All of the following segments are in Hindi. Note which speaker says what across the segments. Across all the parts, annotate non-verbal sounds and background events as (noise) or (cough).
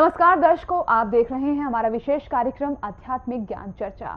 Speaker 1: नमस्कार दर्शकों, आप देख रहे हैं हमारा विशेष कार्यक्रम आध्यात्मिक ज्ञान चर्चा।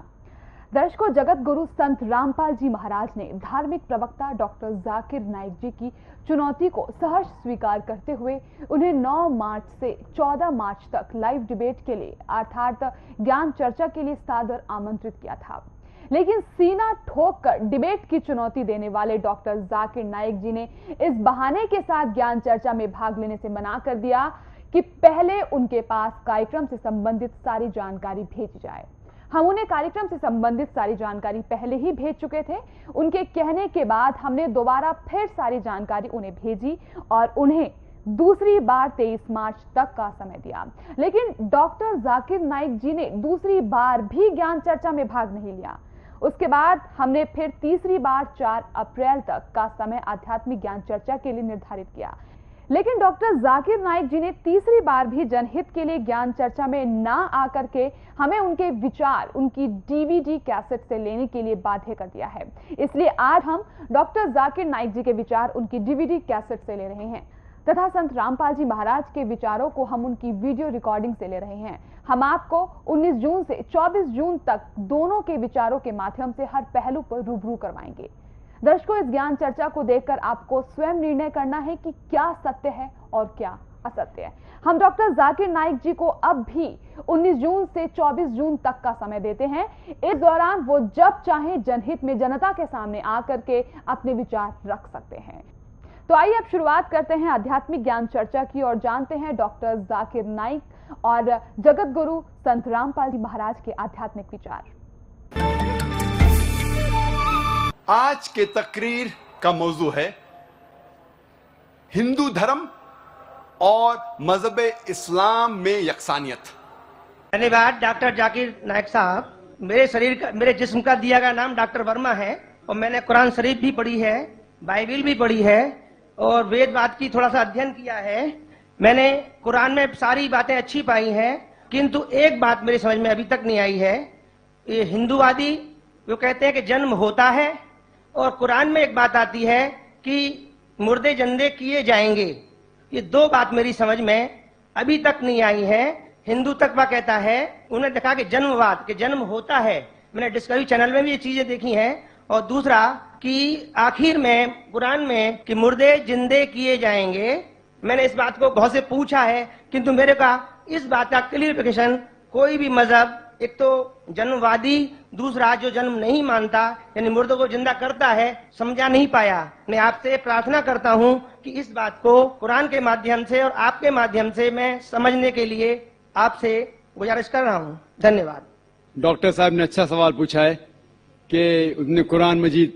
Speaker 1: दर्शकों जगत गुरु संत रामपाल जी महाराज ने धार्मिक प्रवक्ता डॉक्टर जाकिर नाइक जी की चुनौती को सहर्ष स्वीकार करते हुए उन्हें 9 मार्च से 14 मार्च तक लाइव डिबेट के लिए, अर्थात ज्ञान चर्चा के लिए सादर आमंत्रित किया था। लेकिन सीना ठोक कर डिबेट की चुनौती देने वाले डॉक्टर जाकिर नाइक जी ने इस बहाने के साथ ज्ञान चर्चा में भाग लेने से मना कर दिया। कि पहले उनके पास कार्यक्रम से संबंधित सारी जानकारी भेजी जाए। हम उन्हें कार्यक्रम से संबंधित सारी जानकारी पहले ही भेज चुके थे। उनके कहने के बाद हमने दोबारा फिर सारी जानकारी उन्हें भेजी और उन्हें दूसरी बार 23 मार्च तक का समय दिया। लेकिन डॉक्टर जाकिर नाइक जी ने दूसरी बार भी ज्ञान चर्चा में भाग नहीं लिया। उसके बाद हमने फिर तीसरी बार 4 अप्रैल तक का समय आध्यात्मिक ज्ञान चर्चा के लिए निर्धारित किया। लेकिन डॉक्टर जाकिर नाइक जी ने तीसरी बार भी जनहित के लिए ज्ञान चर्चा में ना आकर के हमें उनके विचार, उनकी डीवीडी कैसेट से लेने के लिए बाध्य कर दिया है। इसलिए आज हम डॉक्टर जाकिर नाइक जी के विचार, उनकी डीवीडी कैसेट से ले रहे हैं। तथा संत रामपाल जी महाराज के विचारों को हम उनकी वीडियो रिकॉर्डिंग से ले रहे हैं। हम आपको 19 जून से 24 जून तक दोनों के विचारों के माध्यम से हर पहलू पर रूबरू करवाएँगे। दर्शकों, इस ज्ञान चर्चा को देखकर आपको स्वयं निर्णय करना है कि क्या सत्य है और क्या असत्य है। हम डॉक्टर जाकिर नाइक जी को अब भी 19 जून से 24 जून तक का समय देते हैं। इस दौरान वो जब चाहे जनहित में जनता के सामने आकर के अपने विचार रख सकते हैं। तो आइए अब शुरुआत करते हैं आध्यात्मिक ज्ञान चर्चा की और जानते हैं डॉक्टर जाकिर नाइक और जगत गुरु संत रामपाल जी महाराज के आध्यात्मिक विचार।
Speaker 2: आज के तकरीर का मौजू है हिंदू धर्म और मज़हब इस्लाम में यकसानियत।
Speaker 3: धन्यवाद, डॉक्टर जाकिर नायक साहब। मेरे शरीर का, मेरे जिस्म का दिया गया नाम डॉक्टर वर्मा है और मैंने कुरान शरीफ भी पढ़ी है, बाइबिल भी पढ़ी है और वेदवाद की थोड़ा सा अध्ययन किया है। मैंने कुरान में सारी बातें अच्छी पाई हैं, किंतु एक बात मेरी समझ में अभी तक नहीं आई है। ये हिंदूवादी वो कहते हैं कि जन्म होता है और कुरान में एक बात आती है कि मुर्दे जंदे किए जाएँगे। ये दो बात मेरी समझ में अभी तक नहीं आई है। हिंदू तक वह कहता है उन्हें देखा कि जन्मवाद के जन्म होता है। मैंने डिस्कवरी चैनल में भी ये चीज़ें देखी हैं। और दूसरा कि आखिर में, कुरान में कि मुर्दे जिंदे किए जाएँगे। मैंने इस बात को बहुत से पूछा है, किंतु मेरे का इस बात का क्लियरिफिकेशन कोई भी मज़हब, एक तो जन्मवादी दूसरा जो जन्म नहीं मानता, यानी मुर्दों को ज़िंदा करता है, समझा नहीं पाया। मैं आपसे प्रार्थना करता हूँ कि इस बात को कुरान के माध्यम से और आपके माध्यम से मैं समझने के लिए आपसे गुजारिश कर रहा हूँ। धन्यवाद।
Speaker 4: डॉक्टर साहब ने अच्छा सवाल पूछा है कि उसने कुरान मजीद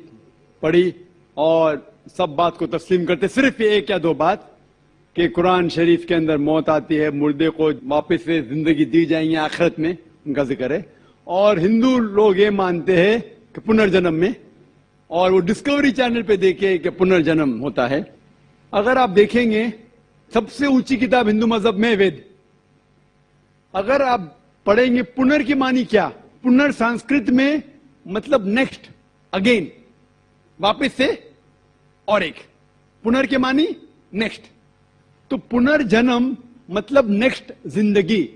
Speaker 4: पढ़ी और सब बात को तस्लीम करते, सिर्फ़ एक या दो बात कि कुरान शरीफ के अंदर मौत आती है, मुर्दे को वापस से ज़िंदगी दी जाएँगी आखिरत में, उनका ज़िक्र है। और हिंदू लोग ये मानते हैं कि पुनर्जन्म में, और वो डिस्कवरी चैनल पे देखे कि पुनर्जन्म होता है। अगर आप देखेंगे, सबसे ऊँची किताब हिंदू मज़हब में वेद। अगर आप पढ़ेंगे पुनर् की मानी क्या, पुनर संस्कृत में मतलब नेक्स्ट अगेन वापस से और एक, पुनर् के मानी नेक्स्ट तो पुनर्जन्म मतलब नेक्स्ट ज़िंदगी,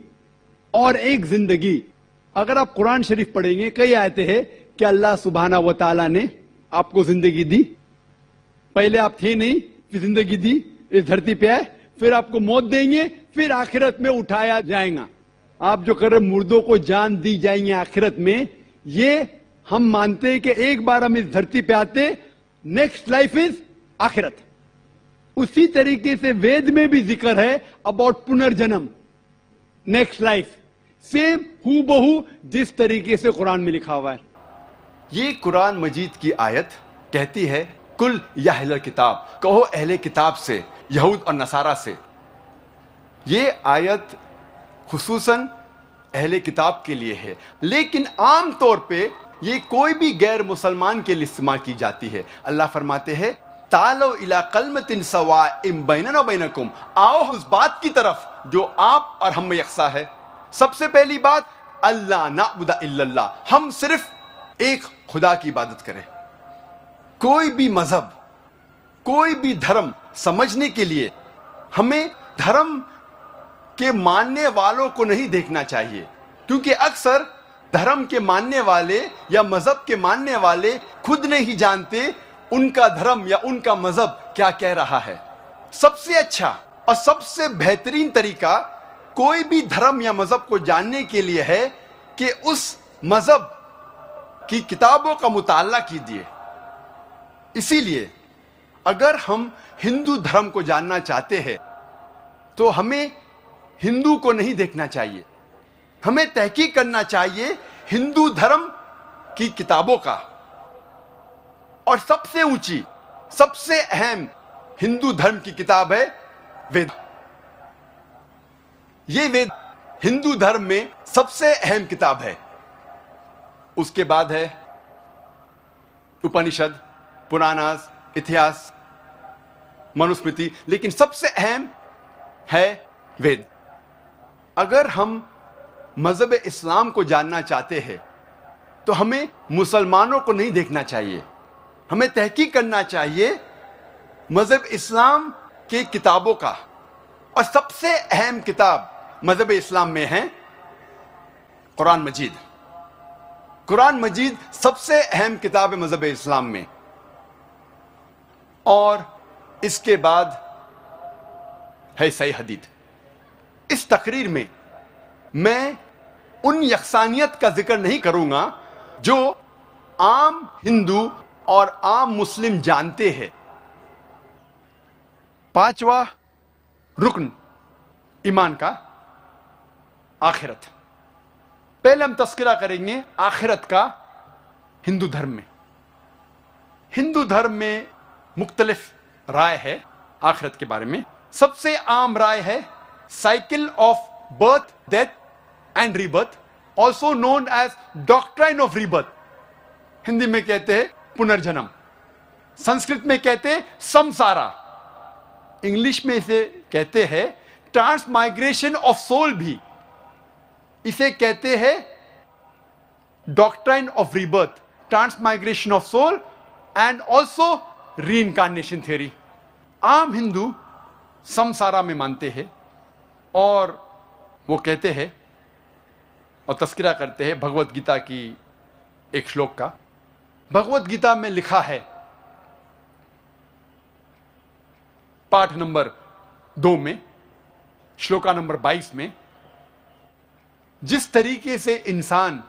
Speaker 4: और एक ज़िंदगी। अगर आप कुरान शरीफ पढ़ेंगे, कई आयते हैं, कि अल्लाह सुबहाना व ताला ने आपको ज़िंदगी दी। पहले आप थे नहीं, फिर ज़िंदगी दी, इस धरती पे आए, फिर आपको मौत देंगे, फिर आखिरत में उठाया जाएगा। आप जो कर रहे मुर्दों को जान दी जाएँगे आखिरत में। ये हम मानते हैं कि एक बार हम इस धरती पे आते नेक्स्ट लाइफ इज़ आखिरत। उसी तरीके से वेद में भी ज़िक्र है अबाउट पुनर्जन्म नेक्स्ट लाइफ सेम हु बहु जिस तरीके से कुरान में लिखा हुआ है।
Speaker 2: ये कुरान मजीद की आयत कहती है, कुल याहल किताब कहो अहले किताब से, यहूद और नसारा से। ये आयत खुसूसन अहले किताब के लिए है, लेकिन आम तौर पे ये कोई भी गैर मुसलमान के लिए इस्तेमाल की जाती है। अल्लाह फरमाते हैं, तालो इला कलमतिन सवा इम बैनकुम आओ उस बात की तरफ़ जो आप और हम यकसा है। सबसे पहली बात, अल्लाह नाबुदा इल्लल्लाह। हम सिर्फ़ एक खुदा की इबादत करें। कोई भी मज़हब, कोई भी धर्म समझने के लिए हमें धर्म के मानने वालों को नहीं देखना चाहिए। क्योंकि अक्सर धर्म के मानने वाले या मज़हब के मानने वाले खुद नहीं जानते उनका धर्म या उनका मज़हब क्या कह रहा है। सबसे अच्छा और सबसे बेहतरीन तरीका कोई भी धर्म या मज़हब को जानने के लिए है कि उस मज़हब की किताबों का मुताला कीजिए। इसीलिए अगर हम हिंदू धर्म को जानना चाहते हैं तो हमें हिंदू को नहीं देखना चाहिए। हमें तहकीक करना चाहिए हिंदू धर्म की किताबों का। और सबसे ऊँची, सबसे अहम हिंदू धर्म की किताब है वेद। ये वेद हिंदू धर्म में सबसे अहम किताब है। उसके बाद है उपनिषद, पुराणास, इतिहास, मनुस्मृति, लेकिन सबसे अहम है वेद। अगर हम मज़हब इस्लाम को जानना चाहते हैं तो हमें मुसलमानों को नहीं देखना चाहिए। हमें तहकीक करना चाहिए मज़हब इस्लाम की किताबों का। और सबसे अहम किताब मज़हब इस्लाम में है, कुरान मजीद। कुरान मजीद सबसे अहम किताब है मज़हब इस्लाम में। और इसके बाद है सही हदीद। इस तकरीर में मैं उन यकसानियत का ज़िक्र नहीं करूँगा जो आम हिंदू और आम मुस्लिम जानते हैं। पांचवा रुकन, ईमान का। आखिरत। पहले हम तस्करा करेंगे आखिरत का हिंदू धर्म में। हिंदू धर्म में मुख्तलिफ़ राय है आखिरत के बारे में। सबसे आम राय है cycle of birth, death and rebirth also known as doctrine of rebirth Hindi में कहते हैं पुनर्जन्म। संस्कृत में कहते हैं समसारा। इंग्लिश में इसे कहते हैं ट्रांसमाइग्रेशन ऑफ़ सोल भी। इसे कहते हैं doctrine of rebirth transmigration of soul and also reincarnation theory आम हिंदू समसारा में मानते हैं और वो कहते हैं और तस्करा करते हैं भगवत गीता की एक श्लोक का। भगवत गीता में लिखा है पाठ नंबर दो में, श्लोका नंबर बाईस में जिस तरीके से इंसान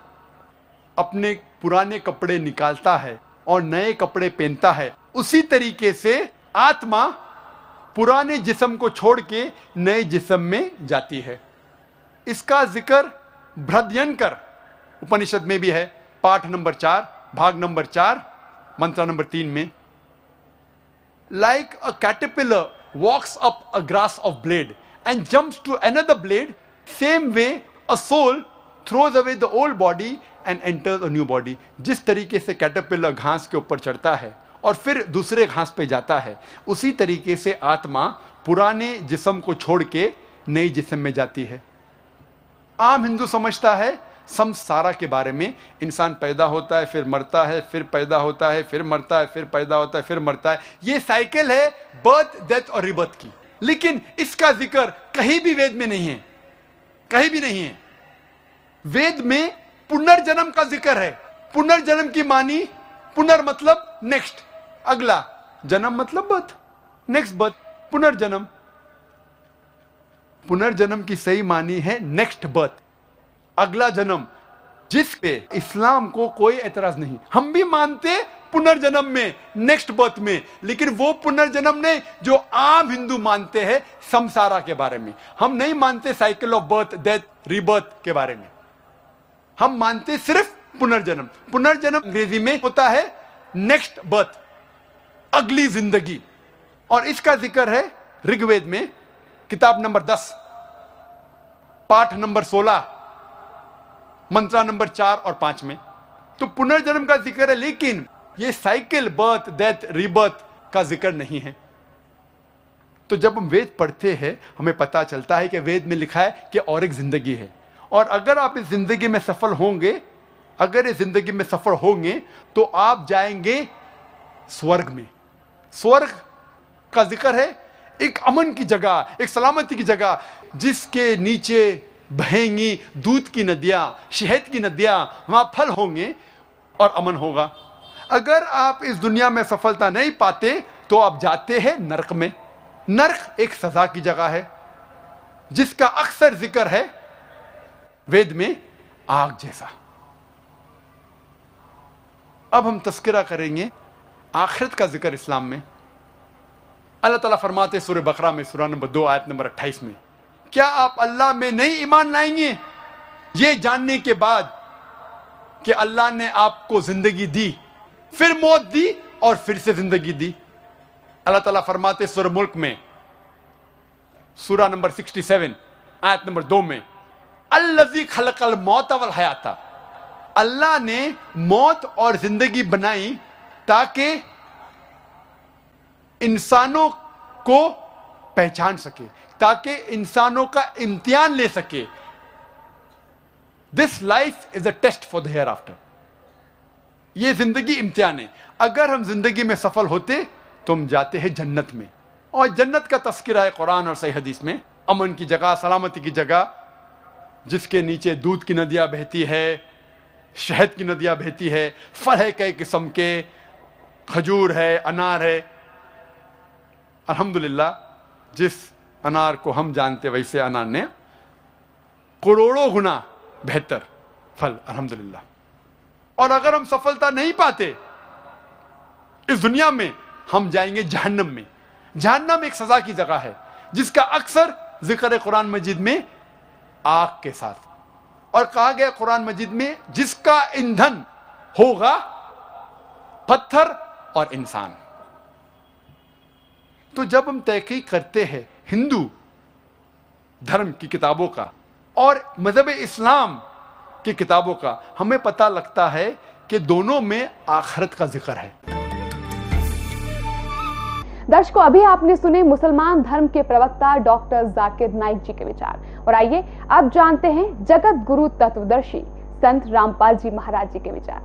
Speaker 2: अपने पुराने कपड़े निकालता है और नए कपड़े पहनता है, उसी तरीके से आत्मा पुराने जिसम को छोड़ के नए जिसम में जाती है। इसका ज़िक्र भ्रद्यंकर उपनिषद में भी है, पाठ नंबर चार, भाग नंबर चार, मंत्र नंबर तीन में। Like a caterpillar walks up a grass of blade and jumps to another blade same way a soul throws away the old body and enters a new body जिस तरीके से कैटरपिलर घास के ऊपर चढ़ता है और फिर दूसरे घास पे जाता है, उसी तरीके से आत्मा पुराने जिसम को छोड़ के नई जिसम में जाती है। आम हिंदू समझता है, संसारा के बारे में। इंसान पैदा होता है, फिर मरता है, फिर पैदा होता है, फिर मरता है, फिर पैदा होता है, फिर मरता है। ये साइकिल है बर्थ, डेथ और रिबर्थ की। लेकिन इसका ज़िक्र कहीं भी वेद में नहीं है। कहीं भी नहीं है। वेद में पुनर्जन्म का ज़िक्र है। पुनर्जन्म की मानी, पुनर् मतलब नेक्स्ट अगला, जन्म मतलब बर्थ नेक्स्ट बर्थ पुनर्जन्म। पुनर्जन्म की सही मानी है नेक्स्ट बर्थ अगला जन्म जिस पे इस्लाम को कोई एतराज़ नहीं। हम भी मानते पुनर्जन्म में नेक्स्ट बर्थ में, लेकिन वो पुनर्जन्म नहीं जो आम हिंदू मानते हैं समसारा के बारे में। हम नहीं मानते cycle of birth death rebirth के बारे में। हम मानते सिर्फ़ पुनर्जन्म। पुनर्जन्म अंग्रेज़ी में होता है नेक्स्ट बर्थ अगली ज़िंदगी। और इसका ज़िक्र है ऋग्वेद में, किताब नंबर दस, पाठ नंबर सोलह, मंत्रा नंबर चार और पाँच में। तो पुनर्जन्म का ज़िक्र है, लेकिन ये साइकिल बर्थ डेथ रिबर्थ का ज़िक्र नहीं है। तो जब हम वेद पढ़ते हैं, हमें पता चलता है कि वेद में लिखा है कि और एक ज़िंदगी है। और अगर आप इस ज़िंदगी में सफल होंगे, अगर इस ज़िंदगी में सफल होंगे तो आप जाएँगे स्वर्ग में। स्वर्ग का ज़िक्र है, एक अमन की जगह, एक सलामती की जगह, जिसके नीचे बहेंगी दूध की नदियाँ, शहद की नदियाँ, वहाँ फल होंगे और अमन होगा। अगर आप इस दुनिया में सफलता नहीं पाते तो आप जाते हैं नरक में। नरक एक सजा की जगह है, जिसका अक्सर ज़िक्र है वेद में आग जैसा। अब हम तस्करा करेंगे आखिरत का ज़िक्र इस्लाम में। अल्लाह ताला फरमाते सूर्य बकरा में सूरा नंबर दो, आयत नंबर अट्ठाईस में, क्या आप अल्लाह में नहीं ईमान लाएँगे? ये जानने के बाद कि अल्लाह ने आपको ज़िंदगी दी, फिर मौत दी और फिर से ज़िंदगी दी। अल्लाह ताला फरमाते सुर मुल्क में सूरा नंबर 67 आयत नंबर दो में अल्लजी खलकल मौत अवल हयाता। अल्लाह ने मौत और ज़िंदगी बनाई ताकि इंसानों को पहचान सके, ताकि इंसानों का इम्तिहान ले सके। This life is a test for the hereafter ये ज़िंदगी इम्तिहान है। अगर हम ज़िंदगी में सफल होते तो हम जाते हैं जन्नत में। और जन्नत का तस्करा है कुरान और सही हदीस में, अमन की जगह, सलामती की जगह जिसके नीचे दूध की नदियाँ बहती है, शहद की नदियाँ बहती है, फल है कई किस्म के, खजूर है, अनार है। अल्हम्दुलिल्लाह, जिस अनार को हम जानते वैसे अनार ने करोड़ों गुना बेहतर फल, अल्हम्दुलिल्लाह। और अगर हम सफलता नहीं पाते, इस दुनिया में हम जाएँगे जहन्नम में। जहन्नम एक सजा की जगह है, जिसका अक्सर ज़िक्र कुरान मजिद में आग के साथ। और कहा गया कुरान मजिद में, जिसका ईंधन होगा पत्थर और इंसान। तो जब हम तहकीक करते हैं हिंदू धर्म की किताबों का और मज़हब इस्लाम की किताबों का, हमें पता लगता है कि दोनों में आखरत का ज़िक्र है।
Speaker 1: दर्शकों, अभी आपने सुने मुसलमान धर्म के प्रवक्ता डॉक्टर जाकिर नाइक जी के विचार। और आइए अब जानते हैं जगत गुरु तत्वदर्शी संत रामपाल जी महाराज जी के विचार।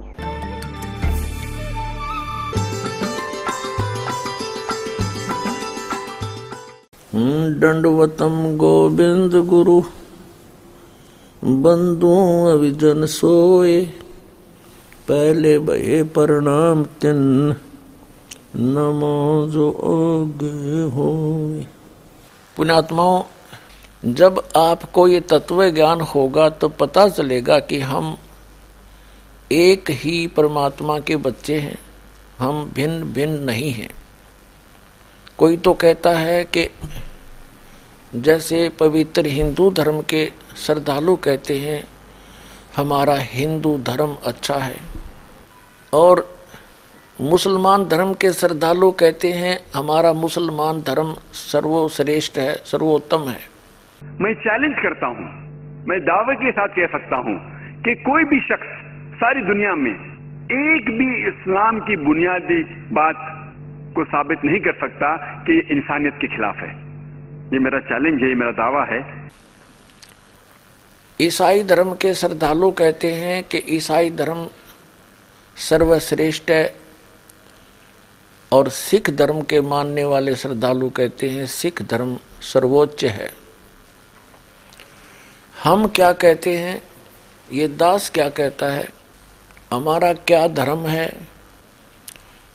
Speaker 5: दंडवतम गोविंद गुरु बंधु अभिजन सोए, पहले भये प्रणाम तिन, नमो जो हो पुण्यात्माओं जब आपको ये तत्व ज्ञान होगा तो पता चलेगा कि हम एक ही परमात्मा के बच्चे हैं। हम भिन्न भिन्न नहीं हैं। कोई तो कहता है कि जैसे पवित्र हिंदू धर्म के श्रद्धालु कहते हैं, हमारा हिंदू धर्म अच्छा है। और मुसलमान धर्म के श्रद्धालु कहते हैं, हमारा मुसलमान धर्म सर्वश्रेष्ठ है, सर्वोत्तम है।
Speaker 6: मैं चैलेंज करता हूँ। मैं दावे के साथ कह सकता हूँ कि कोई भी शख्स सारी दुनिया में एक भी इस्लाम की बुनियादी बात को साबित नहीं कर सकता कि ये इंसानियत के खिलाफ है। ये मेरा चैलेंज है, ये मेरा दावा है।
Speaker 5: ईसाई धर्म के श्रद्धालु कहते हैं कि ईसाई धर्म सर्वश्रेष्ठ है और सिख धर्म के मानने वाले श्रद्धालु कहते हैं सिख धर्म सर्वोच्च है। हम क्या कहते हैं? ये दास क्या कहता है? हमारा क्या धर्म है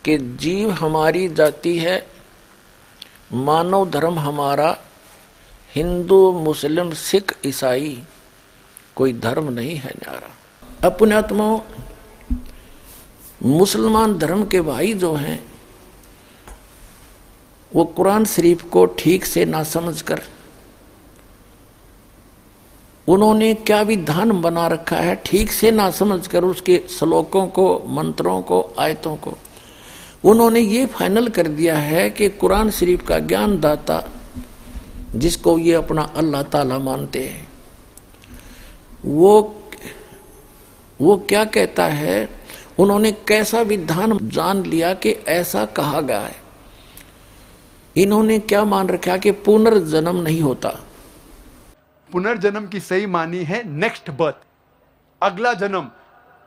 Speaker 5: कि जीव हमारी जाति है? मानव धर्म हमारा हिंदू, मुस्लिम, सिख, ईसाई, कोई धर्म नहीं है न्यारा अपने आत्माओं, मुसलमान धर्म के भाई जो हैं, वो कुरान शरीफ को ठीक से ना समझकर उन्होंने क्या विधान बना रखा है, ठीक से ना समझकर उसके श्लोकों को, मंत्रों को, आयतों को। उन्होंने ये फाइनल कर दिया है कि कुरान शरीफ का ज्ञान दाता जिसको ये अपना अल्लाह ताला मानते हैं, वो वो क्या कहता है, उन्होंने कैसा विधान जान लिया कि ऐसा कहा गया है। इन्होंने क्या मान रखा कि पुनर्जन्म नहीं होता।
Speaker 2: पुनर्जन्म की सही मानी है नेक्स्ट बर्थ अगला जन्म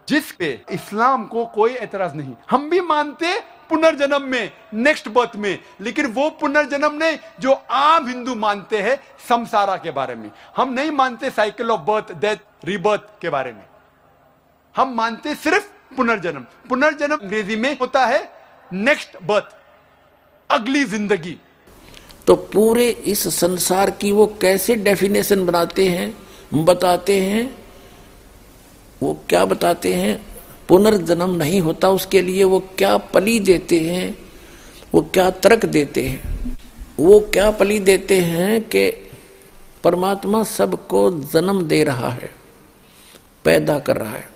Speaker 2: जिस पे इस्लाम को कोई एतराज़ नहीं। हम भी मानते
Speaker 7: पुनर्जन्म में नेक्स्ट बर्थ में, लेकिन वो पुनर्जन्म नहीं जो आम हिंदू मानते हैं समसारा के बारे में। हम नहीं मानते cycle of birth death rebirth के बारे में। हम मानते सिर्फ़ पुनर्जन्म। पुनर्जन्म अंग्रेज़ी में होता है नेक्स्ट बर्थ अगली ज़िंदगी।
Speaker 5: तो पूरे इस संसार की वो कैसे डेफिनेशन बनाते हैं, बताते हैं, वो क्या बताते हैं? पुनर्जन्म नहीं होता उसके लिए, वो क्या पली देते हैं? वो क्या तर्क देते हैं? वो क्या पली देते हैं कि परमात्मा सबको जन्म दे रहा है, पैदा कर रहा है।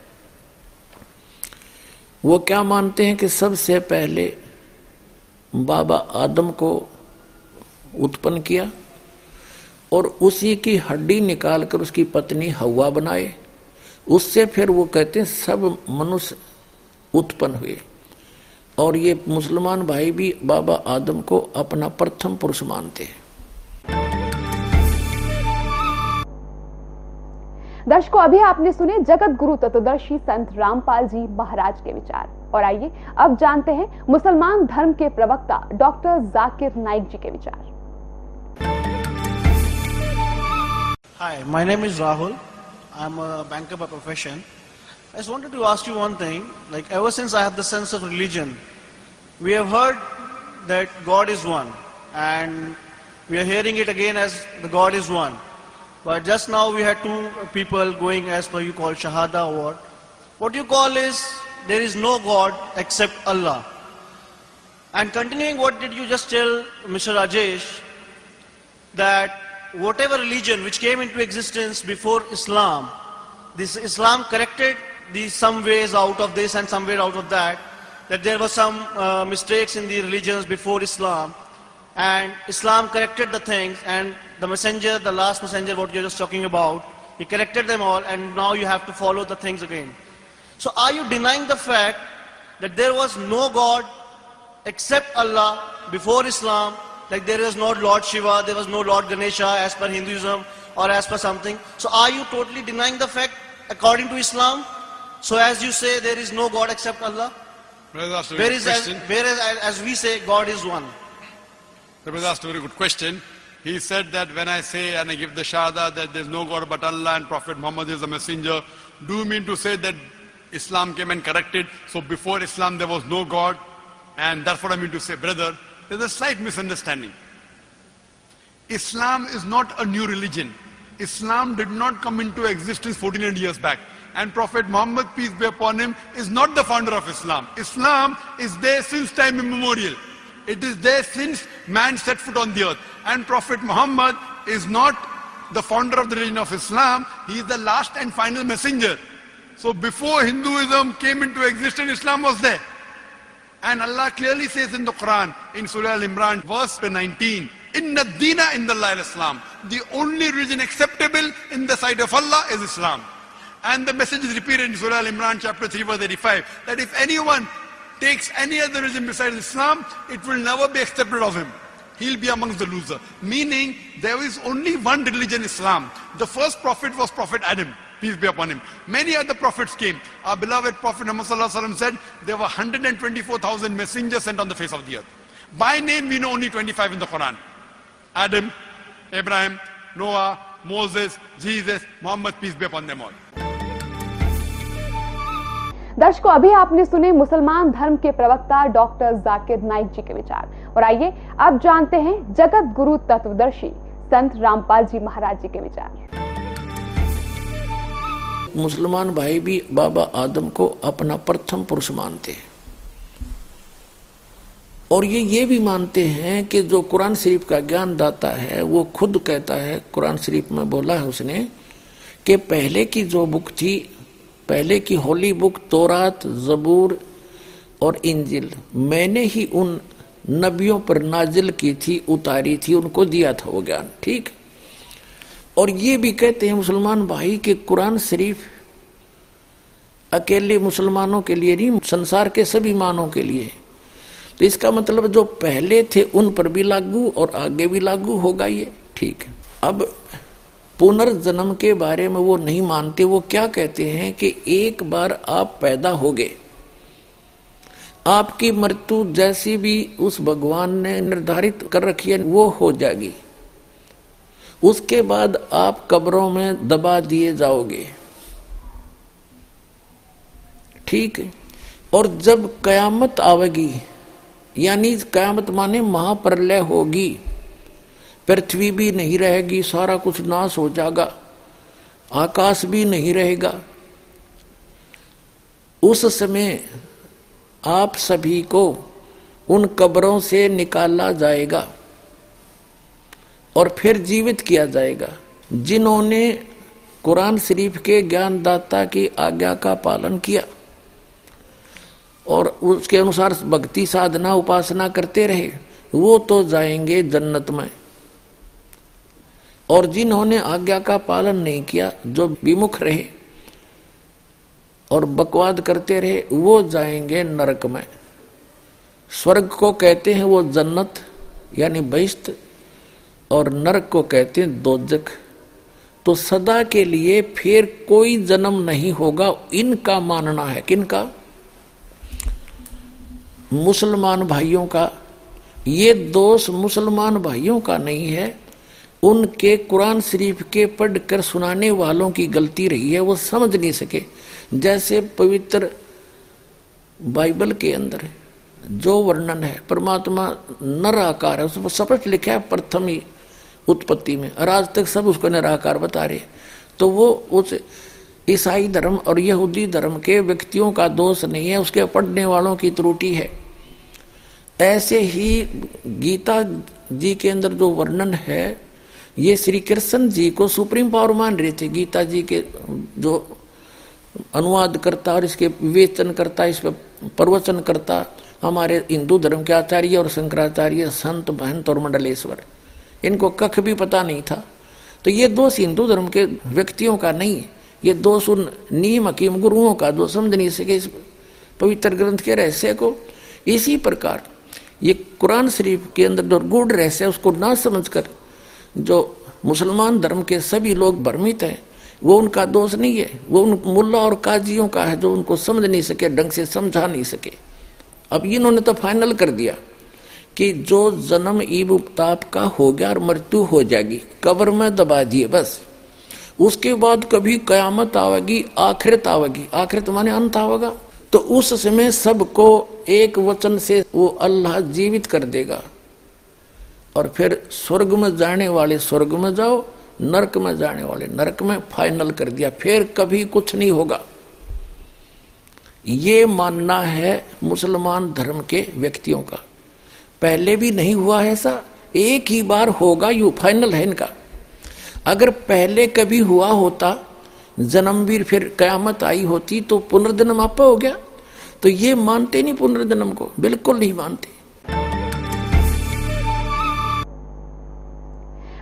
Speaker 5: वो क्या मानते हैं कि सबसे पहले बाबा आदम को उत्पन्न किया और उसी की हड्डी निकालकर उसकी पत्नी हवा बनाए। उससे फिर वो कहते हैं, सब मनुष्य उत्पन्न हुए। और ये मुसलमान भाई भी बाबा आदम को अपना प्रथम पुरुष मानते हैं।
Speaker 1: दर्शकों, अभी आपने सुने जगत गुरु तत्वदर्शी संत रामपाल जी महाराज के विचार। और आइए, अब जानते हैं मुसलमान धर्म के प्रवक्ता डॉक्टर जाकिर नाइक जी के विचार।
Speaker 8: Hi, my name is Rahul. I'm a banker by profession. I just wanted to ask you one thing. Like ever since I have the sense of religion, we have heard that God is one, and we are hearing it again as the God is one. But just now we had two people going as per you call Shahada or what. What you call is there is no God except Allah. And continuing what did you just tell Mr. Rajesh that whatever religion which came into existence before Islam, this Islam corrected these some ways out of this and some way out of that, that there were some uh, mistakes in the religions before Islam, and Islam corrected the things, and the messenger, the last messenger, what you're just talking about, he corrected them all, and now you have to follow the things again. So are you denying the fact that there was no God except Allah before Islam like there was no Lord Shiva, there was no Lord Ganesha as per Hinduism or as per something. So are you totally denying the fact according to Islam? So as you say, there is no God except Allah?
Speaker 2: Brother asked a very good
Speaker 8: as,
Speaker 2: question.
Speaker 8: whereas as, we say, God is one.
Speaker 2: The brother asked a very good question. He said that when I say and I give the shahada that there's no God but Allah and Prophet Muhammad is a messenger, do you mean to say that Islam came and corrected? So before Islam there was no God, and that's what I mean to say, brother. There's a slight misunderstanding. Islam is not a new religion. Islam did not come into existence 1400 years back. And Prophet Muhammad, peace be upon him, is not the founder of Islam. Islam is there since time immemorial. It is there since man set foot on the earth. And Prophet Muhammad is not the founder of the religion of Islam. He is the last and final messenger. So before Hinduism came into existence, Islam was there. And Allah clearly says in the Quran, in Surah Al-Imran, verse 19, Inna dina in the Islam. The only religion acceptable in the sight of Allah is Islam. And the message is repeated in Surah Al-Imran chapter 3 verse 85, that if anyone takes any other religion besides Islam, it will never be accepted of him. He'll be amongst the loser. Meaning, there is only one religion, Islam. The first prophet was Prophet Adam peace be upon him. Many other prophets came. Our beloved Prophet Muhammad said there were 124,000 messengers sent on the face of the earth. By name, we know only 25 in the Quran. Adam, Abraham, Noah, Moses, Jesus, Muhammad, peace be upon them all.
Speaker 1: दर्शकों अभी आपने सुने मुसलमान धर्म के प्रवक्ता डॉक्टर जाकिर नाइक जी के विचार और आइए अब जानते हैं जगत गुरु तत्वदर्शी संत रामपाल जी महाराज जी के विचार
Speaker 5: मुसलमान भाई भी बाबा आदम को अपना प्रथम पुरुष मानते हैं। और ये ये भी मानते हैं कि जो कुरान शरीफ का ज्ञान दाता है, वो खुद कहता है, कुरान शरीफ में बोला है उसने कि पहले की जो बुक थी, पहले की होली बुक तोरात, जबूर और इंजिल, मैंने ही उन नबियों पर नाजिल की थी, उतारी थी, उनको दिया था वो ज्ञान, ठीक? और ये भी कहते हैं मुसलमान भाई कि कुरान शरीफ अकेले मुसलमानों के लिए नहीं, संसार के सभी मानों के लिए तो इसका मतलब जो पहले थे, उन पर भी लागू और आगे भी लागू होगा ये। ठीक है। अब पुनर्जन्म के बारे में वो नहीं मानते, वो क्या कहते हैं कि एक बार आप पैदा हो गए। आपकी मृत्यु जैसी भी उस भगवान ने निर्धारित कर रखी है, वो हो जाएगी। उसके बाद आप कब्रों में दबा दिए जाओगे। ठीक? है और जब कयामत आवेगी, यानी कयामत माने महाप्रलय होगी, पृथ्वी भी नहीं रहेगी, सारा कुछ नाश हो जाएगा, आकाश भी नहीं रहेगा। उस समय आप सभी को उन कब्रों से निकाला जाएगा। और फिर जीवित किया जाएगा। जिन्होंने कुरान शरीफ के ज्ञानदाता की आज्ञा का पालन किया और उसके अनुसार भक्ति साधना, उपासना करते रहे, वो तो जाएँगे जन्नत में और जिन्होंने आज्ञा का पालन नहीं किया, जो विमुख रहे और बकवाद करते रहे, वो जाएँगे नरक में स्वर्ग को कहते हैं वो जन्नत, यानी बहिष्त और नरक को कहते हैं दोजक तो सदा के लिए फिर कोई जन्म नहीं होगा, इनका मानना है। किनका? मुसलमान भाइयों का। ये दोष मुसलमान भाइयों का नहीं है। उनके कुरान शरीफ के पढ़कर सुनाने वालों की गलती रही है, वो समझ नहीं सके। जैसे पवित्र बाइबल के अंदर जो वर्णन है, परमात्मा नर आकार है, उसमें स्पष्ट लिखा है, प्रथम ही उत्पत्ति में। और आज तक सब उसको निराकार बता रहे तो वो उस ईसाई धर्म और यहूदी धर्म के व्यक्तियों का दोष नहीं है, उसके पढ़ने वालों की त्रुटि है। ऐसे ही गीता जी के अंदर जो वर्णन है, ये श्री कृष्ण जी को सुप्रीम पावर मान रहे थे। गीता जी के जो अनुवाद करता और इसके विवेचन करता इस पर प्रवचन करता हमारे हिंदू धर्म के आचार्य और शंकराचार्य, संत, महंत और मंडलेश्वर। इनको कख भी पता नहीं था। तो ये दोष हिंदू धर्म के व्यक्तियों का नहीं है ये दोष उन नीम हकीम गुरुओं का जो समझ नहीं सके इस पवित्र ग्रंथ के रहस्य को। इसी प्रकार ये कुरान शरीफ के अंदर जो गुड़ रहस्य उसको ना समझकर जो मुसलमान धर्म के सभी लोग भ्रमित हैं, वो उनका दोष नहीं है। वो उन मुल्ला और काजियों का है जो उनको समझ नहीं सके, ढंग से समझा नहीं सके। अब इन्होंने तो फाइनल कर दिया। कि जो जन्म ईब उपताप का हो गया और मृत्यु हो जाएगी, कब्र में दबा दिए बस। उसके बाद कभी कयामत आवेगी, आखिरत आवेगी। आखिरत माने अंत आवेगा। तो उस समय सबको एक वचन से वो अल्लाह जीवित कर देगा। और फिर स्वर्ग में जाने वाले स्वर्ग में जाओ, नरक में जाने वाले नरक में फाइनल कर दिया, फिर कभी कुछ नहीं होगा। ये मानना है मुसलमान धर्म के व्यक्तियों का। पहले भी नहीं हुआ है ऐसा? एक ही बार होगा यू फाइनल है इनका। अगर पहले कभी हुआ होता, जन्मवीर फिर कयामत आई होती तो पुनर्जन्म आप हो गया। तो ये मानते नहीं पुनर्जन्म को, बिल्कुल नहीं मानते।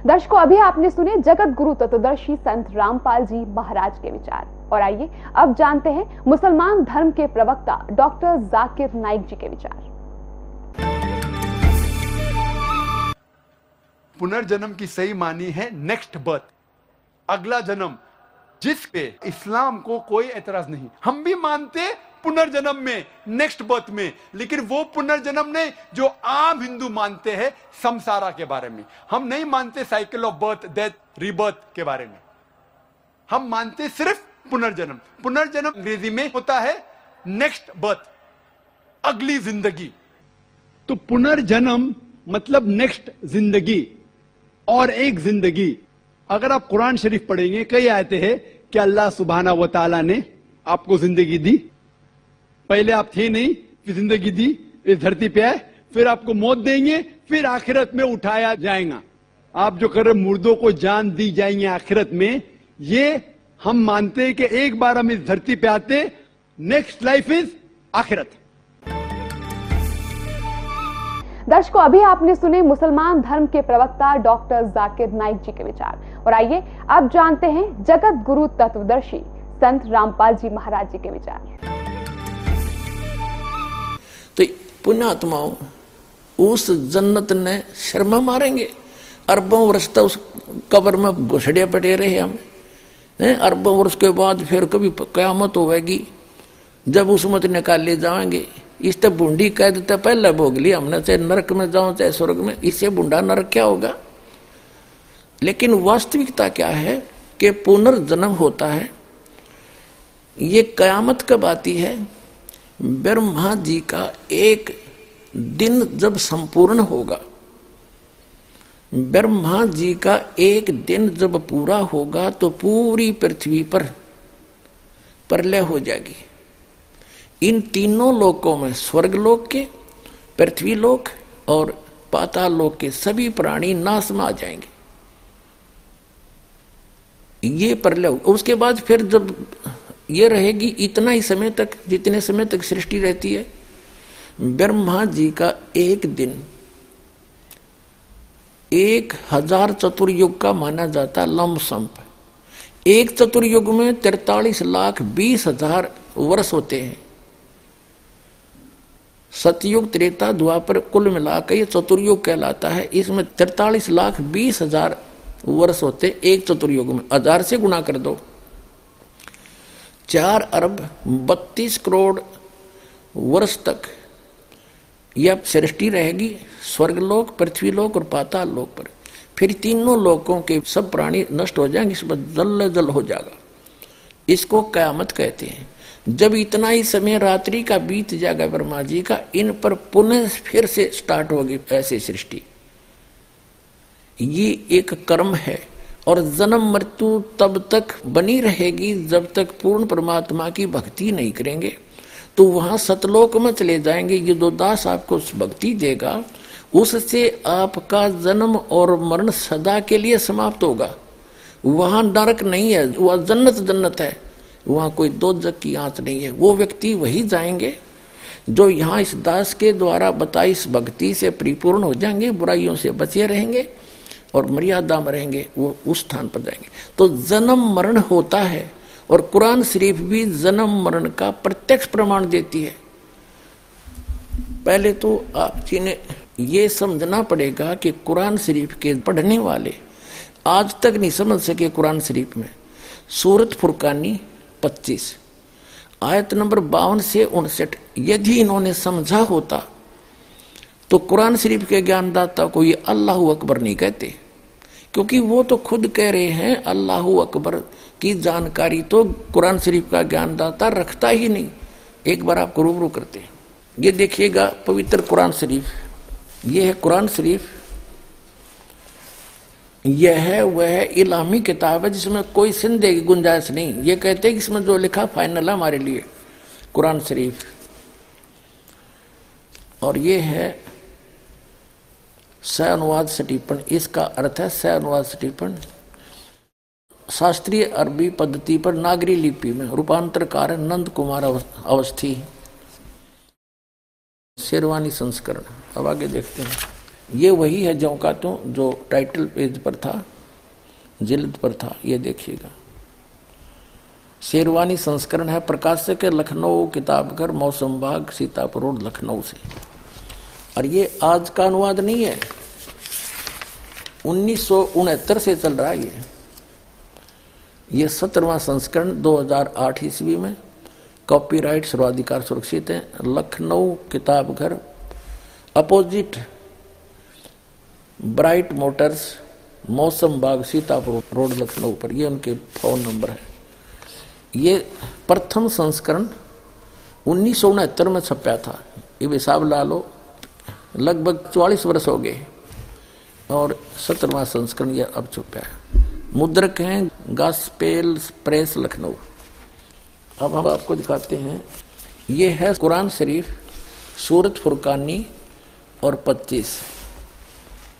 Speaker 1: दर्शकों, अभी आपने सुने जगत गुरु तत्वदर्शी संत रामपाल जी महाराज के विचार। और आइए, अब जानते हैं मुसलमान धर्म के प्रवक्ता डॉक्टर जाकिर नाइक जी के विचार।
Speaker 2: पुनर्जन्म की सही मानी है नेक्स्ट बर्थ अगला जन्म जिस पे इस्लाम को कोई एतराज़ नहीं। हम भी मानते पुनर्जन्म में नेक्स्ट बर्थ में, लेकिन वो पुनर्जन्म नहीं जो आम हिंदू मानते हैं समसारा के बारे में। हम नहीं मानते cycle of birth death rebirth के बारे में। हम मानते सिर्फ़ पुनर्जन्म। पुनर्जन्म अंग्रेज़ी में होता है नेक्स्ट बर्थ अगली ज़िंदगी।
Speaker 4: तो पुनर्जन्म मतलब नेक्स्ट ज़िंदगी। और एक ज़िंदगी। अगर आप कुरान शरीफ पढ़ेंगे, कई आयते हैं कि अल्लाह सुबहाना व ताला ने आपको ज़िंदगी दी। पहले आप थे नहीं, फिर ज़िंदगी दी इस धरती पे आए, फिर आपको मौत देंगे, फिर आखिरत में उठाया जाएगा। आप जो कर रहे मुर्दों को जान दी जाएँगे आखिरत में। ये हम मानते हैं कि एक बार हम इस धरती पे आते नेक्स्ट लाइफ इज़ आखिरत।
Speaker 1: दर्शकों, अभी आपने सुने मुसलमान धर्म के प्रवक्ता डॉक्टर जाकिर नाइक जी के विचार। और आइए, अब जानते हैं जगत गुरु तत्वदर्शी संत रामपाल जी महाराज जी के विचार।
Speaker 5: तो पुण्यात्माओं उस जन्नत ने शर्मा मारेंगे। अरबों वर्ष तक उस कब्र में घुसड़े पटे रहे हम। अरबों वर्ष के बाद फिर कभी कयामत होगी जब उस मत निकाल जाएँगे। इस तो बूंदी कह देते, पहले भोग लिया हमने, चाहे नरक में जाओ चाहे स्वर्ग में, इससे बूंदा नरक क्या होगा? लेकिन वास्तविकता क्या है कि पुनर्जन्म होता है? ये कयामत कब आती है। ब्रह्मा जी का एक दिन जब संपूर्ण होगा, ब्रह्मा जी का एक दिन जब पूरा होगा तो पूरी पृथ्वी पर प्रलय हो जाएगी। इन तीनों लोकों में स्वर्ग लोक के, पृथ्वी लोक और पाताल लोक के सभी प्राणी नाश में आ जाएँगे। ये प्रलय उसके बाद फिर जब ये रहेगी इतना ही समय तक, जितने समय तक सृष्टि रहती है, ब्रह्मा जी का एक दिन, एक हज़ार चतुर्युग का माना जाता लमसम्प एक चतुर्युग में तिरतालीस लाख बीस हज़ार वर्ष होते हैं। सतयुग त्रेता द्वापर कुल मिलाकर ये चतुर्युग कहलाता है। इसमें तिरतालीस लाख बीस हज़ार वर्ष होते एक चतुर्युग में। हज़ार से गुणा कर दो। चार अरब बत्तीस करोड़ वर्ष तक यह सृष्टि रहेगी स्वर्गलोक, पृथ्वीलोक और पाताल लोक पर। फिर तीनों लोकों के सब प्राणी नष्ट हो जाएँगे, इसमें जल जल हो जाएगा। इसको कयामत कहते हैं। जब इतना ही समय रात्रि का बीत जाएगा ब्रह्मा जी का, इन पर पुनः फिर से स्टार्ट होगी ऐसे सृष्टि। ये एक कर्म है और जन्म मृत्यु तब तक बनी रहेगी जब तक पूर्ण परमात्मा की भक्ति नहीं करेंगे। तो वहाँ सतलोक में चले जाएँगे, ये दो दास आपको भक्ति देगा, उससे आपका जन्म और मरण सदा के लिए समाप्त होगा। वहाँ नरक नहीं है, वह जन्नत जन्नत है। वहाँ कोई दो जग की आँच नहीं है। वो व्यक्ति वही जाएँगे जो यहाँ इस दास के द्वारा बताई इस भक्ति से परिपूर्ण हो जाएँगे, बुराइयों से बचे रहेंगे और मर्यादा में रहेंगे, वो उस स्थान पर जाएँगे। तो जन्म मरण होता है और कुरान शरीफ भी जन्म मरण का प्रत्यक्ष प्रमाण देती है। पहले तो आप जी ने ये समझना पड़ेगा कि कुरान शरीफ के पढ़ने वाले आज तक नहीं समझ सके कुरान शरीफ में। सूरत फुरकानी 25 आयत नंबर बावन से उनसठ, यदि इन्होंने समझा होता तो कुरान शरीफ के ज्ञानदाता को ये अल्लाह अकबर नहीं कहते, क्योंकि वो तो खुद कह रहे हैं, अल्लाह अकबर की जानकारी तो कुरान शरीफ का ज्ञानदाता रखता ही नहीं। एक बार आपको रूबरू करते हैं। ये देखिएगा पवित्र कुरान शरीफ। ये है कुरान शरीफ यह वह इलामी किताब है, जिसमें कोई सिंधे की गुंजाइश नहीं। ये कहते कि इसमें जो लिखा फाइनल है हमारे लिए, कुरान शरीफ। और ये है स अनुवाद सटीपन। इसका अर्थ है स अनुवाद सटीपन। शास्त्रीय अरबी पद्धति पर नागरी लिपि में रूपांतरकार नंद कुमार अवस्थी। शेरवानी संस्करण। अब आगे देखते हैं। ये वही है जो का तो जो टाइटल पेज पर था जिल्द पर था, ये देखिएगा। शेरवानी संस्करण है प्रकाशक लखनऊ, किताबघर, मौसम बाग, सीतापुर रोड लखनऊ से। और ये आज का अनुवाद नहीं है। उन्नीस सौ उनहत्तर से चल रहा है ये। ये सत्रवा संस्करण 2008 ईस्वी में कॉपीराइट सर्वाधिकार सुरक्षित है। लखनऊ किताब घर opposite Bright Motors, Mausam Bagh, Sitapur road, Lucknow पर। ये उनके फ़ोन नंबर है। ये प्रथम संस्करण उन्नीस में छपया था। ये हिसाब ला लो। लगभग चौवालीस वर्ष हो गए और सत्रहवा संस्करण यह अब छुपा है। मुद्रक हैं गास्पेल प्रेस, लखनऊ। अब हम आपको दिखाते हैं। ये है कुरान शरीफ, सूरत, फुरकानी और 25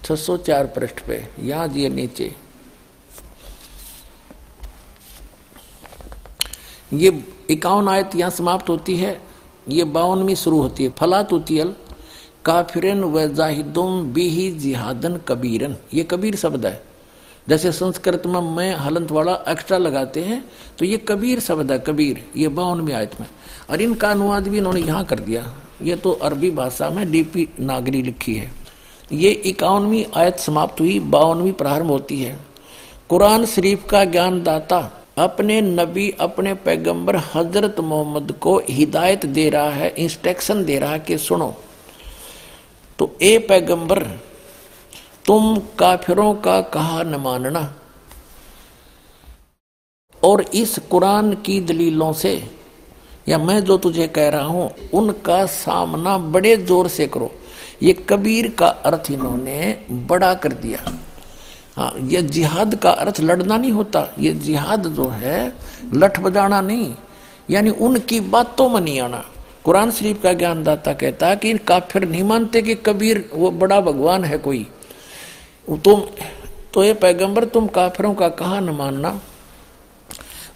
Speaker 5: 604 पृष्ठ पे यहाँ दिए नीचे। ये इक्यावन आयत यहाँ समाप्त होती है, ये बावनवीं शुरू होती है। फलात होती है काफिरन व जाहिदुम बिही जिहादन कबीरन। ये कबीर शब्द है। जैसे संस्कृत में मैं हलंत वाला एक्स्ट्रा लगाते हैं तो ये कबीर शब्द है, कबीर। ये बावनवी आयत में। और इनका अनुवाद भी इन्होंने यहाँ कर दिया। ये तो अरबी भाषा में डीपी नागरी लिखी है। ये इक्यावनवी आयत समाप्त हुई, बावनवी प्रारंभ होती है। कुरान शरीफ का ज्ञान दाता अपने नबी, अपने पैगंबर हज़रत मोहम्मद को हिदायत दे रहा है इंस्ट्रक्शन दे रहा है कि सुनो तो ए पैगंबर, तुम काफिरों का कहा न मानना। और इस कुरान की दलीलों से, या मैं जो तुझे कह रहा हूँ, उनका सामना बड़े ज़ोर से करो। ये कबीर का अर्थ इन्होंने बड़ा कर दिया। हाँ ये जिहाद का अर्थ लड़ना नहीं होता। ये जिहाद जो है, लठ बजाना नहीं। यानी उनकी बातों में नहीं आना। कुरान शरीफ का ज्ञानदाता कहता कि काफिर नहीं मानते कि कबीर, वो बड़ा भगवान है कोई। तुम तो ये पैगंबर, तुम काफिरों का कहा न मानना।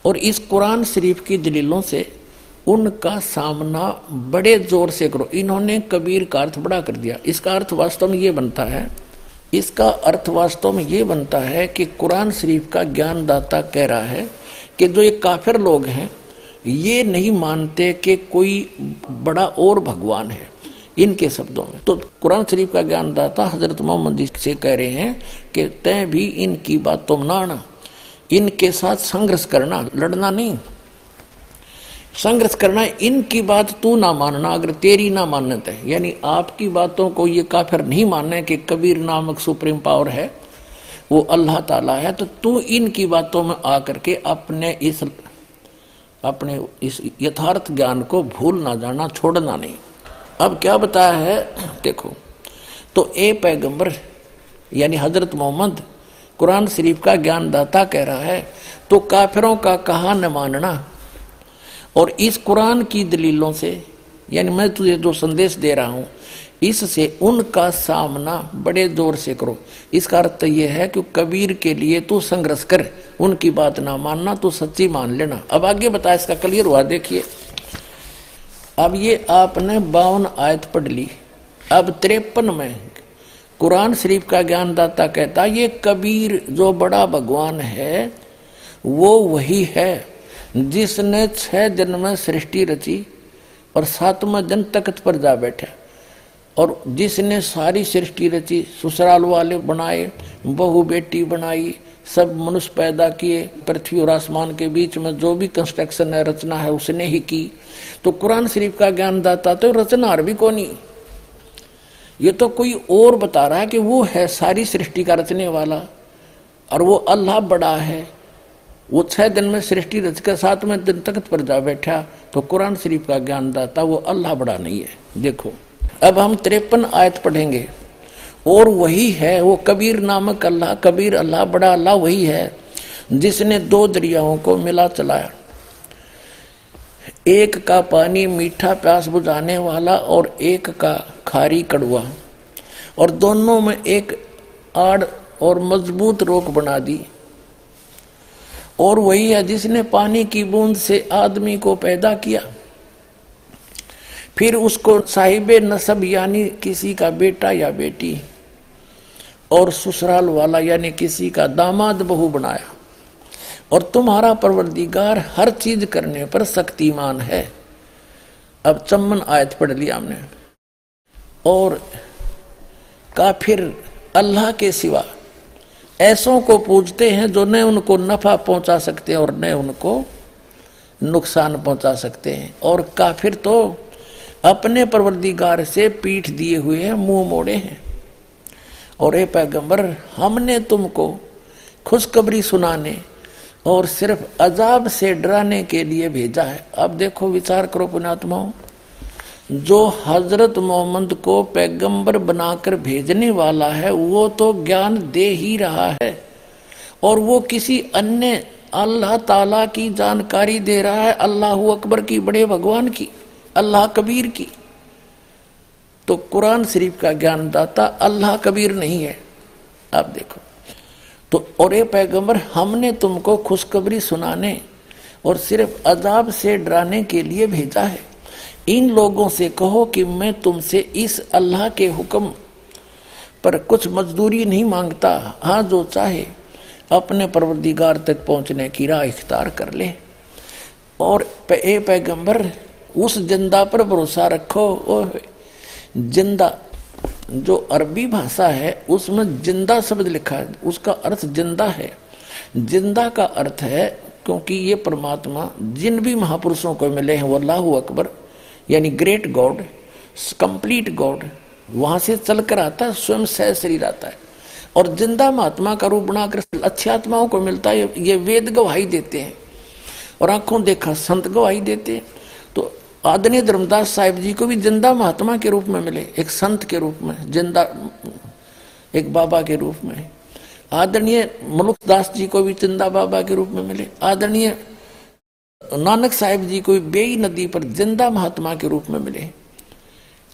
Speaker 5: और इस कुरान शरीफ की दलीलों से उनका सामना बड़े ज़ोर से करो। इन्होंने कबीर का अर्थ बड़ा कर दिया। इसका अर्थ वास्तव में ये बनता है, इसका अर्थ वास्तव में ये बनता है कि कुरान शरीफ का ज्ञानदाता कह रहा है कि जो ये काफिर लोग हैं, ये नहीं मानते कि कोई बड़ा और भगवान है इनके शब्दों में। तो कुरान शरीफ का ज्ञानदाता हज़रत मोहम्मद से कह रहे हैं कि तय भी इनकी बातों में ना इनके साथ संघर्ष करना, लड़ना नहीं। संघर्ष करना, इनकी बात तू ना मानना, अगर तेरी ना मान्यत है। यानी आपकी बातों को ये काफिर नहीं मानना कि कबीर नामक सुप्रीम पावर है, वो अल्लाह ताला है तो तू इनकी बातों में आकर के अपने इस अपने इस यथार्थ ज्ञान को भूल ना जाना, छोड़ना नहीं। अब क्या बताया है? देखो तो ए पैगंबर, यानी हज़रत मोहम्मद, कुरान शरीफ का ज्ञानदाता कह रहा है तो काफिरों का कहा न मानना और इस कुरान की दलीलों से, यानी मैं तुझे जो संदेश दे रहा हूँ, इससे उनका सामना बड़े ज़ोर से करो। इसका अर्थ यह है कि कबीर के लिए तू संघर्ष कर, उनकी बात ना मानना तो सच्ची मान लेना। अब आगे बता इसका क्लियर हुआ, देखिए। अब ये आपने बावन आयत पढ़ ली। अब तिरपन में कुरान शरीफ का ज्ञानदाता कहता, ये कबीर जो बड़ा भगवान है, वो वही है। जिसने छह दिन में सृष्टि रची और सातवें दिन तख्त पर जा बैठा। और जिसने सारी सृष्टि रची, ससुराल वाले बनाए, बहु बेटी बनाई, सब मनुष्य पैदा किए, पृथ्वी और आसमान के बीच में जो भी कंस्ट्रक्शन है, रचना है, उसने ही की। तो कुरान शरीफ का ज्ञान दाता तो रचनार भी कौन। ही ये तो कोई और बता रहा है कि वो है सारी सृष्टि का रचने वाला और वो अल्लाह बड़ा है। वो छह दिन में सृष्टि रच कर सातवें दिन तख्त पर जा बैठा। तो कुरान शरीफ का ज्ञान दाता, वो अल्लाह बड़ा नहीं है। देखो, अब हम तिरपन आयत पढ़ेंगे। और वही है, वो कबीर नामक अल्लाह, कबीर अल्लाह, बड़ा अल्लाह वही है, जिसने दो दरियाओं को मिला चलाया। एक का पानी मीठा प्यास बुझाने वाला और एक का खारी कड़वा। और दोनों में एक आड़ और मज़बूत रोक बना दी। और वही है जिसने पानी की बूंद से आदमी को पैदा किया। फिर उसको साहिब नसब यानी किसी का बेटा या बेटी और ससुराल वाला यानी किसी का दामाद बहू बनाया। और तुम्हारा परवरदिगार हर चीज़ करने पर शक्तिमान है। अब चम्मन आयत पढ़ लिया हमने। और काफिर अल्लाह के सिवा ऐसों को पूजते हैं जो न उनको नफा पहुँचा सकते हैं और न उनको नुकसान पहुँचा सकते हैं। और काफिर तो अपने परवरदिगार से पीठ दिए हुए हैं, मुँह मोड़े हैं। और ए पैगंबर, हमने तुमको खुशखबरी सुनाने और सिर्फ़ अजाब से डराने के लिए भेजा है। अब देखो, विचार करो पुणात्माओं जो हज़रत मोहम्मद को पैगंबर बनाकर भेजने वाला है, वो तो ज्ञान दे ही रहा है। और वो किसी अन्य अल्लाह ताला की जानकारी दे रहा है, अल्लाह अकबर की, बड़े भगवान की, अल्लाह कबीर की। तो कुरान शरीफ का ज्ञानदाता अल्लाह कबीर नहीं है। आप देखो। तो और ये पैगंबर, हमने तुमको खुशखबरी सुनाने और सिर्फ़ अजाब से डराने के लिए भेजा है। इन लोगों से कहो कि मैं तुमसे इस अल्लाह के हुक्म पर कुछ मजदूरी नहीं माँगता। हाँ जो चाहे, अपने परवरदिगार तक पहुँचने की राह इख्तार कर ले। और ए पैगंबर, उस ज़िंदा पर भरोसा रखो। ओ ज़िंदा, जो अरबी भाषा है, उसमें ज़िंदा शब्द लिखा है उसका अर्थ ज़िंदा है। ज़िंदा का अर्थ है, क्योंकि ये परमात्मा जिन भी महापुरुषों को मिले हैं वो अल्लाह अकबर यानी ग्रेट गॉड कंप्लीट गॉड वहाँ से चलकर आता है, स्वयं सह शरीर आता है। और ज़िंदा महात्मा का रूप बनाकर अच्छी आत्माओं को मिलता है, ये वेद गवाही देते हैं। और आँखों देखा, संत गवाही देते हैं। तो आदरणीय धर्मदास साहिब जी को भी ज़िंदा महात्मा के रूप में मिले, एक संत के रूप में, ज़िंदा, एक बाबा के रूप में। आदरणीय मलुकदास जी को भी ज़िंदा बाबा के रूप में मिले। आदरणीय नानक साहिब जी को बेई नदी पर ज़िंदा महात्मा के रूप में मिले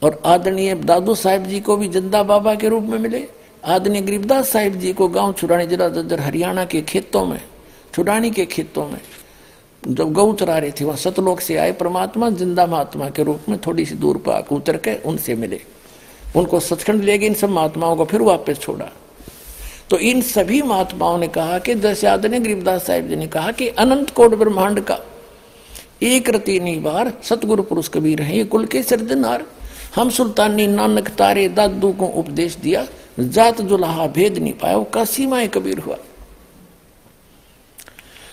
Speaker 5: और आदरणीय दादू साहिब जी को भी ज़िंदा बाबा के रूप में मिले। आदरणीय गरीबदास साहिब जी को गाँव छुड़ानी जिला ददर हरियाणा के खेतों में, छुड़ानी के खेतों में, जब गौ चरा रहे थे, वहाँ सतलोक से आए, परमात्मा ज़िंदा महात्मा के रूप में थोड़ी सी दूर पर आकर उतर के उनसे मिले। उनको सचखंड ले गए, इन सब महात्माओं को फिर वापस छोड़ा। तो इन सभी महात्माओं ने कहा कि, जैसे आदरणीय गरीबदास साहिब जी ने कहा कि, अनंत कोट ब्रह्मांड का एक रतीनी बार सतगुरु पुरुष कबीर है, ये कुल के सरदनार हम सुल्तानी नानक तारे दादू को उपदेश दिया, जात जुलाहा भेद नहीं पाया, वो का सीमाएँ कबीर हुआ।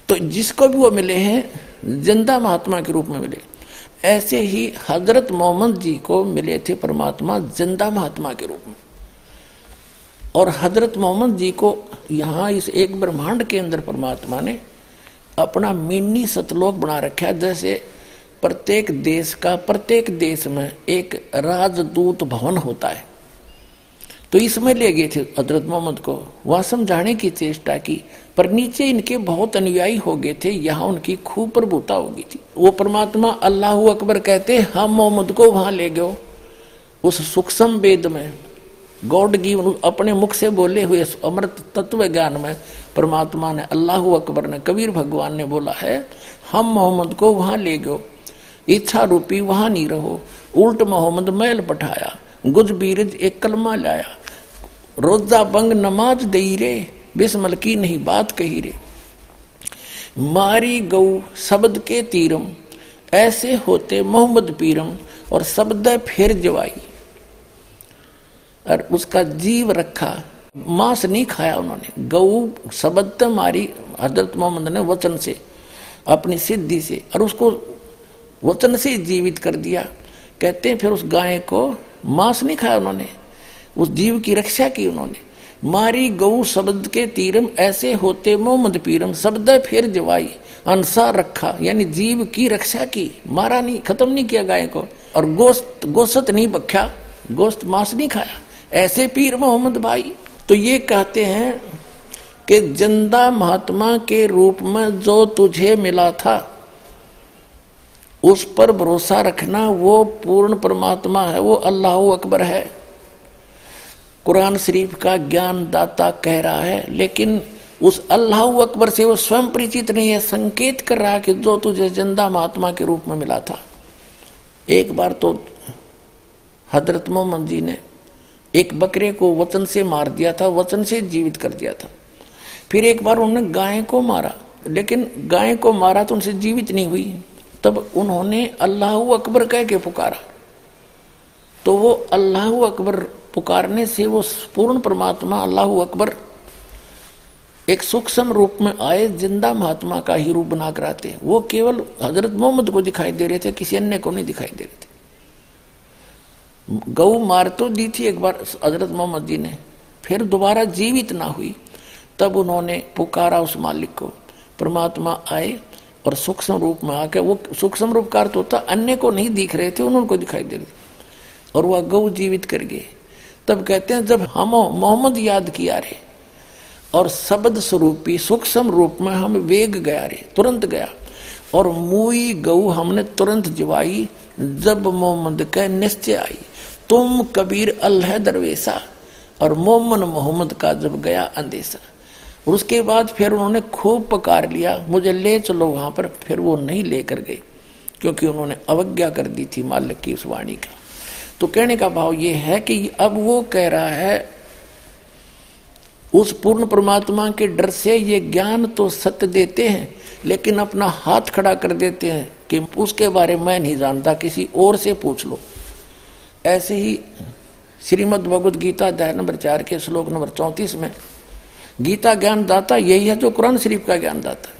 Speaker 5: तो जिसको भी वो मिले हैं, ज़िंदा महात्मा के रूप में मिले। ऐसे ही हज़रत मोहम्मद जी को मिले थे परमात्मा ज़िंदा महात्मा के रूप में। और हज़रत मोहम्मद जी को यहाँ इस एक ब्रह्मांड के अंदर परमात्मा ने अपना मिनी सतलोक बना रखा है। जैसे प्रत्येक देश का, प्रत्येक देश में एक राजदूत भवन होता है। तो इसमें ले गए थे हज़रत मोहम्मद को। वह समझाने की चेष्टा की, पर नीचे इनके बहुत अनुयायी हो गए थे। यहाँ उनकी खूब प्रभुता हो गई थी। वो परमात्मा अल्लाह अकबर कहते हम मोहम्मद को वहाँ ले गयो उस सूक्ष्म वेद में गॉड गिव अपने मुख से बोले हुए अमृत तत्व ज्ञान में परमात्मा ने अल्लाह अकबर ने, कबीर भगवान ने बोला है, हम मोहम्मद को वहाँ ले गयो। इच्छा रूपी वहाँ नहीं रहो। उल्ट मोहम्मद मैल पठाया। गुज बीरज एक कलमा लाया। रोजा बंग नमाज़ दई रे, बिस्मल की नहीं बात कही रे। मारी गौ शब्द के तीरम, ऐसे होते मोहम्मद पीरम, और शब्द फिर जवाई। और उसका जीव रखा। मांस नहीं खाया उन्होंने। गऊ शब्द मारी हज़रत मोहम्मद ने वचन से, अपनी सिद्धि से, और उसको वचन से जीवित कर दिया। कहते हैं, फिर उस गाय को मांस नहीं खाया उन्होंने। उस जीव की रक्षा की उन्होंने। मारी गऊ शब्द के तीरम, ऐसे होते मोहम्मद पीरम शब्द फिर जवाई, अनुसार रखा, यानी जीव की रक्षा की। मारा नहीं, खत्म नहीं किया गाय को। और गोश्त गोश्त नहीं बख्या गोश्त मांस नहीं खाया। ऐसे पीर मोहम्मद भाई। तो ये कहते हैं कि ज़िंदा महात्मा के रूप में जो तुझे मिला था, उस पर भरोसा रखना वो पूर्ण परमात्मा है, वो अल्लाह अकबर है। कुरान शरीफ का ज्ञान दाता कह रहा है, लेकिन उस अल्लाह अकबर से वो स्वयं परिचित नहीं है, संकेत कर रहा है कि जो तुझे ज़िंदा महात्मा के रूप में मिला था। एक बार तो हज़रत मोहम्मद जी ने एक बकरे को वचन से मार दिया था वचन से जीवित कर दिया था। फिर एक बार उन्होंने गाय को मारा, लेकिन गाय को मारा तो उनसे जीवित नहीं हुई। तब उन्होंने अल्लाह अकबर कह के पुकारा। तो वो अल्लाह अकबर पुकारने से वो पूर्ण परमात्मा अल्लाह अकबर एक सूक्ष्म रूप में आए, ज़िंदा महात्मा का ही रूप बनाकर आते वो केवल हज़रत मोहम्मद को दिखाई दे रहे थे, किसी अन्य को नहीं दिखाई दे रहे थे। गौ मार तो दी थी एक बार हज़रत मोहम्मद जी ने। फिर दोबारा जीवित ना हुई। तब उन्होंने पुकारा उस मालिक को। परमात्मा आए और सूक्ष्म रूप में आके, वो सूक्ष्म रूप का अर्थ होता अन्य को नहीं दिख रहे थे उनको दिखाई दे रहे और वह गौ जीवित कर गए। तब कहते हैं, जब हम मोहम्मद याद किया रे, और शब्द स्वरूपी, सूक्ष्म रूप में हम वेग गया रे, तुरंत गया। और मुई गऊ हमने तुरंत जवाई, जब मोहम्मद कह निश्चय आई। तुम कबीर अल्लाह दरवेशा। और मोमन मोहम्मद का जब गया अंदेशा। उसके बाद फिर उन्होंने खूब पकार लिया। मुझे ले चलो वहाँ पर, फिर वो नहीं लेकर गए, क्योंकि उन्होंने अवज्ञा कर दी थी मालिक की उस वाणी का। तो कहने का भाव ये है कि अब वो कह रहा है, उस पूर्ण परमात्मा के डर से ये ज्ञान तो सत्य देते हैं, लेकिन अपना हाथ खड़ा कर देते हैं कि उसके बारे मैं नहीं जानता, किसी और से पूछ लो। ऐसे ही श्रीमद भगवद गीता अध्याय नंबर चार के श्लोक नंबर चौंतीस में गीता ज्ञान दाता यही है जो कुरान शरीफ का ज्ञान दाता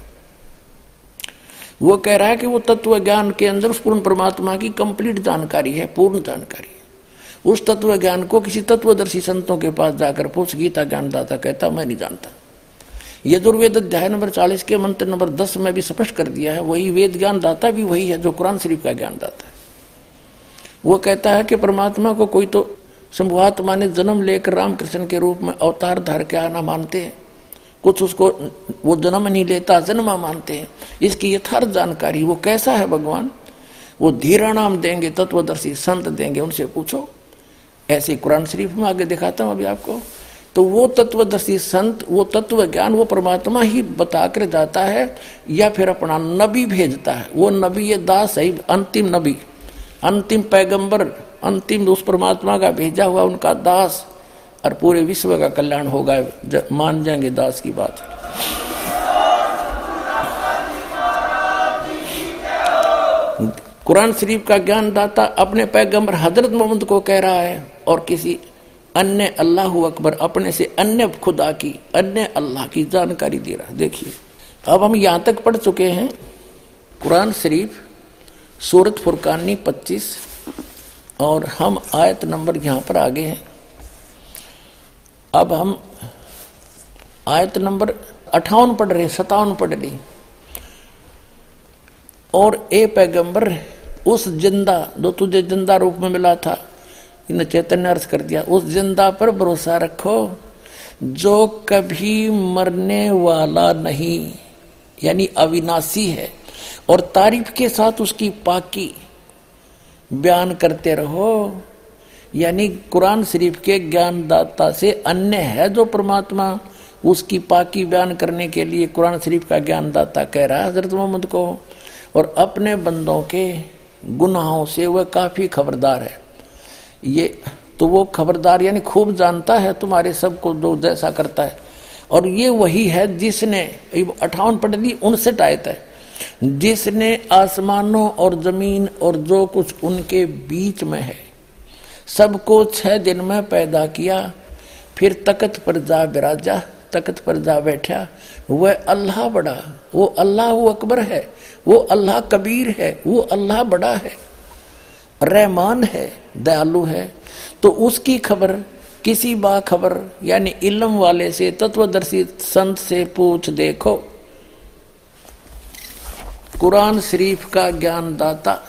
Speaker 5: वो कह रहा है कि वो तत्व ज्ञान के अंदर उस पूर्ण परमात्मा की कंप्लीट जानकारी है, पूर्ण जानकारी है। उस तत्व ज्ञान को किसी तत्वदर्शी संतों के पास जाकर पूछ, गीता ज्ञानदाता कहता, मैं नहीं जानता। यजुर्वेद अध्याय नंबर चालीस के मंत्र नंबर दस में भी स्पष्ट कर दिया है, वही वेद ज्ञान दाता भी वही है जो कुरान शरीफ का ज्ञान दाता है। वो कहता है कि परमात्मा को कोई तो शंभुआत्मा ने जन्म लेकर रामकृष्ण के रूप में अवतार धर के आना मानते हैं। कुछ उसको वो जन्म नहीं लेता, जन्मा मानते हैं। इसकी यथार्थ जानकारी, वो कैसा है भगवान? वो धीरा नाम देंगे, तत्वदर्शी संत देंगे, उनसे पूछो। ऐसे कुरान शरीफ में आगे दिखाता हूँ अभी आपको। तो वो तत्वदर्शी संत, वो तत्व ज्ञान वो परमात्मा ही बता कर जाता है या फिर अपना नबी भेजता है। वो नबी ये दास है, अंतिम नबी। अंतिम पैगंबर, अंतिम उस परमात्मा का भेजा हुआ उनका दास और पूरे विश्व का कल्याण होगा। मान जाएँगे दास की बात। कुरान शरीफ का ज्ञान दाता अपने पैगंबर हज़रत मोहम्मद को कह रहा है और किसी अन्य अल्लाह अकबर अपने से अन्य खुदा की, अन्य अल्लाह की जानकारी दे रहा देखिए, अब हम यहाँ तक पढ़ चुके हैं कुरान शरीफ सूरत फुरकानी 25 और हम आयत नंबर यहाँ पर आगे हैं। अब हम आयत नंबर अठावन पढ़ रहे सतावन पढ़ रही और ए पैगंबर, उस ज़िंदा, जो तुझे ज़िंदा रूप में मिला था इन चैतन्य अर्थ कर दिया, उस ज़िंदा पर भरोसा रखो, जो कभी मरने वाला नहीं, यानी अविनाशी है। और तारीफ़ के साथ उसकी पाकी बयान करते रहो। यानी कुरान शरीफ के ज्ञानदाता से अन्य है जो परमात्मा उसकी पाकी बयान करने के लिए कुरान शरीफ का ज्ञानदाता कह रहा है हज़रत मोहम्मद को। और अपने बंदों के गुनाहों से वह काफ़ी खबरदार है। ये तो वो खबरदार यानी खूब जानता है तुम्हारे सबको जो जैसा करता है। और ये वही है जिसने अठावन पढ़ ली, उनसठ आयत है। जिसने आसमानों और ज़मीन और जो कुछ उनके बीच में है, सबको छह दिन में पैदा किया, फिर तकत पर जा बिराजा तकत पर जा बैठा। वह अल्लाह बड़ा, वो अल्लाह वो अकबर है, वो अल्लाह कबीर है, वो अल्लाह बड़ा है, रहमान है, दयालु है। तो उसकी खबर, किसी बाखबर, यानी इलम वाले से, तत्वदर्शी संत से पूछ देखो। कुरान शरीफ का ज्ञान दाता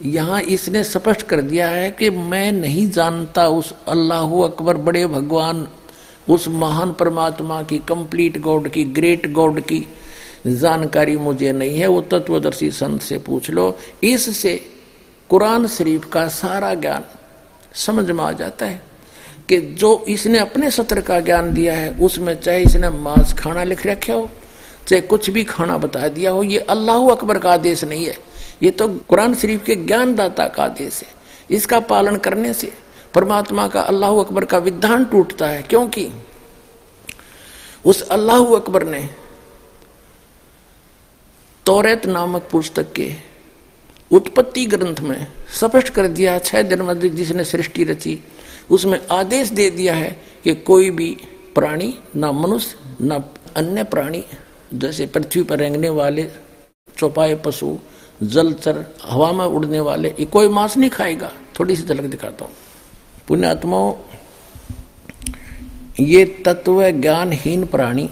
Speaker 5: यहाँ इसने स्पष्ट कर दिया है कि मैं नहीं जानता उस अल्लाह अकबर, बड़े भगवान, उस महान परमात्मा की कंप्लीट गॉड की ग्रेट गॉड की जानकारी मुझे नहीं है। वो तत्वदर्शी संत से पूछ लो। इससे कुरान शरीफ का सारा ज्ञान समझ में आ जाता है कि जो इसने अपने सत्र का ज्ञान दिया है, उसमें चाहे इसने मांस खाना लिख रखा हो चाहे कुछ भी खाना बता दिया हो, ये अल्लाह अकबर का आदेश नहीं है। ये तो कुरान शरीफ के ज्ञानदाता का आदेश है। इसका पालन करने से परमात्मा का अल्लाह अकबर का विधान टूटता है। क्योंकि उस अल्लाह अकबर ने तौरेत नामक पुस्तक के उत्पत्ति ग्रंथ में स्पष्ट कर दिया, छह दिन में जिसने सृष्टि रची, उसमें आदेश दे दिया है कि कोई भी प्राणी, ना मनुष्य, ना अन्य प्राणी जैसे पृथ्वी पर रेंगने वाले चौपाए पशु, जलचर, हवा में उड़ने वाले, ये कोई मांस नहीं खाएगा। थोड़ी सी झलक दिखाता हूँ। पुण्यात्माओं, ये तत्व ज्ञानहीन प्राणी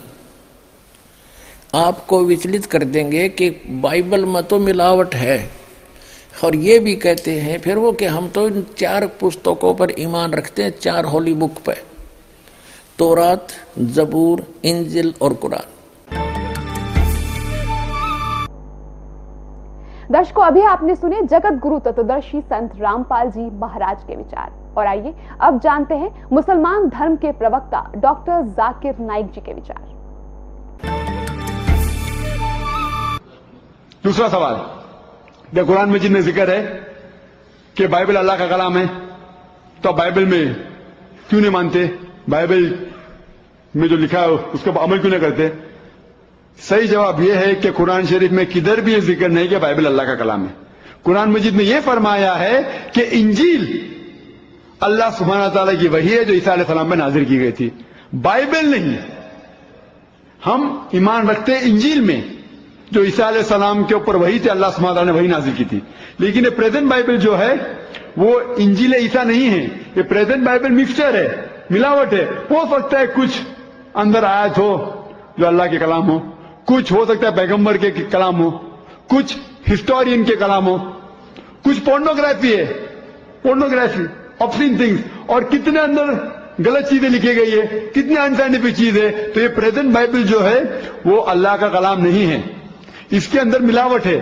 Speaker 5: आपको विचलित कर देंगे कि बाइबल में तो मिलावट है। और ये भी कहते हैं, फिर वो कि हम तो इन चार पुस्तकों पर ईमान रखते हैं, चार होली बुक पर तोरात, जबूर, इंजिल और कुरान।
Speaker 1: दर्शकों, अभी आपने सुने जगत गुरु तत्वदर्शी संत रामपाल जी महाराज के विचार। और आइए, अब जानते हैं मुसलमान धर्म के प्रवक्ता डॉक्टर जाकिर नाइक जी के विचार।
Speaker 9: दूसरा सवाल। जब कुरान मजीद में ज़िक्र है कि बाइबल अल्लाह का कलाम है तो बाइबल में क्यों नहीं मानते? बाइबल में जो लिखा है, उसका अमल क्यों नहीं करते? सही जवाब यह है कि कुरान शरीफ में किधर भी ज़िक्र नहीं कि बाइबल अल्लाह का कलाम है। कुरान मजीद में यह फरमाया है कि इंजील अल्लाह सुबहाना तला की वही है जो ईसा सलाम में नाजिर की गई थी। बाइबल नहीं हम ईमान रखते इंजील में, जो ईसा सलाम के ऊपर वही थे, अल्लाह सुबहान ने वही नाजिर की थी। लेकिन ये प्रेजेंट बाइबल जो है, वो इंजील ईसा नहीं है। ये प्रेजेंट बाइबल मिक्सचर है, मिलावट है। हो सकता है कुछ अंदर आयत हो जो अल्लाह के कलाम हो। कुछ हो सकता है पैगंबर के कलाम हो, कुछ हिस्टोरियन के कलाम हो, कुछ पोर्नोग्राफी है पोर्नोग्राफी ऑप्शन थिंग्स और कितने अंदर गलत चीज़ें लिखी गई है, कितनी अनसाइंटिफिक चीज़ है तो ये प्रेजेंट बाइबल जो है, वो अल्लाह का कलाम नहीं है। इसके अंदर मिलावट है।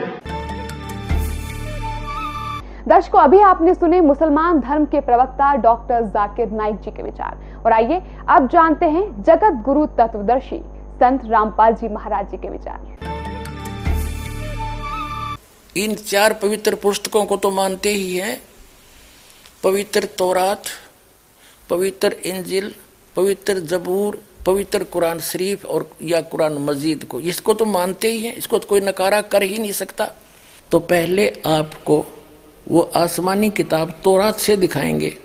Speaker 1: दर्शकों, अभी आपने सुने मुसलमान धर्म के प्रवक्ता डॉक्टर जाकिर नाइक जी के विचार। और आइए अब जानते हैं जगत गुरु तत्वदर्शी संत रामपाल जी महाराज जी के विचार।
Speaker 5: इन चार पवित्र पुस्तकों को तो मानते ही हैं। पवित्र तौरात, पवित्र इंजिल, पवित्र जबूर, पवित्र कुरान शरीफ और या कुरान मजीद को। इसको तो मानते ही हैं, इसको तो कोई नकारा कर ही नहीं सकता। तो पहले आपको वो आसमानी किताब तोरात से दिखाएँगे।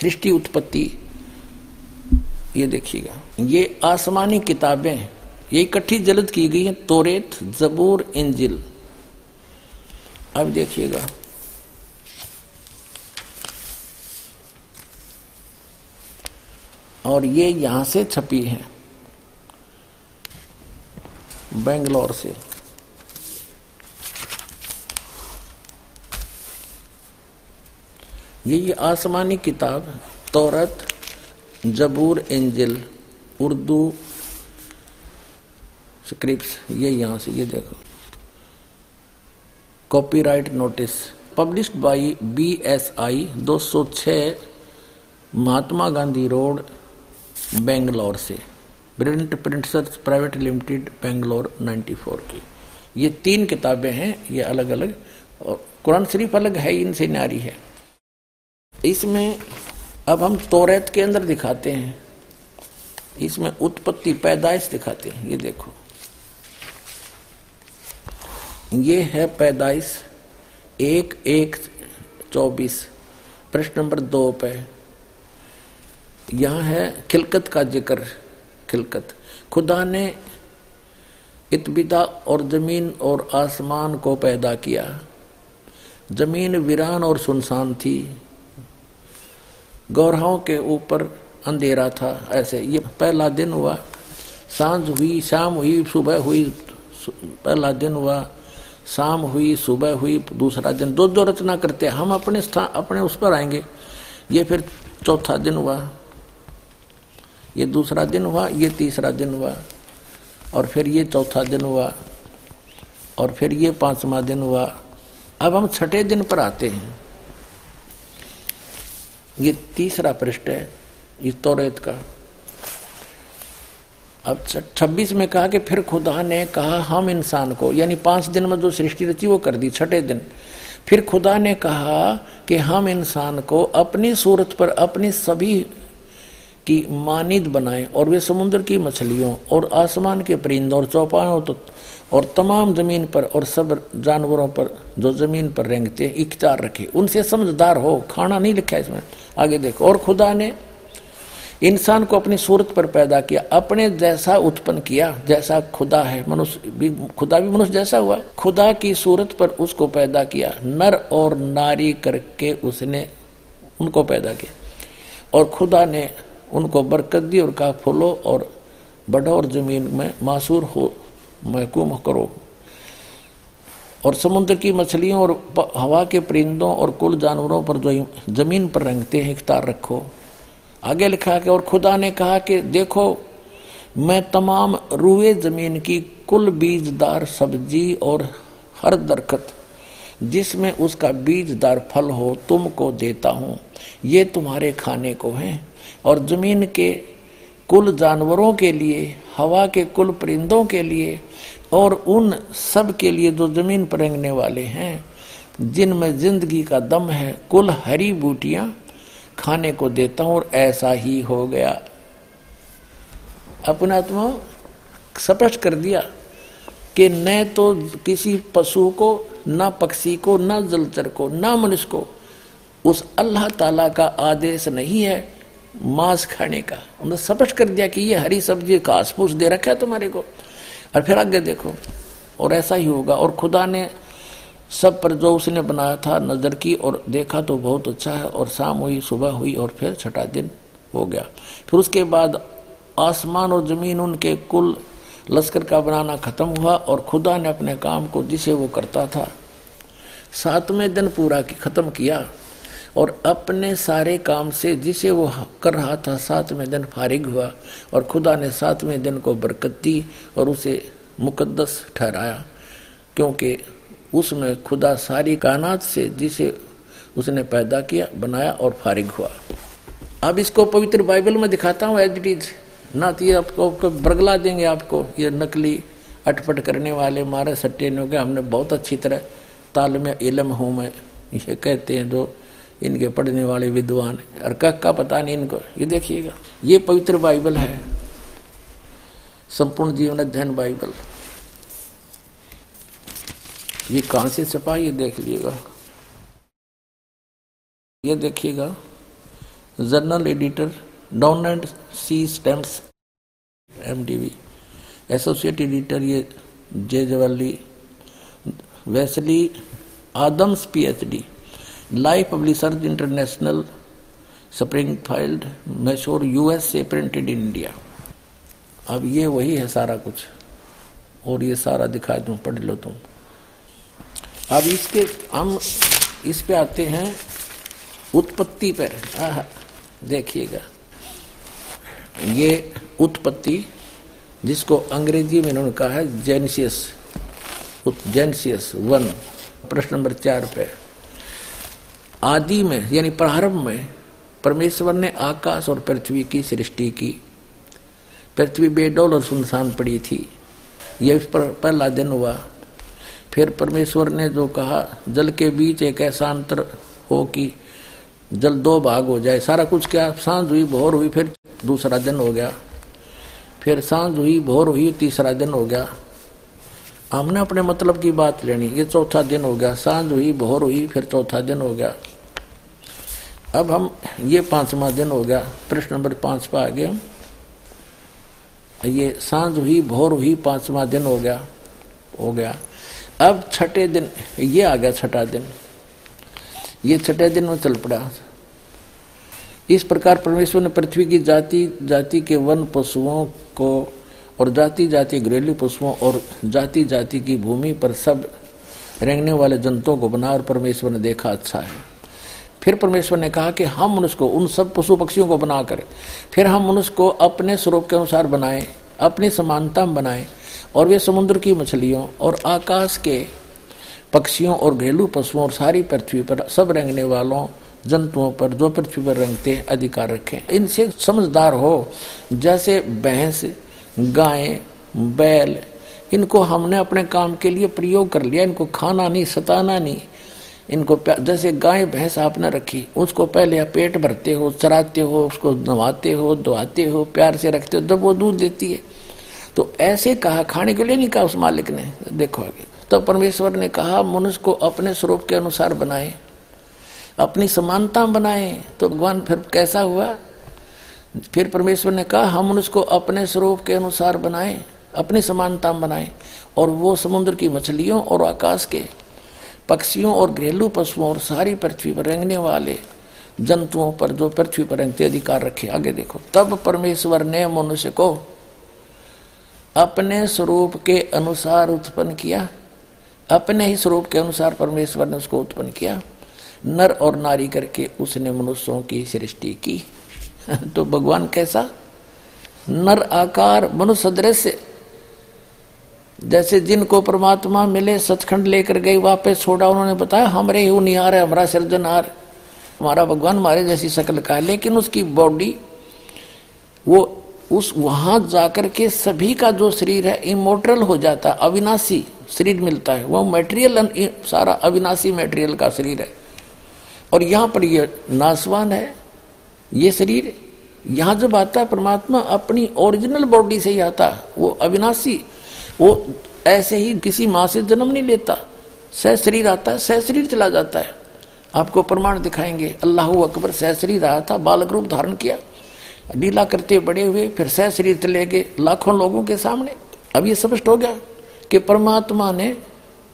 Speaker 5: सृष्टि उत्पत्ति, ये देखिएगा। ये आसमानी किताबें ये इकट्ठी जलद की गई है। तोरेत, जबूर, इंजिल। अब देखिएगा। और ये यहाँ से छपी है। बेंगलोर से। ये ये आसमानी किताब, तौरत, जबूर एंजल उर्दू स्क्रिप्ट्स ये यहाँ से, ये देखो। Copyright notice published by BSI 206 Mahatma Gandhi road, Bangalore से। ब्रिंट प्रिंटर्स प्राइवेट लिमिटेड बेंगलोर 94 की। ये तीन किताबें हैं, ये अलग अलग और कुरान शरीफ अलग है इनसे नारी है। इसमें अब हम तोरेत के अंदर दिखाते हैं। इसमें उत्पत्ति पैदाइश दिखाते हैं। ये देखो। ये है पैदाइश। एक एक, चौबीस। प्रश्न नंबर दो पे। यहाँ है खिलकत का ज़िक्र। खिलकत। खुदा ने इतबिदा और ज़मीन और आसमान को पैदा किया। ज़मीन वीरान और सुनसान थी। गौरहों के ऊपर अंधेरा था, ऐसे। ये पहला दिन हुआ, साँझ हुई, शाम हुई, सुबह हुई पहला दिन हुआ, शाम हुई, सुबह हुई, दूसरा दिन। दो दो रचना करते हम अपने स्थान अपने उस पर आएँगे। ये फिर चौथा दिन हुआ। ये दूसरा दिन हुआ, ये तीसरा दिन हुआ, और फिर ये चौथा दिन हुआ, और फिर ये पांचवा दिन हुआ। अब हम छठे दिन पर आते हैं। ये तीसरा पृष्ठ है। इस तौरेत का। अब छब्बीस में कहा कि फिर खुदा ने कहा, हम इंसान को, यानी पाँच दिन में जो सृष्टि रची, वो कर दी, छठे दिन। फिर खुदा ने कहा कि हम इंसान को अपनी सूरत पर अपनी सभी की मानिद बनाएँ, और वे समुद्र की मछलियों, और आसमान के परिंदों, और चौपायों तो और तमाम ज़मीन पर, और सब जानवरों पर जो ज़मीन पर रेंगते इख्तियार रखे। उनसे समझदार हो, खाना नहीं लिखा इसमें। आगे देखो, और खुदा ने इंसान को अपनी सूरत पर पैदा किया, अपने जैसा उत्पन्न किया, जैसा खुदा है, मनुष्य भी, खुदा भी मनुष्य जैसा हुआ। खुदा की सूरत पर उसको पैदा किया, नर और नारी करके उसने उनको पैदा किया। और खुदा ने उनको बरकत दी और कहा, फूलो और बढ़ो और ज़मीन में मासूर हो, महकूम करो। और समुद्र की मछलियों और हवा के परिंदों और कुल जानवरों पर जो ज़मीन पर रंगते हैं इख्तार रखो। आगे लिखा कि, और खुदा ने कहा कि, देखो, मैं तमाम रूए ज़मीन की कुल बीजदार सब्ज़ी और हर दरखत जिसमें उसका बीजदार फल हो तुमको देता हूँ। ये तुम्हारे खाने को हैं। और ज़मीन के कुल जानवरों के लिए, हवा के कुल परिंदों के लिए, और उन सब के लिए जो ज़मीन पर रेंगने वाले हैं, जिनमें ज़िंदगी का दम है, कुल हरी बूटियाँ खाने को देता हूँ और ऐसा ही हो गया। अपना आत्मा स्पष्ट कर दिया कि न तो किसी पशु को, न पक्षी को, ना जलचर को, ना मनुष्य को उस अल्लाह ताला का आदेश नहीं है मांस खाने का। उन्होंने स्पष्ट कर दिया कि ये हरी सब्ज़ी घास फूस दे रखा है तुम्हारे को। और फिर आगे देखो, और ऐसा ही होगा। और खुदा ने सब पर जो उसने बनाया था नज़र की और देखा तो बहुत अच्छा है और शाम हुई, सुबह हुई और फिर छठा दिन हो गया। फिर उसके बाद आसमान और ज़मीन उनके कुल लश्कर का बनाना खत्म हुआ और खुदा ने अपने काम को जिसे वो करता था, सातवें दिन पूरा की खत्म किया और अपने सारे काम से जिसे वो कर रहा था सातवें दिन फारिग हुआ और खुदा ने सातवें दिन को बरकत दी और उसे मुकद्दस ठहराया। क्योंकि उसमें खुदा सारी कायनात से जिसे उसने पैदा किया, बनाया और फारिग हुआ। अब इसको पवित्र बाइबल में दिखाता हूँ एज इट इज़ ना तो ये आपको बरगला देंगे आपको। ये नकली, अटपट करने वाले, मारे सट्टे ने हमने बहुत अच्छी तरह ताल में इलम हूँ मैं। ये कहते हैं जो इनके पढ़ने वाले विद्वान। और कह का पता नहीं इनको। ये देखिएगा। ये पवित्र बाइबल है। संपूर्ण जीवन अध्ययन बाइबल। ये कहाँ से छपा ये देख लीजिएगा ये देखिएगा। Journal editor Dawn and C Stamps V associate editor ये J Jawali Wesley Adams P H D life publishers international Springfield Missouri USA printed in India अब ये वही है सारा कुछ। और ये सारा दिखा दूँ, पढ़ लो तुम। अब इसके, हम इस पे आते हैं, उत्पत्ति पर। देखिएगा। ये उत्पत्ति, जिसको अंग्रेज़ी में इन्होंने कहा है, जेनसियस। जेनसियस, वन, प्रश्न नंबर चार पे। आदि में, यानी प्रारंभ में, परमेश्वर ने आकाश और पृथ्वी की सृष्टि की। पृथ्वी बेडोल और सुनसान पड़ी थी। यह इस पर पहला दिन हुआ। फिर परमेश्वर ने जो कहा, जल के बीच एक ऐसा अंतर हो कि जल दो भाग हो जाए। सारा कुछ क्या? साँझ हुई, भोर हुई, फिर दूसरा दिन हो गया। फिर साँझ हुई, भोर हुई, तीसरा दिन हो गया। हमने अपने मतलब की बात लेनी, ये चौथा दिन हो गया। साँझ हुई, भोर हुई, फिर चौथा दिन हो गया। अब हम, ये पांचवा दिन हो गया। प्रश्न नंबर पाँच पर आ गए ये साँझ हुई, भोर हुई, पांचवा दिन हो गया हो गया। अब छठे दिन, ये आ गया छठा दिन। ये छठे दिन में चल पड़ा। इस प्रकार परमेश्वर ने पृथ्वी की जाति जाति के वन पशुओं को और जाति जाति घरेलू पशुओं और जाति जाति की भूमि पर सब रेंगने वाले जंतुओं को बना और परमेश्वर ने देखा अच्छा है। फिर परमेश्वर ने कहा कि हम मनुष्य को, उन सब पशु पक्षियों को बनाकर फिर हम मनुष्य को अपने स्वरूप के अनुसार बनाए, अपनी समानता में बनाए और वे समुद्र की मछलियों और आकाश के पक्षियों और घरेलू पशुओं और सारी पृथ्वी पर सब रंगने वालों, जंतुओं पर जो पृथ्वी पर रंगते हैं, अधिकार रखें। इनसे समझदार हो, जैसे भैंस, गाय, बैल, इनको हमने अपने काम के लिए प्रयोग कर लिया। इनको खाना नहीं, सताना नहीं। इनको जैसे गाय, भैंस आपने रखी, उसको पहले आप पेट भरते हो, चराते हो, उसको नवाते हो, धोआते हो, प्यार से रखते हो, जब वो दूध देती है। तो ऐसे कहा, खाने के लिए नहीं कहा उस मालिक ने। देखो आगे। तो परमेश्वर ने कहा, मनुष्य को अपने स्वरूप के अनुसार बनाए, अपनी समानता बनाए। तो भगवान फिर कैसा हुआ? फिर परमेश्वर ने कहा, हम मनुष्य को अपने स्वरूप के अनुसार बनाए, अपनी समानता बनाए, और वो समुद्र की मछलियों और आकाश के पक्षियों और घरेलू पशुओं और सारी पृथ्वी पर रेंगने वाले जंतुओं पर, जो पृथ्वी पर रेंगते अधिकार रखे। आगे देखो। तब परमेश्वर ने मनुष्य को अपने स्वरूप के अनुसार उत्पन्न किया। अपने ही स्वरूप के अनुसार परमेश्वर ने उसको उत्पन्न किया। नर और नारी करके उसने मनुष्यों की सृष्टि की। (laughs) तो भगवान कैसा? नर आकार मनुष्य सदृश्य जैसे जिनको परमात्मा मिले, सचखंड लेकर गए, वापस छोड़ा, उन्होंने बताया, हमारे ही निहार है हमारा सृजनहार हमारा भगवान हमारे जैसी शक्ल का है। लेकिन उसकी बॉडी, वो उस वहाँ जाकर के सभी का जो शरीर है इमोटरल हो जाता है अविनाशी शरीर मिलता है। वो मेटेरियल सारा अविनाशी मेटेरियल का शरीर है। और यहाँ पर ये नासवान है, ये शरीर, यहाँ जब आता है, परमात्मा अपनी ओरिजिनल बॉडी से ही आता है वो अविनाशी, वो ऐसे ही किसी माँ से जन्म नहीं लेता। सह शरीर आता है सह शरीर चला जाता है। आपको प्रमाण दिखाएँगे, अल्लाह अकबर सह शरीर आया था, बालक रूप धारण किया। लीला करते बड़े हुए, फिर सह शरीर चले गए लाखों लोगों के सामने। अब ये स्पष्ट हो गया कि परमात्मा ने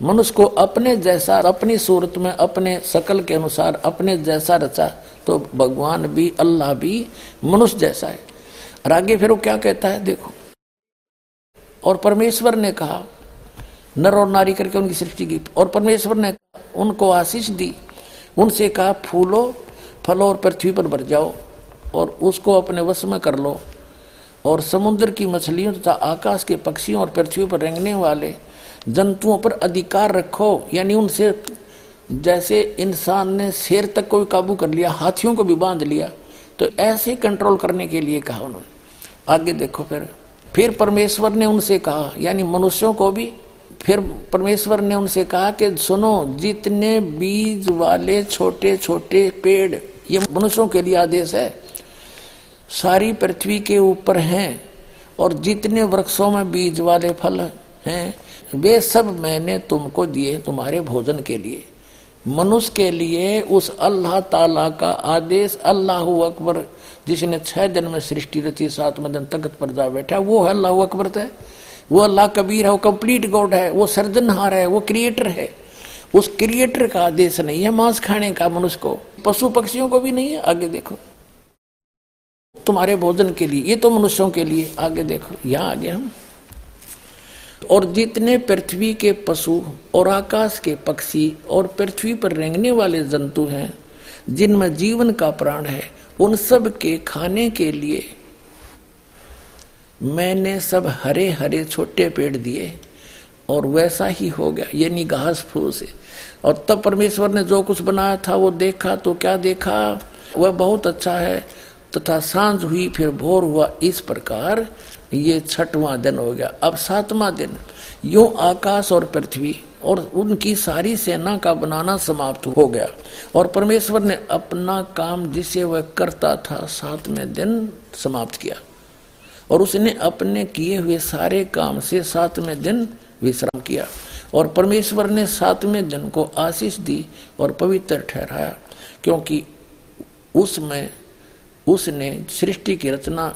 Speaker 5: मनुष्य को अपने जैसा अपनी सूरत में अपने शकल के अनुसार अपने जैसा रचा तो भगवान भी, अल्लाह भी मनुष्य जैसा है। और आगे फिर वो क्या कहता है, देखो। और परमेश्वर ने कहा, नर और नारी करके उनकी सृष्टि की। और परमेश्वर ने उनको आशीष दी, उनसे कहा, फूलो, फलो और पृथ्वी पर भर जाओ। और उसको अपने वश में कर लो। और समुद्र की मछलियों तथा आकाश के पक्षियों और पृथ्वी पर रेंगने वाले जंतुओं पर अधिकार रखो। यानी उनसे जैसे इंसान ने शेर तक को भी काबू कर लिया, हाथियों को भी बाँध लिया तो ऐसे कंट्रोल करने के लिए कहा उन्होंने। आगे देखो फिर। फिर परमेश्वर ने उनसे कहा, यानी मनुष्यों को भी फिर परमेश्वर ने उनसे कहा कि सुनो, जितने बीज वाले छोटे छोटे पेड़, ये मनुष्यों के लिए आदेश है। सारी पृथ्वी के ऊपर हैं और जितने वृक्षों में बीज वाले फल हैं, वे सब मैंने तुमको दिए तुम्हारे भोजन के लिए। मनुष्य के लिए उस अल्लाह ताला का आदेश, अल्लाह अकबर, जिसने छह दिन में सृष्टि रची, सातवें दिन तख्त पर जा बैठा, वो है अल्लाह अकबर है। वो अल्लाह कबीर है, वो कंप्लीट गॉड है, वो सर्जनहार है, वो क्रिएटर है। उस क्रिएटर का आदेश नहीं है, मांस खाने का मनुष्य को, पशु पक्षियों को भी नहीं है। आगे देखो। तुम्हारे भोजन के लिए, ये तो मनुष्यों के लिए। आगे देखो, यहाँ आगे हम। और जितने पृथ्वी के पशु और आकाश के पक्षी और पृथ्वी पर रेंगने वाले जंतु हैं, जिनमें जीवन का प्राण है, उन सब के खाने के लिए मैंने सब हरे हरे छोटे पेड़ दिए, और वैसा ही हो गया, यानी घास फूस और तब परमेश्वर ने जो कुछ बनाया था, वो देखा तो क्या देखा? वह बहुत अच्छा है। तथा साँझ हुई, फिर भोर हुआ। इस प्रकार ये छठवां दिन हो गया। अब सातवां दिन, यो आकाश और पृथ्वी और उनकी सारी सेना का बनाना समाप्त हो गया। और परमेश्वर ने अपना काम जिसे वह करता था, सातवें दिन समाप्त किया। और उसने अपने किए हुए सारे काम से सातवें दिन विश्राम किया। और परमेश्वर ने सातवें दिन को आशीष दी और पवित्र ठहराया, क्योंकि उसमें उसने सृष्टि की रचना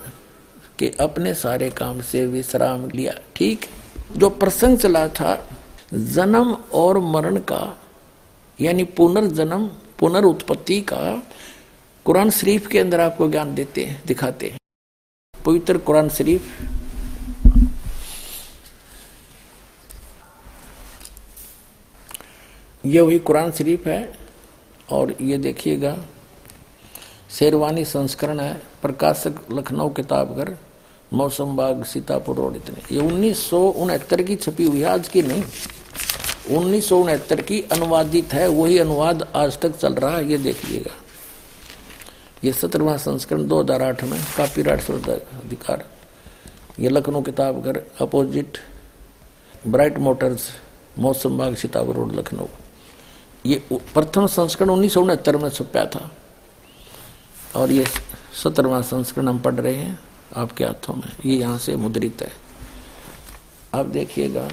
Speaker 5: के अपने सारे काम से विश्राम लिया। ठीक, जो प्रसंग चला था, जन्म और मरण का, यानी पुनर्जन्म पुनर्उत्पत्ति का, कुरान शरीफ के अंदर आपको ज्ञान देते हैं, दिखाते हैं। पवित्र कुरान शरीफ। ये वही कुरान शरीफ है, और ये देखिएगा शेरवानी संस्करण है, प्रकाशक लखनऊ किताबघर, मौसम बाग, सीतापुर रोड इतने। ये उन्नीस की छपी हुई है, आज की नहीं। उन्नीस की अनुवादित है, वही अनुवाद आज तक चल रहा है, ये देखिएगा। ये सत्रहवा संस्करण 2008 में, कापीराइट अधिकार ये लखनऊ किताब घर opposite, Bright Motors, Mausam Bagh, Sitapur road, Lucknow. ये प्रथम संस्करण उन्नीस सौ उनहत्तर में छपया था। और ये सत्रहवा संस्करण हम पढ़ रहे हैं आपके हाथों में। ये यहाँ से मुद्रित है। अब देखिएगा,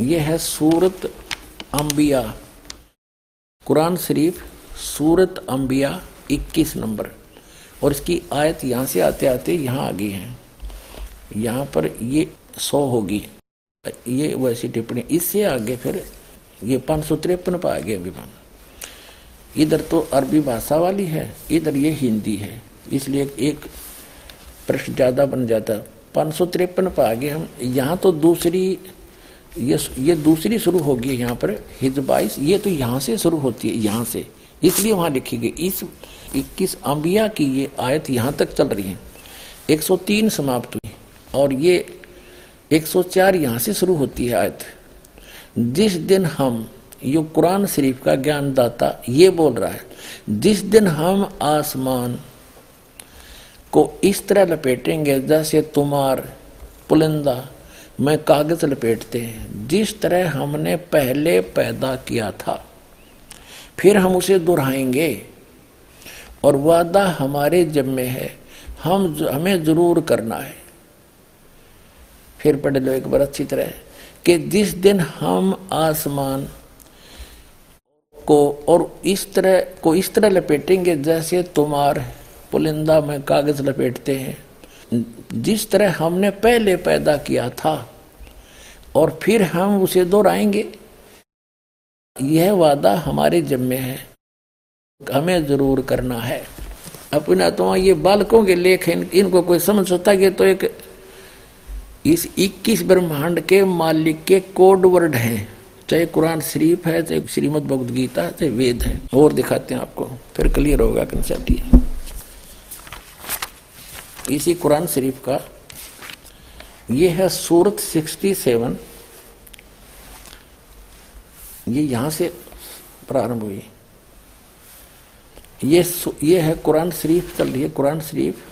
Speaker 5: ये है सूरत अंबिया। कुरान शरीफ सूरत अंबिया 21 नंबर। और इसकी आयत यहाँ से आते आते यहाँ आ गई है। यहाँ पर ये सौ होगी। ये वैसी टिप्पणी। इससे आगे फिर ये पाँच सौ तिरपन पर आ गया इधर तो अरबी भाषा वाली है, इधर ये हिंदी है। इसलिए एक प्रश्न ज़्यादा बन जाता। पाँच सौ तिरपन पर आगे हम, यहाँ तो दूसरी, ये ये दूसरी शुरू होगी यहाँ पर हिजबाइस ये तो यहाँ से शुरू होती है, यहाँ से। इसलिए वहाँ लिखी गई, इस इक्कीस अंबिया की ये आयत यहाँ तक चल रही है। 103 समाप्त हुई, और ये 104 यहाँ से शुरू होती है आयत। जिस दिन हम यो कुरान शरीफ का ज्ञानदाता ये बोल रहा है, जिस दिन हम आसमान को इस तरह लपेटेंगे जैसे तुम्हार पुलिंदा में कागज़ लपेटते हैं, जिस तरह हमने पहले पैदा किया था, फिर हम उसे दोहराएँगे और वादा हमारे जम्मे है, हम हमें ज़रूर करना है। फिर पढ़ लो एक बार अच्छी तरह, कि जिस दिन हम आसमान को और इस तरह को इस तरह लपेटेंगे जैसे तुम्हार पुलिंदा में कागज़ लपेटते हैं। जिस तरह हमने पहले पैदा किया था और फिर हम उसे दोहराएँगे यह वादा हमारे जिम्मे है। हमें ज़रूर करना है। अपना तो ये बालकों के लेख इन, इनको कोई समझ सकता है तो एक इस 21 ब्रह्मांड के मालिक के कोड वर्ड हैं। चाहे कुरान शरीफ है, चाहे श्रीमद भगवद गीता चाहे वेद है। और दिखाते हैं आपको। फिर क्लियर होगा कंसेप्ट ये इसी कुरान शरीफ का, ये है सूरत 67 ये यहाँ से प्रारंभ हुई। ये ये है कुरान शरीफ, चल रही है कुरान शरीफ।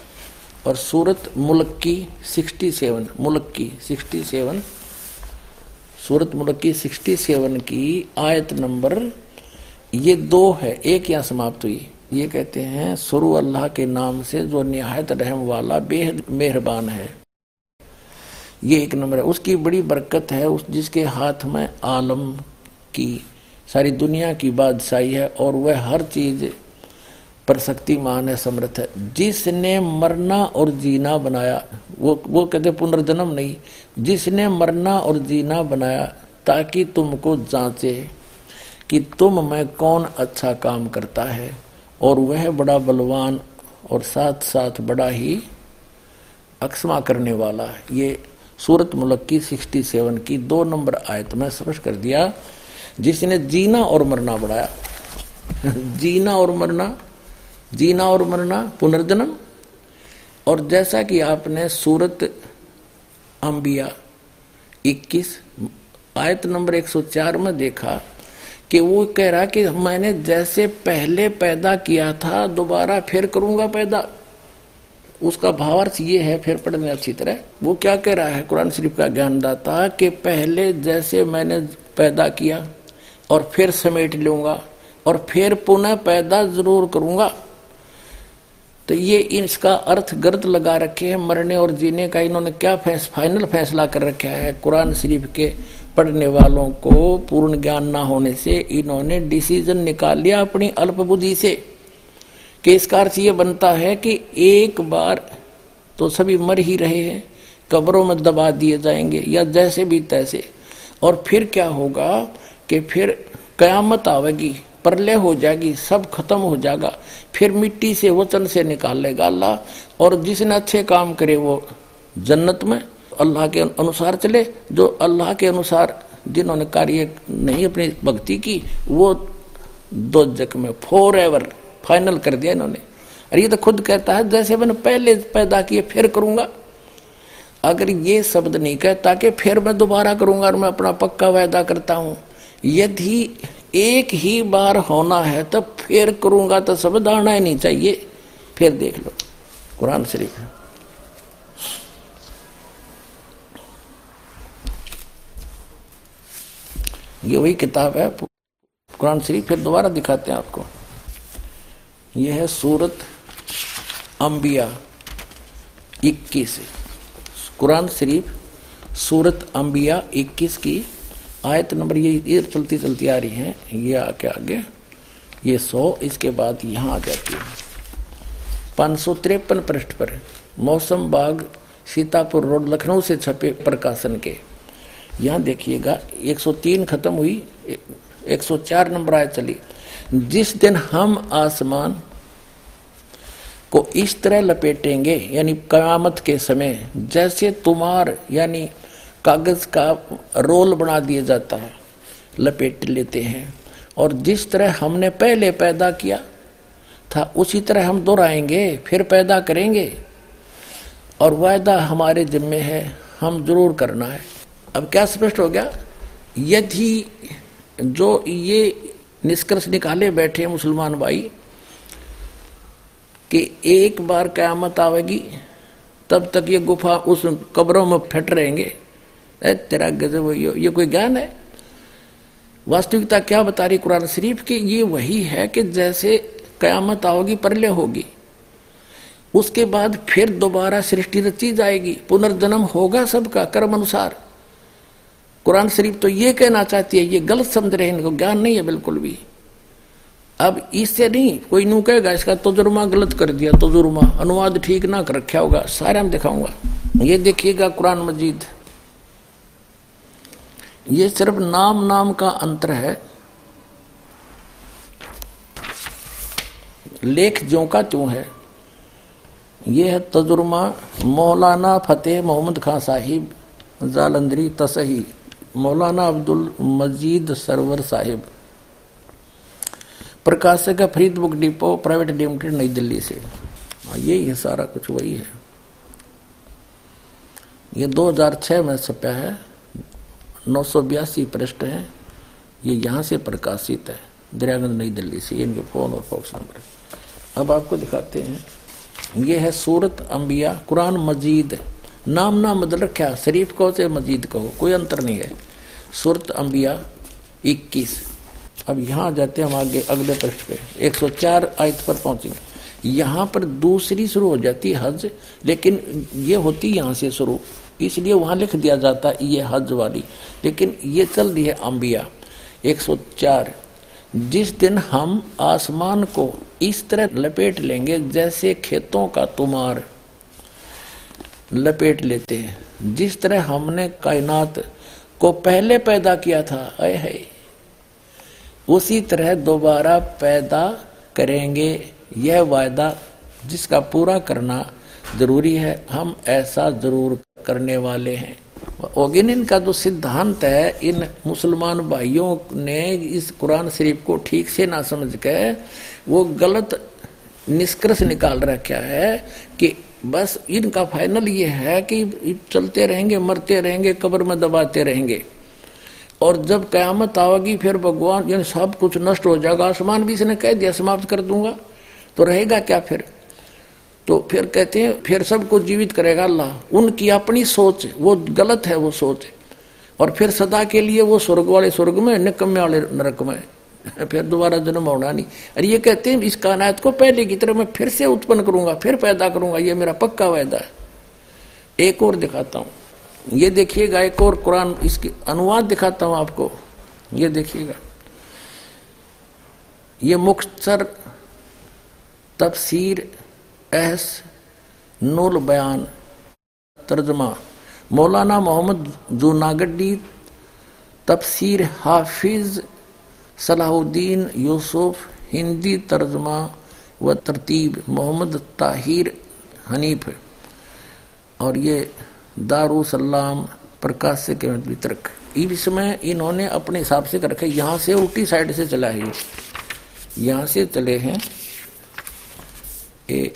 Speaker 5: और सूरत मुल्क की 67 मुल्क की 67 सूरत मुल्क की 67 की आयत नंबर, ये दो है, एक यहाँ समाप्त हुई। ये कहते हैं, सुरु अल्लाह के नाम से जो निहायत रहम वाला बेहद मेहरबान है। ये एक नंबर है। उसकी बड़ी बरकत है, उस जिसके हाथ में आलम की, सारी दुनिया की बादशाही है, और वह हर चीज़ पर शक्तिमान है, समर्थ है। जिसने मरना और जीना बनाया, वो वो कहते पुनर्जन्म नहीं, जिसने मरना और जीना बनाया, ताकि तुमको जांचे कि तुम में कौन अच्छा काम करता है, और वह बड़ा बलवान और साथ साथ बड़ा ही अक्षमा करने वाला है। ये सूरत मुल्क की 67 की दो नंबर आयत में स्पष्ट कर दिया, जिसने जीना और मरना बढ़ाया। (laughs) जीना और मरना जीना और मरना, पुनर्जन्म। और जैसा कि आपने सूरत अंबिया 21 आयत नंबर 104 में देखा कि वो कह रहा कि मैंने जैसे पहले पैदा किया था, दोबारा फिर करूँगा पैदा। उसका भावार्थ ये है, फिर पढ़ने अच्छी तरह। वो क्या कह रहा है? कुरान शरीफ का ज्ञानदाता कि पहले जैसे मैंने पैदा किया और फिर समेट लूँगा और फिर पुनः पैदा ज़रूर करूँगा। तो ये इसका अर्थ गर्द लगा रखे हैं मरने और जीने का। इन्होंने क्या फैस, फाइनल फैसला कर रखा है? कुरान शरीफ के पढ़ने वालों को पूर्ण ज्ञान ना होने से इन्होंने डिसीज़न निकाल लिया अपनी अल्प बुद्धि से कि इसका अर्थ ये बनता है कि एक बार तो सभी मर ही रहे हैं कब्रों में दबा दिए जाएँगे या जैसे भी तैसे। और फिर क्या होगा कि फिर कयामत आवेगी। प्रलय हो जाएगी, सब खत्म हो जाएगा। फिर मिट्टी से, वचन से निकाल लेगा अल्लाह। और जिसने अच्छे काम करे, वो जन्नत में अल्लाह के अनुसार चले। जो अल्लाह के अनुसार जिन्होंने कार्य नहीं अपनी भक्ति की, वो दो जग में फोर एवर फाइनल कर दिया इन्होंने। और ये तो खुद कहता है, जैसे मैंने पहले पैदा किए, फिर करूँगा। अगर ये शब्द नहीं कहता कि फिर मैं दोबारा करूँगा और मैं अपना पक्का वायदा करता हूँ, यदि एक ही बार होना है तो फिर करूँगा तो सब दाना ही नहीं चाहिए। फिर देख लो, कुरान शरीफ ये वही किताब है, कुरान शरीफ, फिर दोबारा दिखाते हैं आपको। यह है सूरत अंबिया 21 कुरान शरीफ, सूरत अंबिया 21 की आयत नंबर ये ये चलती चलती आ रही है। ये आके आगे। ये सौ, इसके बाद यहाँ आ जाती है। पाँच सौ तिरपन पृष्ठ पर। मौसम बाग, सीतापुर रोड, लखनऊ से छपे प्रकाशन के। यहाँ देखिएगा 103 खत्म हुई 104 नंबर आयत चली। जिस दिन हम आसमान को इस तरह लपेटेंगे, यानी कयामत के समय, जैसे तुम्हार, यानी कागज़ का रोल बना दिया जाता है, लपेट लेते हैं। और जिस तरह हमने पहले पैदा किया था, उसी तरह हम दोहराएँगे, फिर पैदा करेंगे। और वायदा हमारे जिम्मे है, हम ज़रूर करना है। अब क्या स्पष्ट हो गया? यदि जो ये निष्कर्ष निकाले बैठे मुसलमान भाई, कि एक बार क्यामत आवेगी, तब तक ये गुफा उस कब्रों में फट रहेंगे। तेरा गजब ये ये कोई ज्ञान है? वास्तविकता क्या बता रही कुरान शरीफ की? ये वही है कि जैसे कयामत आओगी, परले होगी। उसके बाद फिर दोबारा सृष्टि रची जाएगी पुनर्जन्म होगा सबका कर्म अनुसार कुरान शरीफ तो ये कहना चाहती है, ये गलत समझ रहे हैं, इनको ज्ञान नहीं है बिल्कुल भी। अब इससे नहीं, कोई नू कहेगा, इसका तजुर्मा गलत कर दिया, तजुर्मा। अनुवाद ठीक ना कर रखा होगा, सारे हम दिखाऊँगा। ये देखिएगा कुरान मजीद। ये सिर्फ़ नाम नाम का अंतर है। लेख जो का त्यों है। ये है तजुर्मा मौलाना फतेह मोहम्मद खां साहिब जालंदरी तसही मौलाना अब्दुल मजीद सरवर साहिब। प्रकाशक है Farid book depot private limited नई दिल्ली से। हाँ, यही है सारा कुछ वही है। ये 2006 में छपा है। नौ सौ बयासी पृष्ठ है। ये यहाँ से प्रकाशित है। दरियागंज नई दिल्ली से। इनके फ़ोन और फॉक्स नंबर अब आपको दिखाते हैं। ये है सूरत अंबिया। कुरान मजीद। नाम ना बदल रखा। शरीफ कहो से मजीद कहो। कोई अंतर नहीं है। सूरत अंबिया 21 अब यहाँ जाते हैं हम आगे अगले पृष्ठ पे। 104 आयत पर पहुँचेंगे। यहाँ पर दूसरी शुरू हो जाती है हज, लेकिन ये होती यहाँ से शुरू। इसलिए वहाँ लिख दिया जाता है, ये हज वाली। लेकिन ये चल रही है अंबिया। 104 जिस दिन हम आसमान को इस तरह लपेट लेंगे जैसे खेतों का तुमार लपेट लेते हैं। जिस तरह हमने कायनात को पहले पैदा किया था अय है उसी तरह दोबारा पैदा करेंगे, यह वायदा जिसका पूरा करना ज़रूरी है, हम ऐसा ज़रूर करने वाले हैं। ओगिन इनका जो सिद्धांत है, इन मुसलमान भाइयों ने इस कुरान शरीफ को ठीक से ना समझ के वो गलत निष्कर्ष निकाल रखा है कि बस इनका फाइनल ये है कि चलते रहेंगे, मरते रहेंगे, कब्र में दबाते रहेंगे। और जब कयामत आवेगी फिर भगवान यानी सब कुछ नष्ट हो जाएगा। आसमान भी इसने कह दिया, समाप्त कर दूँगा। तो रहेगा क्या फिर? तो फिर कहते हैं, फिर सबको जीवित करेगा अल्लाह। उनकी अपनी सोच वो गलत है, वो सोच और फिर सदा के लिए वो स्वर्ग वाले स्वर्ग में, निकम्मे वाले नरक में। (laughs) फिर दोबारा जन्म होना नहीं। अरे ये कहते हैं, इस कानायत को पहले की तरह मैं फिर से उत्पन्न करूँगा, फिर पैदा करूँगा, ये मेरा पक्का वायदा है। एक और दिखाता हूँ। ये देखिएगा, एक और कुरान, इसकी अनुवाद दिखाता हूँ आपको। ये देखिएगा। ये मुख्तर तफसीर एस नूल बयान तर्जमा। मौलाना मोहम्मद जूनागड्डी तफसीर हाफिज सलाहुद्दीन यूसुफ हिंदी तर्जमा व तरतीब मोहम्मद ताहिर हनीफ। और ये दारूसलाम प्रकाश के वितरक। इसमें इन्होंने अपने हिसाब से कर रखे यहाँ से उल्टी साइड से चला है। यहाँ से चले हैं। ए,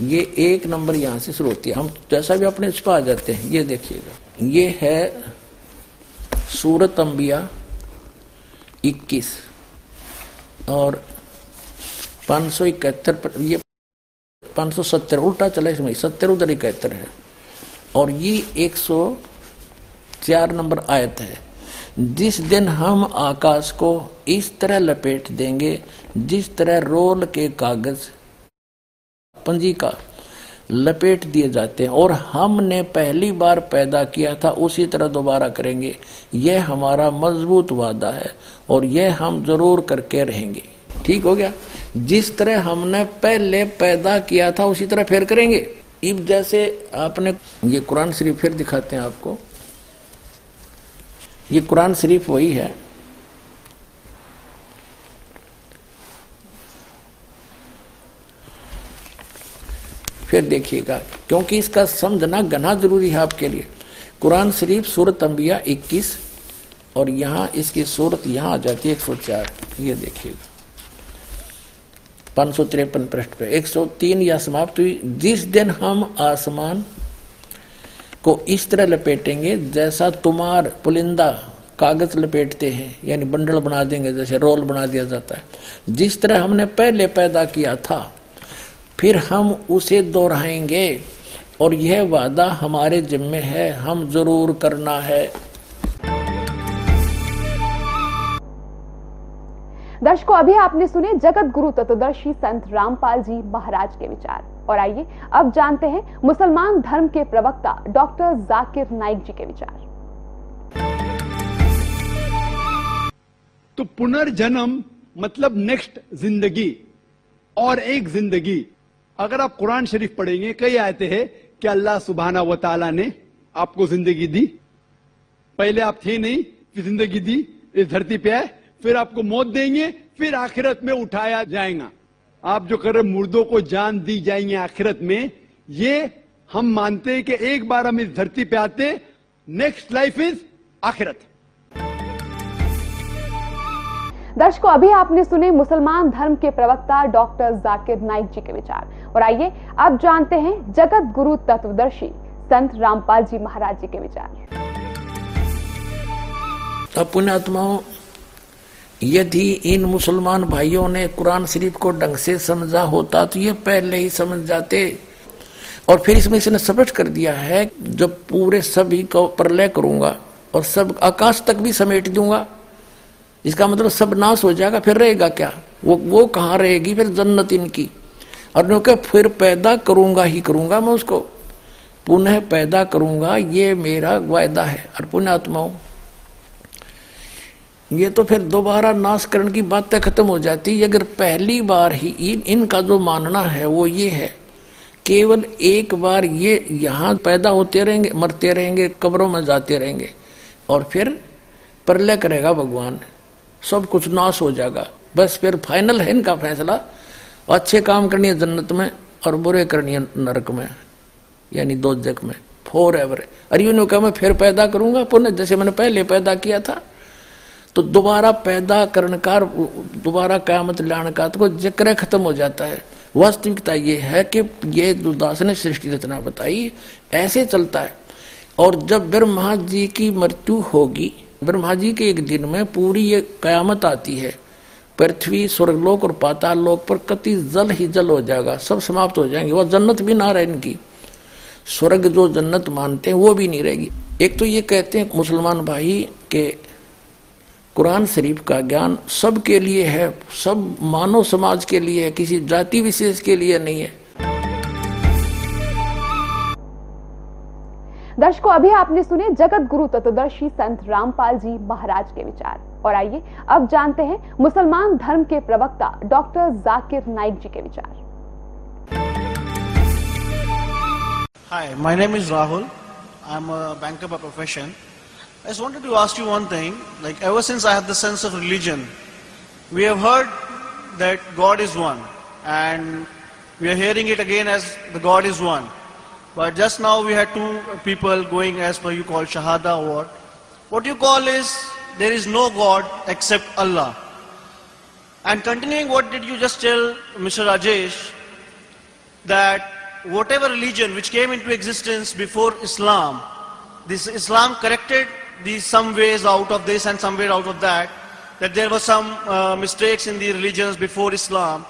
Speaker 5: ये एक नंबर यहाँ से शुरू होती है। हम जैसा भी अपने छुपा जाते हैं, ये देखिएगा। ये है सूरत अंबिया 21 और पाँच सौ इकहत्तर पर ये पाँच सौ सत्तर, उल्टा चला इसमें, सत्तर उधर इकहत्तर है। और ये एक सौ चार नंबर आयत है। जिस दिन हम आकाश को इस तरह लपेट देंगे, जिस तरह रोल के कागज़ पंजी का लपेट दिए जाते हैं। और हमने पहली बार पैदा किया था, उसी तरह दोबारा करेंगे। यह हमारा मज़बूत वादा है और यह हम ज़रूर करके रहेंगे। ठीक हो गया? जिस तरह हमने पहले पैदा किया था, उसी तरह फिर करेंगे। इब जैसे आपने, ये कुरान शरीफ फिर दिखाते हैं आपको। ये कुरान शरीफ वही है। फिर देखिएगा, क्योंकि इसका समझना गना ज़रूरी है आपके लिए। कुरान शरीफ सूरत अंबिया 21 और यहाँ इसकी सूरत यहाँ आ जाती है 104 ये देखिएगा। पाँच सौ तिरपन पृष्ठ पे। 103 या समाप्त हुई। जिस दिन हम आसमान को इस तरह लपेटेंगे, जैसा तुम्हार पुलिंदा कागज़ लपेटते हैं, यानी बंडल बना देंगे, जैसे रोल बना दिया जाता है। जिस तरह हमने पहले पैदा किया था फिर हम उसे दोहराएँगे। और यह वादा हमारे जिम्मे है हम ज़रूर करना है।
Speaker 1: दर्शकों अभी आपने सुने जगत गुरु तत्वदर्शी संत रामपाल जी महाराज के विचार। और आइए अब जानते हैं मुसलमान धर्म के प्रवक्ता डॉक्टर जाकिर नाइक जी के विचार।
Speaker 4: तो पुनर्जन्म मतलब नेक्स्ट ज़िंदगी और एक ज़िंदगी। अगर आप कुरान शरीफ पढ़ेंगे, कई आयते हैं कि अल्लाह सुबहाना व ताला ने
Speaker 10: आपको ज़िंदगी दी। पहले आप थे नहीं, फिर ज़िंदगी दी, इस धरती पे आए, फिर आपको मौत देंगे, फिर आखिरत में उठाया जाएगा। आप जो कर रहे मुर्दों को जान दी जाएँगे आखिरत में। ये हम मानते हैं कि एक बार हम इस धरती पे आते नेक्स्ट लाइफ इज़ आखिरत।
Speaker 1: दर्शकों, अभी आपने सुने मुसलमान धर्म के प्रवक्ता डॉक्टर जाकिर नाइक जी के विचार। और आइए अब जानते हैं जगत गुरु तत्वदर्शी संत रामपाल जी महाराज जी के विचार।
Speaker 5: पुण्यात्माओं यदि इन मुसलमान भाइयों ने कुरान शरीफ को ढंग से समझा होता तो ये पहले ही समझ जाते। और फिर इसमें इसने स्पष्ट कर दिया है जब पूरे सभी को प्रलय करूँगा और सब आकाश तक भी समेट दूँगा। इसका मतलब सब नाश हो जाएगा, फिर रहेगा क्या? वो वो कहाँ रहेगी? फिर जन्नत इनकी। और क्योंकि फिर पैदा करूँगा ही करूँगा मैं उसको। पुनः पैदा करूँगा, ये मेरा वायदा है और पुण्यात्माओं ये तो फिर दोबारा नाश करने की बातें खत्म हो जाती है। अगर पहली बार ही इन, इनका जो मानना है, वो ये है, केवल एक बार ये यहाँ पैदा होते रहेंगे, मरते रहेंगे, कब्रों में जाते रहेंगे, और फिर प्रलय करेगा भगवान। सब कुछ नाश हो जाएगा। बस फिर फाइनल है इनका फैसला। अच्छे काम करनी है जन्नत में और बुरे करनी है नरक में, यानी दो जग में फोर एवर अरे यूँ कहा, मैं फिर पैदा करूँगा पुनः जैसे मैंने पहले पैदा किया था। तो दोबारा पैदा करने का दोबारा क्यामत लाने का तो ज़िक्र खत्म हो जाता है। वास्तविकता ये है कि ये दुर्दास ने सृष्टि रचना बताई, ऐसे चलता है। और जब ब्रह्मा जी की मृत्यु होगी, ब्रह्मा जी के एक दिन में पूरी ये कयामत आती है पृथ्वी, स्वर्गलोक और पाताल लोक पर कति जल ही जल हो जाएगा, सब समाप्त हो जाएँगे वह जन्नत भी ना रहे इनकी। स्वर्ग जो जन्नत मानते हैं, वो भी नहीं रहेगी। एक तो ये कहते हैं, मुसलमान भाई, के कुरान शरीफ का ज्ञान सबके लिए है, सब मानव समाज के लिए है, किसी जाति विशेष के लिए नहीं है।
Speaker 1: दर्शकों, अभी आपने सुने जगत गुरु तत्वदर्शी संत रामपाल जी महाराज के विचार। और आइए अब जानते हैं मुसलमान धर्म के प्रवक्ता डॉक्टर जाकिर नाइक जी के विचार
Speaker 8: Hi, my name is Rahul. I'm a banker by profession. I just wanted to ask you one thing. Like ever since I have the sense of religion, we have heard that God is one, and we are hearing it again as the God is one. But just now we had two people going as per you call Shahada or what. What you call is there is no God except Allah. And continuing what did you just tell Mr. Rajesh that whatever religion which came into existence before Islam, this Islam corrected these some ways out of this and some way out of that, that there were some uh, mistakes in the religions before Islam,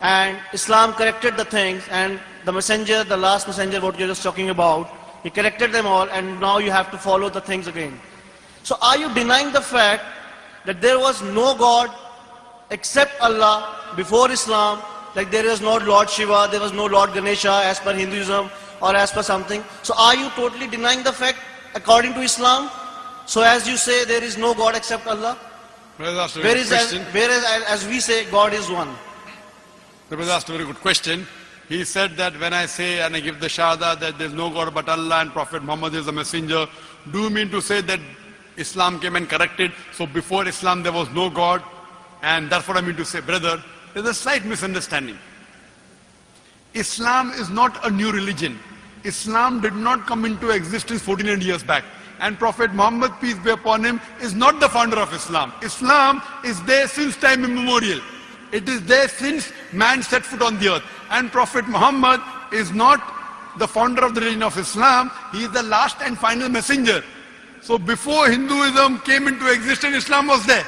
Speaker 8: and Islam corrected the things, and the messenger, the last messenger, what you're just talking about, he corrected them all, and now you have to follow the things again. So are you denying the fact that there was no God except Allah before Islam, like there was no Lord Shiva, there was no Lord Ganesha as per Hinduism or as per something. So are you totally denying the fact according to Islam? So as you say there is no God except Allah?
Speaker 2: Brother asked a very
Speaker 8: Whereas
Speaker 2: good
Speaker 8: as,
Speaker 2: question.
Speaker 8: whereas as we say God is one.
Speaker 2: The brother asked a very good question. He said that when I say and I give the shahada that there is no God but Allah and Prophet Muhammad is a messenger, do you mean to say that Islam came and corrected, so before Islam there was no God? And that's what I mean to say, brother. There's a slight misunderstanding. Islam is not a new religion. Islam did not come into existence 1400 years back. And Prophet Muhammad, peace be upon him, is not the founder of Islam. Islam is there since time immemorial. It is there since man set foot on the earth. And Prophet Muhammad is not the founder of the religion of Islam. He is the last and final messenger. So before Hinduism came into existence, Islam was there.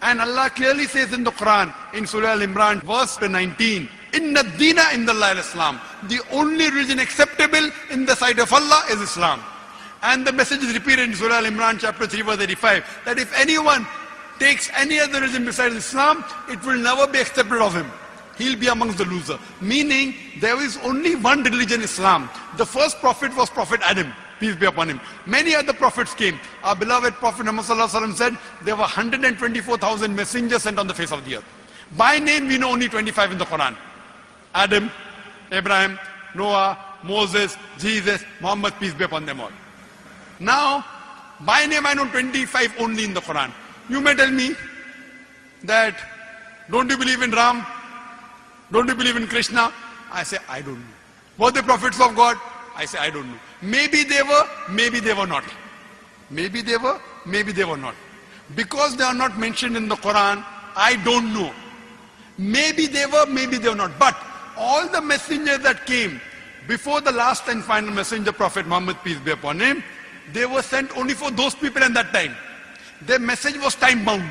Speaker 2: And Allah clearly says in the Quran, in Surah Al-Imran, verse 19, Inna dina in the Islam. The only religion acceptable in the sight of Allah is Islam. And the message is repeated in Surah Al-Imran chapter 3 verse 85, that if anyone takes any other religion besides Islam, it will never be accepted of him. He'll be amongst the loser. Meaning, there is only one religion, Islam. The first prophet was Prophet Adam, peace be upon him. Many other prophets came. Our beloved Prophet Muhammad said, there were 124,000 messengers sent on the face of the earth. By name, we know only 25 in the Quran. Adam, Abraham, Noah, Moses, Jesus, Muhammad, peace be upon them all. Now, by name I know 25 only in the Quran. You may tell me that, don't you believe in Ram? Don't you believe in Krishna? I say, I don't know. Were they prophets of God? I say, I don't know. Maybe they were, maybe they were not. Maybe they were, maybe they were not. Because they are not mentioned in the Quran, I don't know. Maybe they were, maybe they were not. But all the messengers that came before the last and final messenger, Prophet Muhammad, peace be upon him, they were sent only for those people in that time. Their message was time bound.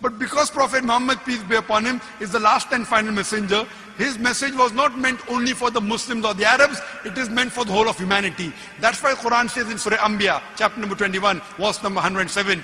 Speaker 2: But because Prophet Muhammad, peace be upon him, is the last and final messenger, his message was not meant only for the Muslims or the Arabs, it is meant for the whole of humanity. That's why Quran says in Surah Anbiya, chapter number 21, verse number 107,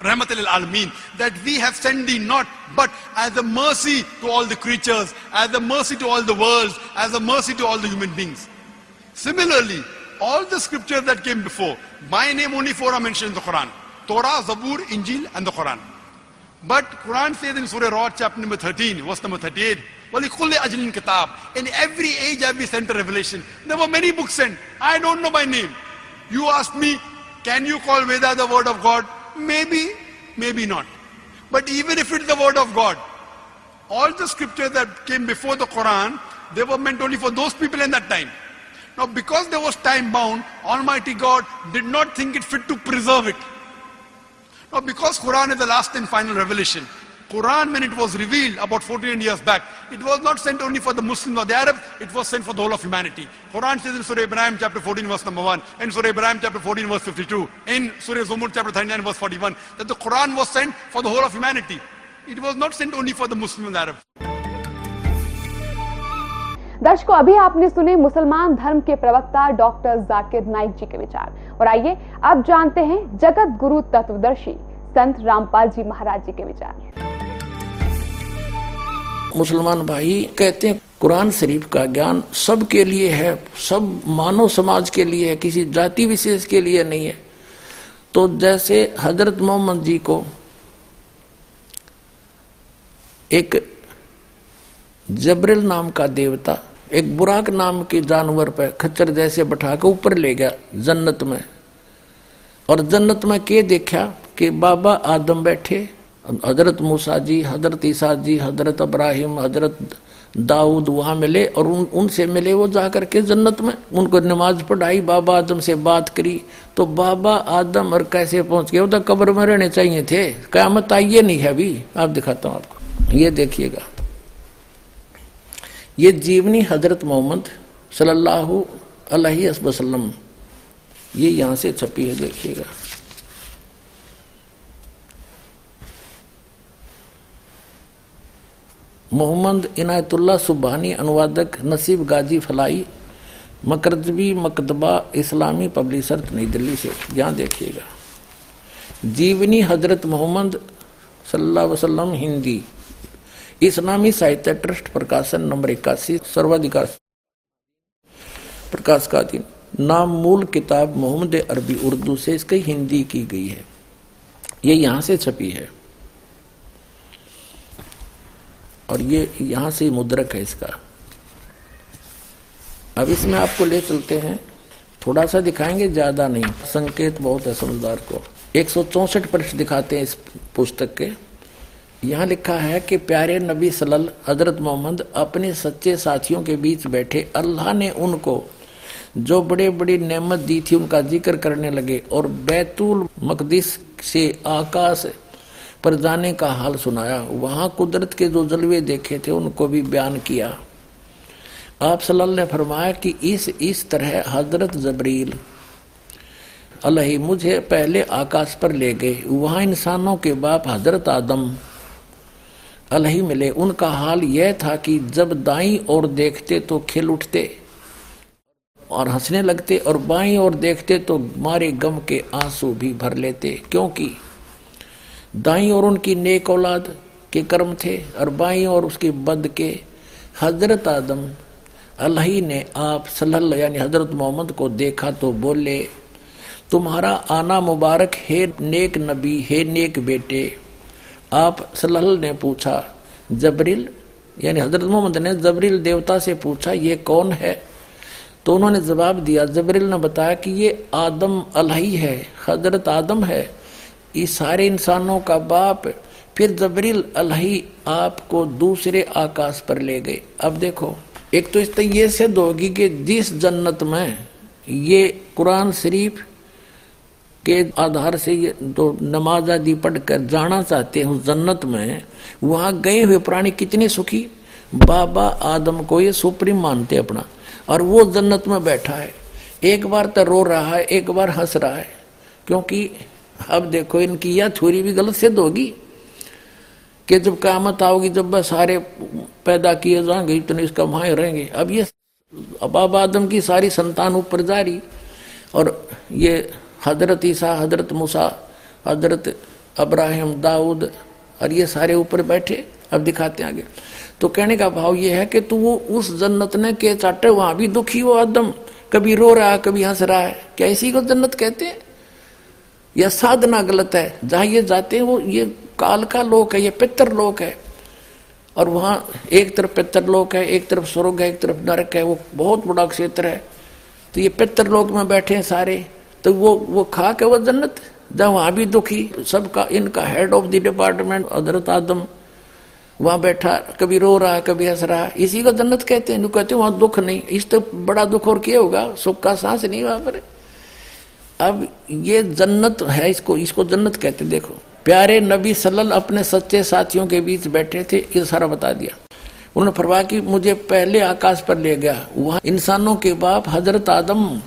Speaker 2: Rahmatul Alameen, that we have sent thee not, but as a mercy to all the creatures, as a mercy to all the worlds, as a mercy to all the human beings. Similarly, all the scriptures that came before, by name only four are mentioned in the Quran. Torah, Zabur, Injil and the Quran. But Quran says in Surah Rod, chapter number 13, verse number 38, in every age I have sent a revelation. There were many books sent. I don't know my name. You ask me, can you call Veda the word of God? Maybe, maybe not. But even if it's the word of God, all the scriptures that came before the Quran, they were meant only for those people in that time. Now because there was time bound, Almighty God did not think it fit to preserve it. Now because Quran is the last and final revelation, Quran when it was revealed about 14 years back, it was not sent only for the Muslims or the Arabs, it was sent for the whole of humanity. Quran says in Surah Ibrahim chapter 14 verse number 1, in Surah Ibrahim chapter 14 verse 52, in Surah Zumur chapter 39 verse 41, that the Quran was sent for the whole of humanity. It was not sent only for the Muslims and the Arabs.
Speaker 1: दर्शकों अभी आपने सुने मुसलमान धर्म के प्रवक्ता डॉक्टर जाकिर नाइक जी के विचार और आइए अब जानते हैं जगत गुरु तत्वदर्शी संत रामपाल जी महाराज जी के विचार।
Speaker 5: मुसलमान भाई, कहते हैं, कुरान शरीफ का ज्ञान सबके लिए है, सब मानव समाज के लिए है, किसी जाति विशेष के लिए नहीं है। तो जैसे हज़रत मोहम्मद जी को एक जबरिल नाम का देवता एक बुराक नाम के जानवर पर खच्चर जैसे बैठा के ऊपर ले गया जन्नत में। और जन्नत में के देखा कि बाबा आदम बैठे, हज़रत मूसा जी, हज़रत ईसा जी, हज़रत अब्राहिम, हज़रत दाऊद वहाँ मिले और उन, उनसे मिले वो जाकर के जन्नत में। उनको नमाज़ पढ़ाई, बाबा आदम से बात करी। तो बाबा आदम और कैसे पहुँच गए? वो तो कब्र में रहने चाहिए थे। क्यामत आइए नहीं है अभी? आप दिखाता हूँ आपको। ये देखिएगा। ये जीवनी हज़रत मोहम्मद सल्लल्लाहु अलैहि वसल्लम, ये यहाँ से छपी है, देखिएगा। मोहम्मद इनायतुल्ला सुबहानी अनुवादक नसीब गाजी फलाई, मकरजबी मकदबा इस्लामी पब्लिशर, नई दिल्ली से। यहाँ देखिएगा। जीवनी हज़रत मोहम्मद सल्लल्लाहु अलैहि वसल्लम हिंदी इस्लामी साहित्य ट्रस्ट प्रकाशन नंबर इक्यासी, सर्वाधिकार प्रकाश का दिन नाम मूल किताब मोहम्मद अरबी उर्दू से इसकी हिंदी की गई है। ये यहाँ से छपी है। और ये यहाँ से मुद्रक है इसका। अब इसमें आपको ले चलते हैं। थोड़ा सा दिखाएँगे, ज़्यादा नहीं। संकेत बहुत है समझदार को। एक सौ चौसठ पृष्ठ दिखाते हैं इस पुस्तक के। यहाँ लिखा है कि प्यारे नबी सलल हज़रत मोहम्मद अपने सच्चे साथियों के बीच बैठे, अल्लाह ने उनको जो बड़े बड़ी नेमत दी थी उनका ज़िक्र करने लगे और बैतुल मकदिस से आकाश पर जाने का हाल सुनाया। वहाँ कुदरत के जो जलवे देखे थे, उनको भी बयान किया। आप सल्लल्लाहु ने फरमाया कि इस इस तरह हज़रत जबरील अलही मुझे पहले आकाश पर ले गए। वहाँ इंसानों के बाप हज़रत आदम अलही मिले। उनका हाल यह था कि जब दाई और देखते तो खिल उठते और हंसने लगते और बाई और देखते तो मारे गम के आँसू भी भर लेते। क्योंकि दाई और उनकी नेक औलाद के कर्म थे और बाई और उसके बद के हज़रत आदम अल्लाह ने आप सल्लल्लाहु यानी हज़रत मोहम्मद को देखा तो बोले, तुम्हारा आना मुबारक, है नेक नबी, है नेक बेटे आप सल्लल्लाहु ने पूछा, जबरिल, यानी हज़रत मोहम्मद ने जबरील देवता से पूछा, ये कौन है? तो उन्होंने जवाब दिया, जबरील ने बताया कि ये आदम अलही है, हज़रत आदम है। ये सारे इंसानों का बाप, फिर जबरील अलही आपको दूसरे आकाश पर ले गए। अब देखो, एक तो इस ये सिद्ध होगी कि जिस जन्नत में ये कुरान शरीफ के आधार से ये तो नमाज़ आदि पढ़कर जाना चाहते हैं जन्नत में, वहाँ गए हुए प्राणी कितने सुखी? बाबा आदम को ये सुप्रीम मानते अपना। और वो जन्नत में बैठा है। एक बार तो रो रहा है, एक बार हंस रहा है। क्योंकि अब देखो, इनकी यह थोड़ी भी गलत सिद्ध होगी कि जब कामत आओगी, जब वह सारे पैदा किए जाएँगे, इतने इसका वहाँ रहेंगे। अब ये बाबा आदम की सारी संतान ऊपर जा रही। और ये हज़रत ईसा, हज़रत मूसा, हज़रत अब्राहिम, दाऊद, और ये सारे ऊपर बैठे। अब दिखाते आगे। तो कहने का भाव ये है कि तू वो उस जन्नत ने के चाटे, वहाँ भी दुखी हो आदम। कभी रो रहा है, कभी हंस रहा है। क्या इसी को जन्नत कहते हैं? यह साधना गलत है। जहाँ ये जाते हैं, वो ये काल का लोक है, ये पितर लोक है। और वहाँ एक तरफ़ पितर लोक है, एक तरफ़ स्वर्ग है, एक तरफ़ नरक है। वो बहुत बड़ा क्षेत्र है। तो ये पितर लोक में बैठे हैं सारे। तो वो वो खा के वो जन्नत जब वहाँ भी दुखी, सबका, इनका हेड ऑफ़ द डिपार्टमेंट हज़रत आदम, वहाँ बैठा, कभी रो रहा, कभी हंस रहा, इसी को जन्नत कहते हैं। कहते हैं, वहाँ दुख नहीं। इस तो बड़ा दुख और क्या होगा सुख का सांस नहीं वहाँ पर अब ये जन्नत है इसको इसको जन्नत कहते देखो। प्यारे नबी सल्लल अपने सच्चे साथियों के बीच बैठे थे, ये सारा बता दिया। उन्होंने फरमाया कि मुझे पहले आकाश पर ले गया। वहाँ इंसानों के बाप हज़रत आदम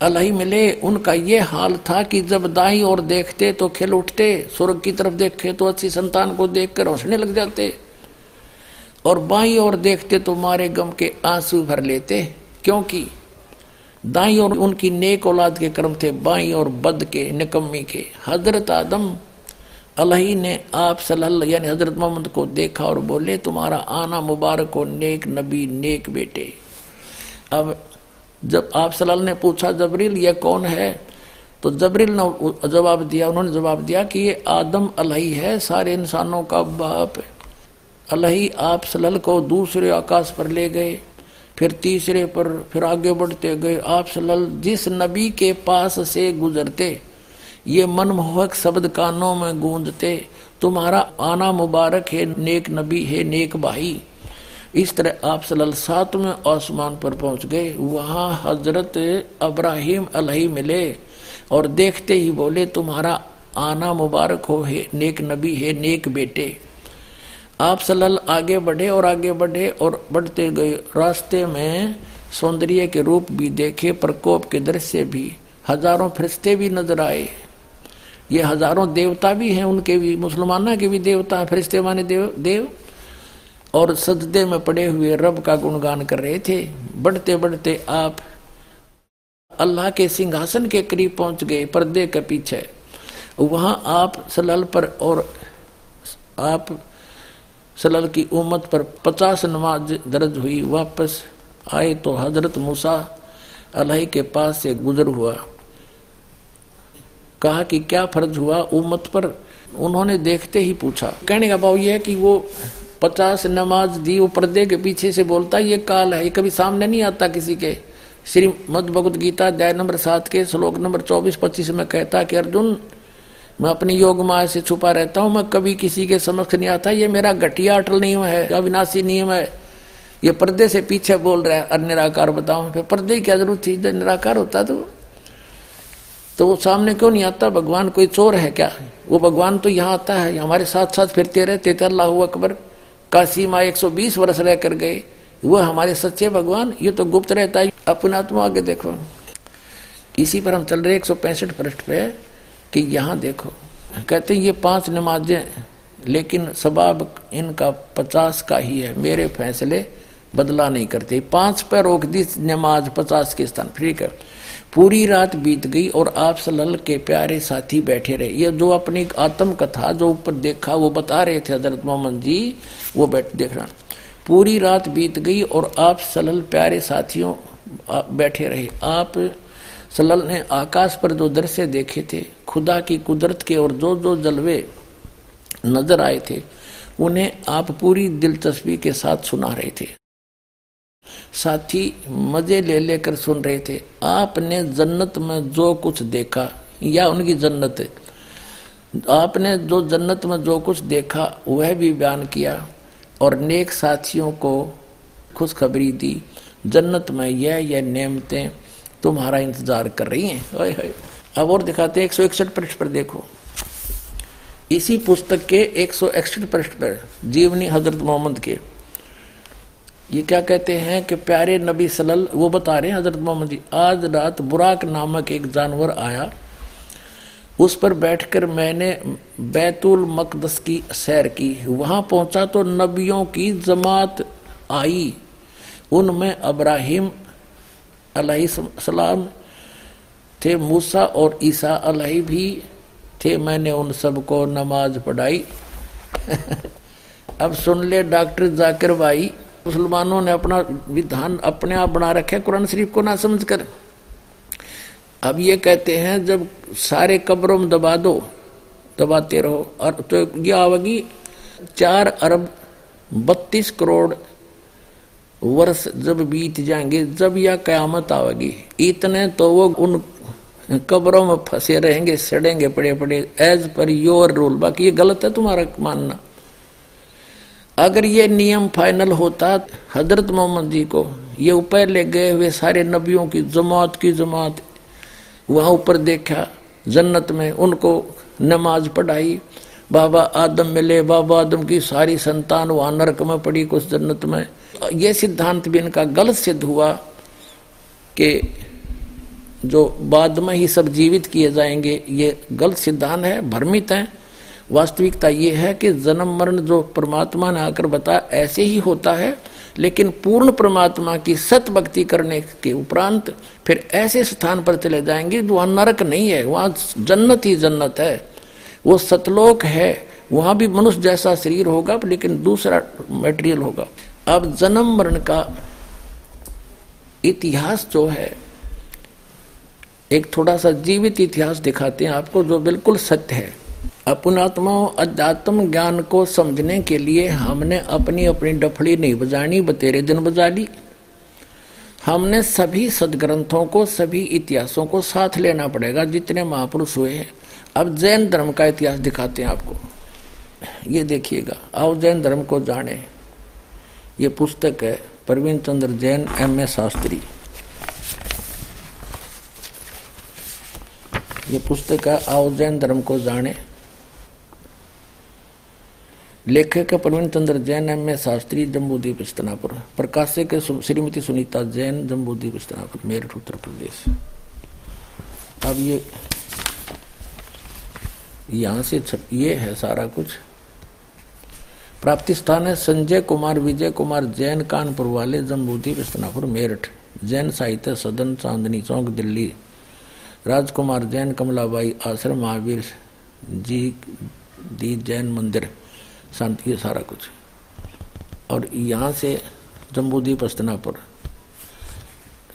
Speaker 5: अलही मिले, उनका ये हाल था कि जब दाई और देखते तो खिल उठते स्वर्ग की तरफ़ देखे तो अच्छी संतान को देखकर हंसने लग जाते। और बाई और देखते तो मारे गम के आँसू भर लेते, क्योंकि दाई और उनकी नेक औलाद के कर्म थे, बाई और बद के निकम्मी के। हज़रत आदम अलही ने आप सल्लल्लाहु यानी हज़रत मोहम्मद को देखा और बोले, तुम्हारा आना मुबारक हो, नेक नबी, नेक बेटे। अब जब आप सलाल ने पूछा, जबरील, ये कौन है? तो जबरील ने जवाब दिया, उन्होंने जवाब दिया कि ये आदम अलही है, सारे इंसानों का बाप अलही आप सलल को दूसरे आकाश पर ले गए, फिर तीसरे पर, फिर आगे बढ़ते गए। आप सलल जिस नबी के पास से गुजरते, ये मनमोहक शब्द कानों में गूंजते, तुम्हारा आना मुबारक है, नेक नबी है, नेक भाई। इस तरह आप सातवें आसमान पर पहुँच गए। वहाँ हज़रत अब्राहिम अलही मिले और देखते ही बोले, तुम्हारा आना मुबारक हो, है नेक नबी, है नेक बेटे। आप सलल आगे बढ़े और आगे बढ़े और बढ़ते गए। रास्ते में सौंदर्य के रूप भी देखे, प्रकोप के दृश्य भी। हज़ारों फरिश्ते भी नज़र आए। ये हज़ारों देवता भी हैं, उनके भी, मुसलमाना के भी देवता फरिश्ते माने देव देव। और सजदे में पड़े हुए रब का गुणगान कर रहे थे। बढ़ते बढ़ते आप अल्लाह के सिंहासन के करीब पहुँच गए, पर्दे के पीछे। वहाँ आप सलल पर और आप सलल की उम्मत पर पचास नमाज़ दर्ज हुई। वापस आए तो हज़रत मूसा अल्लाह के पास से गुजर हुआ। कहा कि क्या फ़र्ज़ हुआ उम्मत पर? उन्होंने देखते ही पूछा। कहने का भाव यह है कि वो पचास नमाज़ दी वो पर्दे के पीछे से बोलता, ये काल है, ये कभी सामने नहीं आता किसी के? श्री मद भगवत गीता अध्याय नंबर सात के श्लोक नंबर चौबीस पच्चीस में कहता कि, अर्जुन, मैं अपनी योग माया से छुपा रहता हूँ, मैं कभी किसी के समक्ष नहीं आता। ये मेरा घटिया अटल नियम है अविनाशी नियम है। ये पर्दे से पीछे बोल रहा है निराकार बताओ फिर पर्दे की क्या ज़रूरत थी? जब निराकार होता तो। तो वो सामने क्यों नहीं आता? भगवान कोई चोर है क्या? वो भगवान तो यहाँ आता है, हमारे साथ साथ फिरते रहते थे अल्लाह अकबर काशी माँ एक सौ बीस वर्ष रह कर गए। वो हमारे सच्चे भगवान, ये तो गुप्त रहता है। अपने आत्मा आगे देखो। इसी पर हम चल रहे एक सौ पैंसठ पृष्ठ पे कि यहाँ देखो। कहते ये पाँच नमाजें, लेकिन सबाब इनका पचास का ही है। मेरे फैसले बदला नहीं करते। पाँच पर रोक दी, नमाज़ पचास के स्थान। फ्री कर पूरी रात बीत गई और आप सलल के प्यारे साथी बैठे रहे। ये जो अपनी आत्म कथा जो ऊपर देखा, वो बता रहे थे हज़रत मोहम्मद जी, वो बैठ देख रहा। पूरी रात बीत गई और आप सलल प्यारे साथियों बैठे रहे। आप सलल ने आकाश पर जो दृश्य देखे थे, खुदा की कुदरत के और जो जो जलवे नज़र आए थे, उन्हें आप पूरी दिलचस्पी के साथ सुना रहे थे। साथी, मज़े ले लेकर सुन रहे थे। आपने जन्नत में जो कुछ देखा, या उनकी जन्नत, आपने जो जन्नत में जो कुछ देखा, वह भी बयान किया और नेक साथियों को खुशखबरी दी। जन्नत में यह यह नियमतें तुम्हारा इंतज़ार कर रही हैं। अब और दिखाते एक सौ इकसठ पृष्ठ पर देखो। इसी पुस्तक के एक सौ इकसठ पृष्ठ पर, जीवनी हज़रत मोहम्मद के। ये क्या कहते हैं कि प्यारे नबी सलल वो बता रहे हैं, हज़रत मोहम्मद जी, आज रात बुराक नामक एक जानवर आया। उस पर बैठकर मैंने बैतुल मकदस की सैर की। वहाँ पहुँचा तो नबियों की जमात आई। उनमें अब्राहिम सलाम थे, मूसा और ईसा अलही भी थे। मैंने उन सबको नमाज़ पढ़ाई। (laughs) अब सुन ले, डॉक्टर जाकिर भाई मुसलमानों ने अपना विधान अपने आप बना रखे कुरान शरीफ को ना समझ कर। अब ये कहते हैं, जब सारे कब्रों में दबा दो, दबाते रहो। और तो यह आवेगी चार अरब बत्तीस करोड़ वर्ष जब बीत जाएँगे, जब यह कयामत आवेगी। इतने तो वो उन कब्रों में फंसे रहेंगे, सड़ेंगे पड़े पड़े एज पर योर रूल। बाकी ये गलत है तुम्हारा मानना। अगर ये नियम फाइनल होता, हज़रत मोहम्मद जी को, ये ऊपर ले गए हुए सारे नबियों की जमात की जमात, वहाँ ऊपर देखा, जन्नत में उनको नमाज़ पढ़ाई, बाबा आदम मिले, बाबा आदम की सारी संतान वहाँ नरक में पड़ी कुछ जन्नत में। ये सिद्धांत भी इनका गलत सिद्ध हुआ कि जो बाद में ही सब जीवित किए जाएँगे, ये गलत सिद्धांत है, भ्रमित है। वास्तविकता ये है कि जन्म, मरण जो परमात्मा ने आकर बताया, ऐसे ही होता है, लेकिन पूर्ण परमात्मा की सत भक्ति करने के उपरांत फिर ऐसे स्थान पर चले जाएँगे, जो वहाँ नरक नहीं है, वहाँ जन्नत ही जन्नत है। वो सतलोक है, वहाँ भी मनुष्य जैसा शरीर होगा, लेकिन दूसरा मटेरियल होगा। अब जन्म, मरण का इतिहास जो है, एक थोड़ा सा जीवित इतिहास दिखाते हैं आपको, जो बिल्कुल सत्य है। अपनात्मा अध्यात्म ज्ञान को समझने के लिए हमने अपनी अपनी डफड़ी नहीं बजानी, बतेरे दिन बजा ली हमने सभी सदग्रंथों को, सभी इतिहासों को साथ लेना पड़ेगा, जितने महापुरुष हुए हैं। अब जैन धर्म का इतिहास दिखाते हैं आपको। ये देखिएगा, आओ जैन धर्म को जाने। ये पुस्तक है प्रवीण चंद्र जैन, एम ए शास्त्री। ये पुस्तक है, आओ जैन धर्म को जाने। लेखक प्रवीण चंद्र जैन एम ए शास्त्री जम्बूदीप इस्तनापुर प्रकाशक श्रीमती सुनीता जैन जम्बूदीप स्तनापुर मेरठ, उत्तर प्रदेश। अब ये, यहाँ से ये है सारा कुछ। प्राप्ति स्थान है संजय कुमार, विजय कुमार जैन, कानपुर वाले जम्बूदीप स्तनापुर मेरठ। जैन साहित्य सदन, चांदनी चौक, दिल्ली। राजकुमार जैन, कमलाबाई आश्रम, महावीर जी दी जैन मंदिर। शांति है सारा कुछ। और यहाँ से जम्बूदीप अस्तनापुर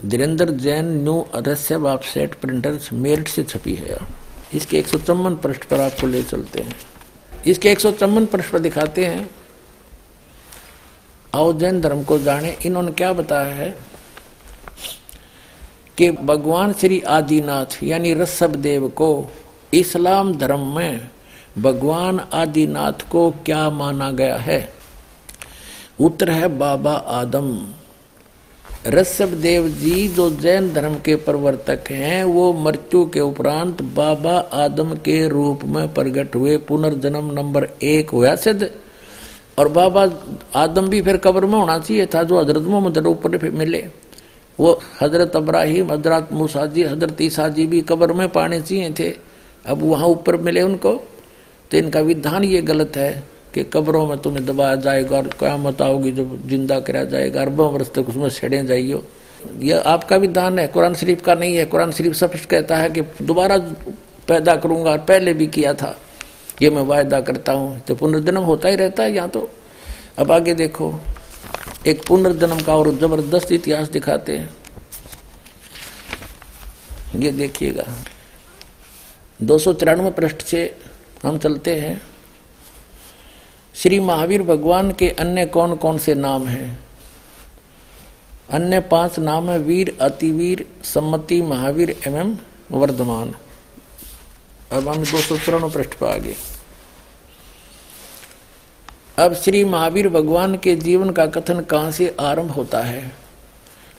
Speaker 5: धीरेन्द्र जैन न्यू अदस्य सेट प्रिंटर्स मेरिट से छपी है इसके एक सौ चौवन पृष्ठ पर आपको ले चलते हैं। इसके एक सौ चौवन पृष्ठ पर दिखाते हैं। आओ जैन धर्म को जाने, इन्होंने क्या बताया है? कि भगवान श्री आदिनाथ, यानी रसभ देव को इस्लाम धर्म में भगवान आदिनाथ को क्या माना गया है? उत्तर है बाबा आदम। ऋषभ देव जी जो जैन धर्म के प्रवर्तक हैं, वो मृत्यु के उपरांत बाबा आदम के रूप में प्रकट हुए। पुनर्जन्म नंबर एक हुआ सिद्ध। और बाबा आदम भी फिर कब्र में होना चाहिए था, जो हज़रत मोहम्मद ऊपर मिले। वो हज़रत अब्राहिम, हज़रत मूसा जी, हज़रत ईसा जी भी कब्र में पाने चाहिए थे। अब वहाँ ऊपर मिले उनको। तो इनका विधान ये गलत है कि कब्रों में तुम्हें दबाया जाएगा और क्या मत आओगी जब ज़िंदा कराया जाएगा। अरबों वर्ष तक उसमें छेड़े जाइयो। यह आपका विधान है। कुरान शरीफ का नहीं है। कुरान शरीफ स्पष्ट कहता है कि दोबारा पैदा करूँगा पहले भी किया था। ये मैं वायदा करता हूँ। तो पुनर्जन्म होता ही रहता है यहाँ तो। अब आगे देखो। एक पुनर्जन्म का और ज़बरदस्त इतिहास दिखाते हैं। ये देखिएगा। दो सौ तिरानवे पृष्ठ से हम चलते हैं। श्री महावीर भगवान के अन्य कौन कौन से नाम हैं? अन्य पाँच नाम है, वीर, अतिवीर, सम्मति, महावीर, एवं वर्धमान। अब हम दो सौ चौरानवे पृष्ठ पर आगे। अब श्री महावीर भगवान के जीवन का कथन कहाँ से आरंभ होता है?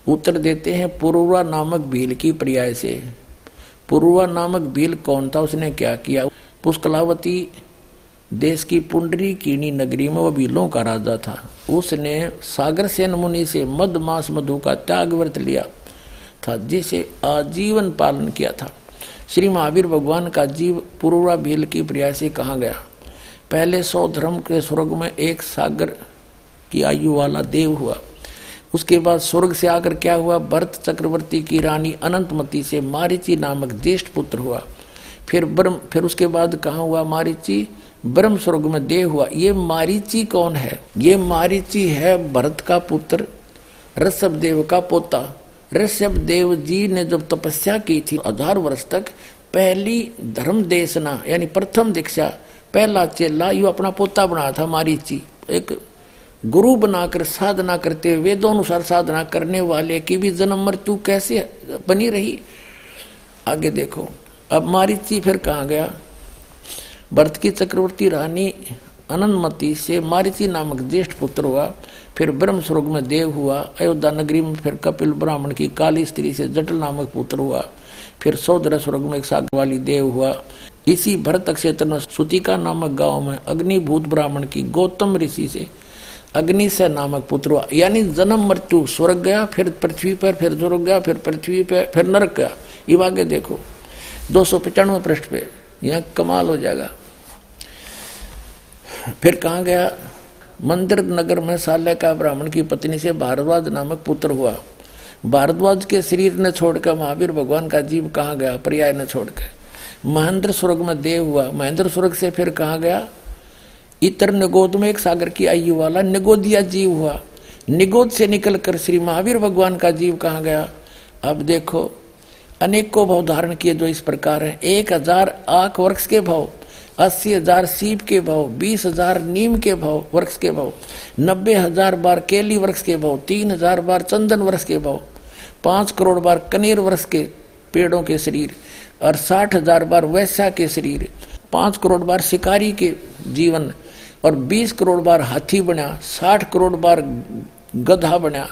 Speaker 5: उत्तर देते हैं, पुरुवा नामक भील की पर्याय से। पुरुवा नामक भील कौन था? उसने क्या किया? पुष्कलावती देश की पुंडरी कीनी नगरी में वह भीलों का राजा था। उसने सागर सेन मुनि से मद मास मधु का त्याग व्रत लिया था, जिसे आजीवन पालन किया था। श्री महावीर भगवान का जीव पुरुवा भील की पर्याय से कहा गया। पहले सौ धर्म के स्वर्ग में एक सागर की आयु वाला देव हुआ। उसके बाद स्वर्ग से आकर क्या हुआ? भरत चक्रवर्ती की रानी अनंतमती से मारिची नामक ज्येष्ठ पुत्र हुआ। फिर ब्रह्म, फिर उसके बाद कहा हुआ मारीची? ब्रह्म स्वर्ग में देव हुआ। ये मारीची कौन है? ये मारीची है भरत का पुत्र ऋषभ देव का पोता। ऋषभ देव जी ने जब तपस्या की थी हज़ार वर्ष तक, पहली धर्म देशना, यानी प्रथम दीक्षा, पहला चेला, यू अपना पोता बनाया था मारीची। एक गुरु बनाकर, साधना करते हुए वेदों अनुसार साधना करने वाले की भी जन्म मृत्यु कैसे बनी रही? आगे देखो। अब मारिची फिर कहा गया? भरत की चक्रवर्ती रानी अनंतमती से मारिची नामक ज्येष्ठ पुत्र हुआ, फिर ब्रह्म स्वर्ग में देव हुआ, अयोध्या नगरी में फिर कपिल ब्राह्मण की काली स्त्री से जटल नामक पुत्र हुआ, फिर सौदर स्वर्ग में एक सागर वाली देव हुआ। इसी भरत क्षेत्र में सुतिका नामक गाँव में अग्निभूत ब्राह्मण की गौतम ऋषि से अग्नि से नामक पुत्र हुआ। यानी जन्म मृत्यु स्वर्ग गया, फिर पृथ्वी पर, फिर स्वर्ग गया, फिर पृथ्वी पर, फिर नरक गया। ये आगे देखो। दो सौ पचानवे पृष्ठ पे। यहाँ कमाल हो जाएगा। फिर कहा गया मंदिर नगर में साल्य का ब्राह्मण की पत्नी से भारद्वाज नामक पुत्र हुआ। भारद्वाज के शरीर ने छोड़कर महावीर भगवान का जीव कहा गया, पर्याय ने छोड़कर। महेंद्र स्वर्ग में देव हुआ। महेंद्र स्वर्ग से फिर कहा गया, इतर निगोद में एक सागर की आयु वाला निगोदिया जीव हुआ। निगोद से निकलकर श्री महावीर भगवान का जीव कहा गया। अब देखो अनेकों भाव धारण किए जो इस प्रकार है। एक हज़ार आख वर्ष के भाव, अस्सी हज़ार सीप के भाव, बीस हज़ार नीम के भाव, वृक्ष के भाव, नब्बे हज़ार बार केली वृक्ष के भाव, तीन हज़ार बार चंदन वृक्ष के भाव, पाँच करोड़ बार कनेर वृक्ष के पेड़ों के शरीर और साठ हज़ार बार वैश्या के शरीर, पाँच करोड़ बार शिकारी के जीवन और 20 करोड़ बार हाथी बना 60 करोड़ बार गधा बना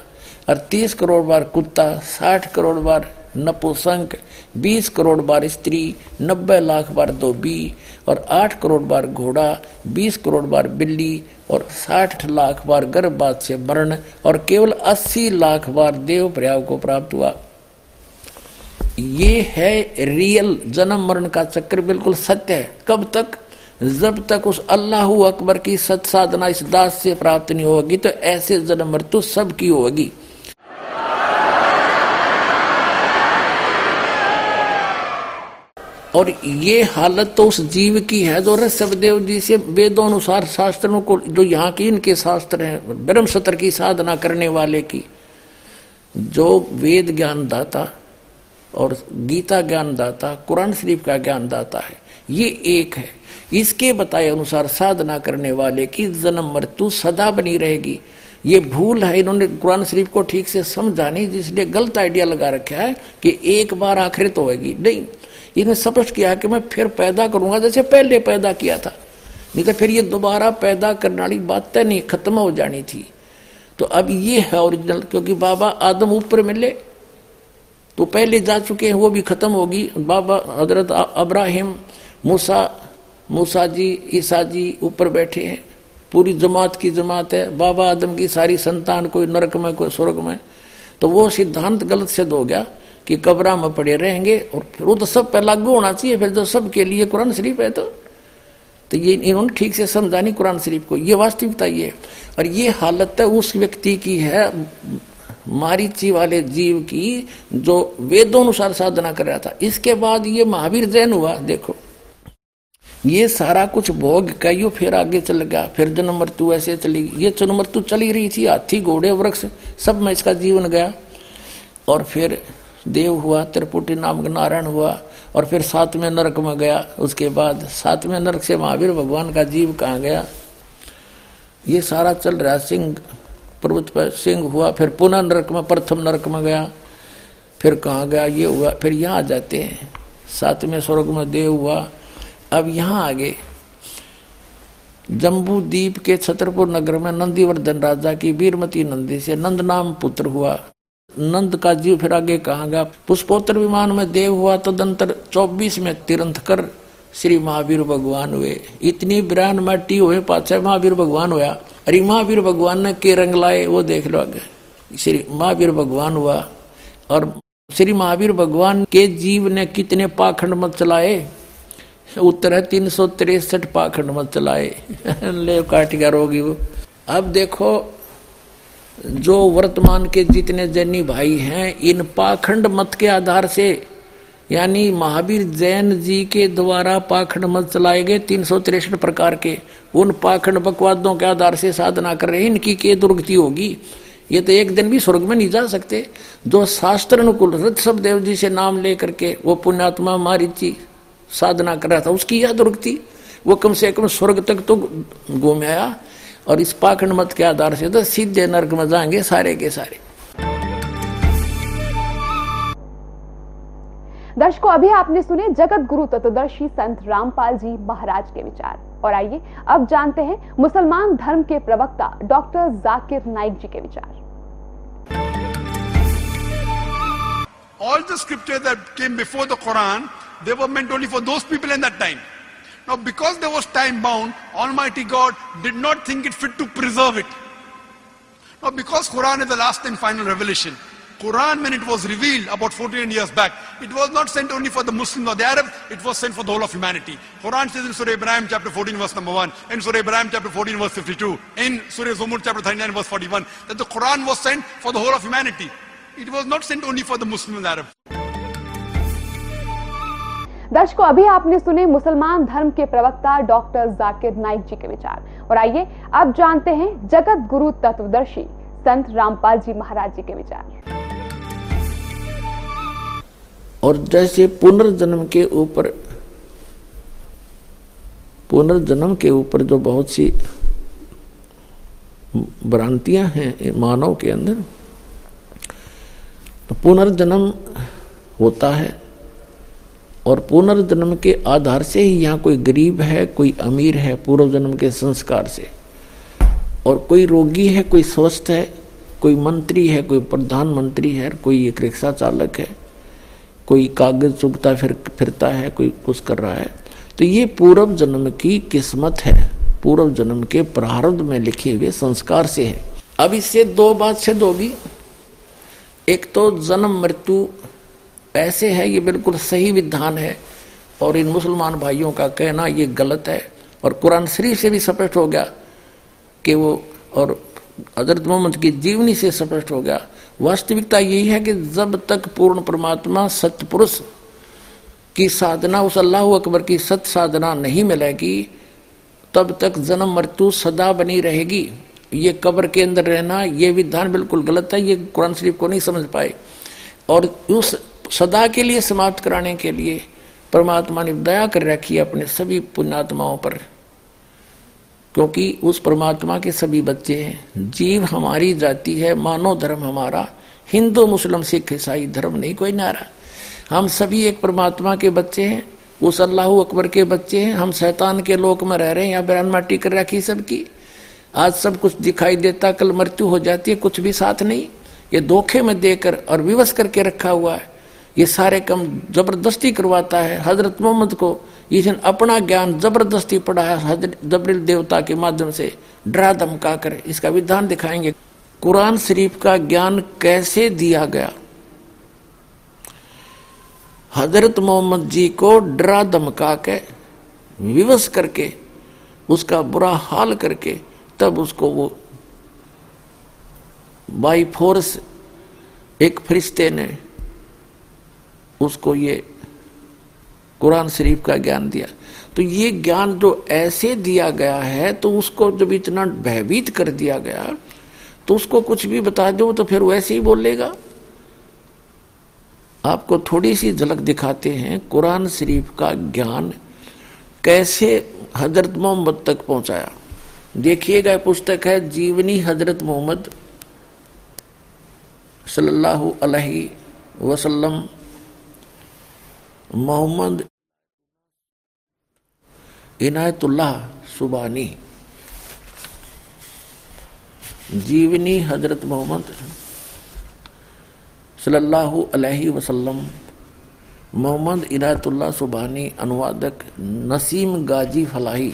Speaker 5: और 30 करोड़ बार कुत्ता 60 करोड़ बार नपुसंक 20 करोड़ बार स्त्री 90 लाख बार धोबी और 8 करोड़ बार घोड़ा 20 करोड़ बार बिल्ली और 60 लाख बार गर्भपात से मरण और केवल 80 लाख बार देव प्रयाग को प्राप्त हुआ। ये है रियल जन्म मरण का चक्र, बिल्कुल सत्य है। कब तक? जब तक उस अल्लाह अकबर की सत साधना इस दास से प्राप्त नहीं होगी तो ऐसे जन्म मृत्यु सबकी होगी। और ये हालत तो उस जीव की है जो ऋषभदेव जी से वेदों अनुसार शास्त्रों को जो यहाँ की इनके शास्त्र हैं, ब्रह्म सत्र की साधना करने वाले की, जो वेद ज्ञान दाता और गीता ज्ञान दाता कुरान शरीफ का ज्ञान दाता है, ये एक है। इसके बताए अनुसार साधना करने वाले की जन्म मृत्यु सदा बनी रहेगी। ये भूल है, इन्होंने कुरान शरीफ को ठीक से समझा नहीं, जिसने गलत आइडिया लगा रखा है कि एक बार आखिरत होगी नहीं इन्हें स्पष्ट किया कि मैं फिर पैदा करूँगा, जैसे पहले पैदा किया था। नहीं तो फिर ये दोबारा पैदा करने वाली बात तय नहीं, खत्म हो जानी थी। तो अब ये है ओरिजिनल क्योंकि बाबा आदम ऊपर मिले तो पहले जा चुके हैं, वो भी खत्म होगी। बाबा हज़रत अब्राहिम, मूसा मूसा जी, ईसा जी ऊपर बैठे हैं। पूरी जमात की जमात है। बाबा आदम की सारी संतान, कोई नरक में, कोई स्वर्ग में। तो वो सिद्धांत गलत सिद्ध हो गया। कि कब्रा में पड़े रहेंगे और फिर वो तो सब पे लागू होना चाहिए, फिर तो सबके लिए कुरान शरीफ है तो। तो ये इन्होंने ठीक से समझा नहीं कुरान शरीफ को। ये वास्तविकता ये और ये हालत है उस व्यक्ति की है, मारीची वाले जीव की, जो वेदों अनुसार साधना कर रहा था। इसके बाद ये महावीर जैन हुआ, देखो। ये सारा कुछ भोग कईयो फिर आगे चल गया। फिर जन्म मृत्यु ऐसे चली ये जन्म मृत्यु चली रही थी, हाथी, घोड़े, वृक्ष, सब में इसका जीवन गया। और फिर देव हुआ, त्रिपुटी नाम नारायण हुआ, और फिर सातवें नरक में गया। उसके बाद सातवें नरक से महावीर भगवान का जीव कहाँ गया? ये सारा चल रहा सिंह, पर्वत पर सिंह हुआ, फिर पुनः नरक में, प्रथम नरक में गया। फिर कहाँ गया? ये हुआ, फिर यहाँ आ जाते हैं। सातवें स्वर्ग में देव हुआ। अब यहाँ आगे। जम्बू द्वीप के छतरपुर नगर में नंदीवर्धन राजा की वीरमती नंदी से नंद नाम पुत्र हुआ। नंद का जीव फिर आगे कहा गया? पुष्पोत्तर विमान में देव हुआ, तदंतर चौबीस में तिरंत कर श्री महावीर भगवान हुए। इतनी बिरान माटी हुए, पाछे महावीर भगवान हुआ। अरे महावीर भगवान ने के रंग लाए, वो देख लो आगे। श्री महावीर भगवान हुआ और श्री महावीर भगवान के जीव ने कितने पाखंड मत चलाए? उत्तर है तीन सौ तिरसठ पाखंड मत चलाए। (laughs) ले काटिका रोगी वो। अब देखो जो वर्तमान के जितने जैनी भाई हैं, इन पाखंड मत के आधार से, यानी महावीर जैन जी के द्वारा पाखंड मत चलाए गए तीन सौ तिरसठ प्रकार के, उन पाखंड बकवादों के आधार से साधना कर रहे हैं, इनकी के दुर्गति होगी? ये तो एक दिन भी स्वर्ग में नहीं जा सकते। जो शास्त्र अनुकूल सब देव जी से नाम लेकर के, वो पुण्यात्मा मारिची साधना कर रहा था, उसकी यह दुर्गति, वो कम से कम स्वर्ग तक तो घूम आया। और इस पाखंड मत के आधार से तो सीधे नर्क में जाएँगे सारे के सारे।
Speaker 1: दर्शकों अभी आपने सुने जगत गुरु तत्वदर्शी संत रामपाल जी महाराज के विचार। और आइए अब जानते हैं मुसलमान धर्म के प्रवक्ता डॉक्टर जाकिर नाइक जी के विचार।
Speaker 9: All the scriptures that came before the Quran, they were meant only for those people in that time. Now, because there was time bound, Almighty God did not think it fit to preserve it. Now, because Quran is the last and final revelation, Quran, when it was revealed about 14 years back, it was not sent only for the Muslims or the Arabs, it was sent for the whole of humanity. Quran says in Surah Ibrahim chapter 14 verse number 1, in Surah Ibrahim chapter 14 verse 52, in Surah Zumur chapter 39 verse 41, that the Quran was sent for the whole of humanity. It was not sent only for the Muslims and Arabs.
Speaker 1: दर्शकों, अभी आपने सुने मुसलमान धर्म के प्रवक्ता डॉक्टर जाकिर नाइक जी के विचार। और आइए, अब जानते हैं जगत गुरु तत्वदर्शी संत रामपाल जी महाराज जी के विचार।
Speaker 5: और जैसे पुनर्जन्म के ऊपर, पुनर्जन्म के ऊपर जो बहुत सी भ्रांतियाँ हैं मानव के अंदर तो पुनर्जन्म होता है और पुनर्जन्म के आधार से ही यहाँ कोई गरीब है, कोई अमीर है पूर्व जन्म के संस्कार से। और कोई रोगी है, कोई स्वस्थ है, कोई मंत्री है, कोई प्रधानमंत्री है कोई एक रिक्शा चालक है, कोई कागज़ चुभता फिर, फिरता है, कोई कुछ कर रहा है। तो ये पूर्व जन्म की किस्मत है पूर्व जन्म के प्रारब्ध में लिखे हुए संस्कार से है। अब इससे दो बात सिद्ध होगी। एक तो जन्म मृत्यु ऐसे है, ये बिल्कुल सही विधान है। और इन मुसलमान भाइयों का कहना ये गलत है। और कुरान शरीफ से भी स्पष्ट हो गया कि वो, और हज़रत मोहम्मद की जीवनी से स्पष्ट हो गया। वास्तविकता यही है कि जब तक पूर्ण परमात्मा सतपुरुष की साधना, उस अल्लाह अकबर की सत साधना नहीं मिलेगी, तब तक जन्म मृत्यु सदा बनी रहेगी। ये कब्र के अंदर रहना, ये विधान बिल्कुल गलत है, ये कुरान शरीफ को नहीं समझ पाए। और उस सदा के लिए, समाप्त कराने के लिए परमात्मा ने दया कर रखी है अपने सभी पुण्यात्माओं पर। क्योंकि उस परमात्मा के सभी बच्चे हैं। जीव हमारी जाति है, मानव धर्म हमारा। हिंदू, मुस्लिम, सिख, ईसाई धर्म नहीं, कोई नारा। हम सभी एक परमात्मा के बच्चे हैं। उस अल्लाह अकबर के बच्चे हैं। हम शैतान के लोक में रह रहे हैं, यहाँ बयान माटी कर रखी सबकी। आज सब कुछ दिखाई देता, कल मृत्यु हो जाती है, कुछ भी साथ नहीं। ये धोखे में देकर और विवश करके रखा हुआ है। ये सारे कम ज़बरदस्ती करवाता है। हज़रत मोहम्मद को इसने अपना ज्ञान ज़बरदस्ती पढ़ाया हज़रत जबरील देवता के माध्यम से डरा धमका कर। इसका विधान दिखाएँगे। कुरान शरीफ का ज्ञान कैसे दिया गया? हज़रत मोहम्मद जी को डरा धमका के विवश करके, उसका बुरा हाल करके, तब उसको वो बाई फोर्स एक फरिश्ते ने उसको ये कुरान शरीफ का ज्ञान दिया। तो ये ज्ञान जो ऐसे दिया गया है तो उसको जब इतना भयभीत कर दिया गया तो उसको कुछ भी बता दो तो फिर वैसे ही बोलेगा। आपको थोड़ी सी झलक दिखाते हैं कुरान शरीफ का ज्ञान कैसे हज़रत मोहम्मद तक पहुँचाया। देखिएगा पुस्तक है जीवनी हज़रत मोहम्मद सल्लल्लाहु अलैहि वसल्लम। मोहम्मद इनायतुल्लाह सुबानी। जीवनी हज़रत मोहम्मद सल्लल्लाहु अलैहि वसल्लम, मोहम्मद इनायतुल्लाह सुबानी, अनुवादक नसीम गाजी फलाही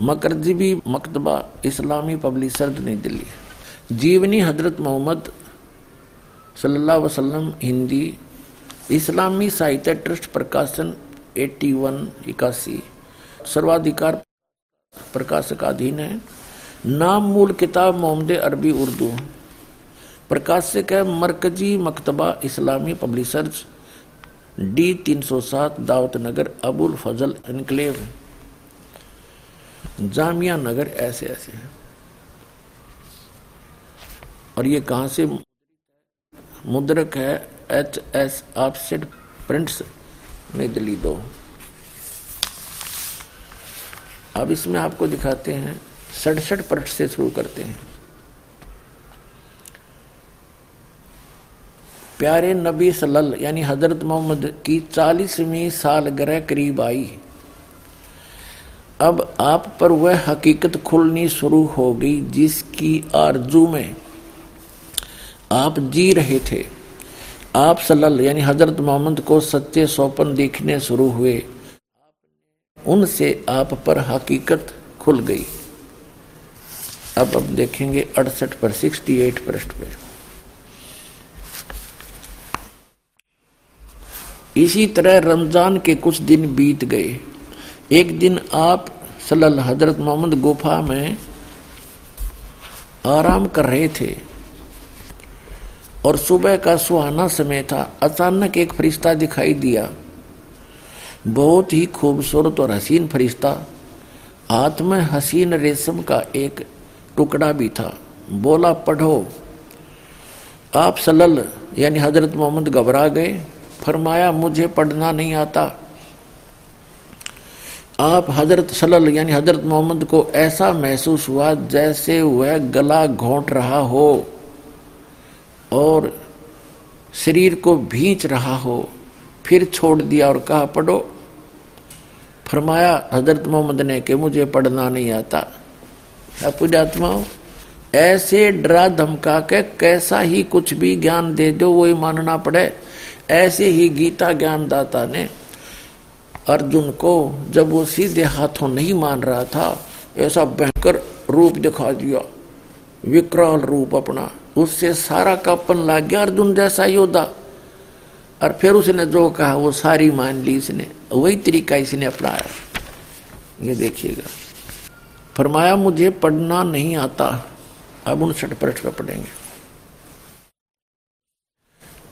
Speaker 5: मकरजीबी मकतबा इस्लामी पब्लिशर नई दिल्ली। जीवनी हज़रत मोहम्मद सल्लल्लाहु अलैहि वसल्लम, हिंदी इस्लामी साहित्य ट्रस्ट प्रकाशन 81 इक्यासी। सर्वाधिकार प्रकाशक अधीन है। नाम मूल किताब मोहम्मद अरबी उर्दू। प्रकाशक है मरकजी मकतबा इस्लामी publishers. D 307 Dawat Nagar Abul Fazal enclave Jamia Nagar ऐसे ऐसे। है और ये कहाँ से मुद्रक है? एच एस ऑफसेट प्रिंट्स नई दिल्ली दो। अब इसमें आपको दिखाते हैं, सड़सठ पृष्ठ से शुरू करते हैं। प्यारे नबी सलल यानी हज़रत मोहम्मद की चालीसवीं सालगिरह करीब आई। अब आप पर वह हकीकत खुलनी शुरू हो गई जिसकी आरज़ू में आप जी रहे थे। आप सलल यानी हज़रत मोहम्मद को सच्चे सौपन देखने शुरू हुए। उनसे आप पर हकीकत खुल गई। अब अब देखेंगे अड़सठ पर, सिक्सटी एट पृष्ठ पर। इसी तरह रमज़ान के कुछ दिन बीत गए। एक दिन आप सलल हज़रत मोहम्मद गुफा में आराम कर रहे थे। और सुबह का सुहाना समय था। अचानक एक फरिश्ता दिखाई दिया। बहुत ही खूबसूरत और हसीन फरिश्ता। हाथ में हसीन रेशम का एक टुकड़ा भी था। बोला, पढ़ो। आप सलल, यानी हज़रत मोहम्मद घबरा गए। फरमाया, मुझे पढ़ना नहीं आता। आप हज़रत सलल, यानी हज़रत मोहम्मद को ऐसा महसूस हुआ जैसे वह गला घोंट रहा हो। और शरीर को भींच रहा हो, फिर छोड़ दिया और कहा, पढ़ो। फरमाया, हज़रत मोहम्मद ने, कि मुझे पढ़ना नहीं आता। पुजात्माओं ऐसे डरा धमका के कैसा ही कुछ भी ज्ञान दे दो वही मानना पड़े। ऐसे ही गीता ज्ञानदाता ने अर्जुन को, जब वो सीधे हाथों नहीं मान रहा था, ऐसा भयंकर रूप दिखा दिया। विकराल रूप अपना। उससे सारा कापन लाग गया अर्जुन जैसा योद्धा। और फिर उसने जो कहा, वो सारी मान ली इसने। वही तरीका इसने अपनाया। ये देखिएगा। फरमाया, मुझे पढ़ना नहीं आता। अब उनसठ पृष्ठ का पढ़ेंगे।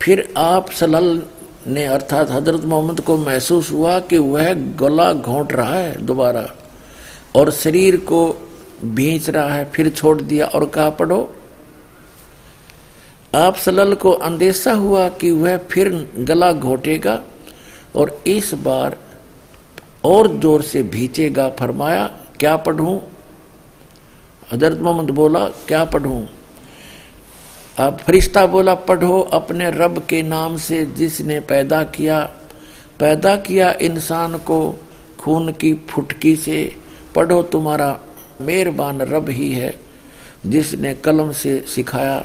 Speaker 5: फिर आप सलल ने, अर्थात हज़रत मोहम्मद को महसूस हुआ कि वह गला घोंट रहा है दोबारा, और शरीर को भींच रहा है। फिर छोड़ दिया और कहा, पढ़ो। आप सलल को अंदेशा हुआ कि वह फिर गला घोटेगा और इस बार और ज़ोर से भीचेगा। फरमाया, क्या पढ़ूं? हज़रत मोहम्मद बोला, क्या पढ़ूं? अब फरिश्ता बोला, पढ़ो अपने रब के नाम से जिसने पैदा किया। पैदा किया इंसान को खून की फुटकी से। पढ़ो, तुम्हारा मेहरबान रब ही है जिसने कलम से सिखाया।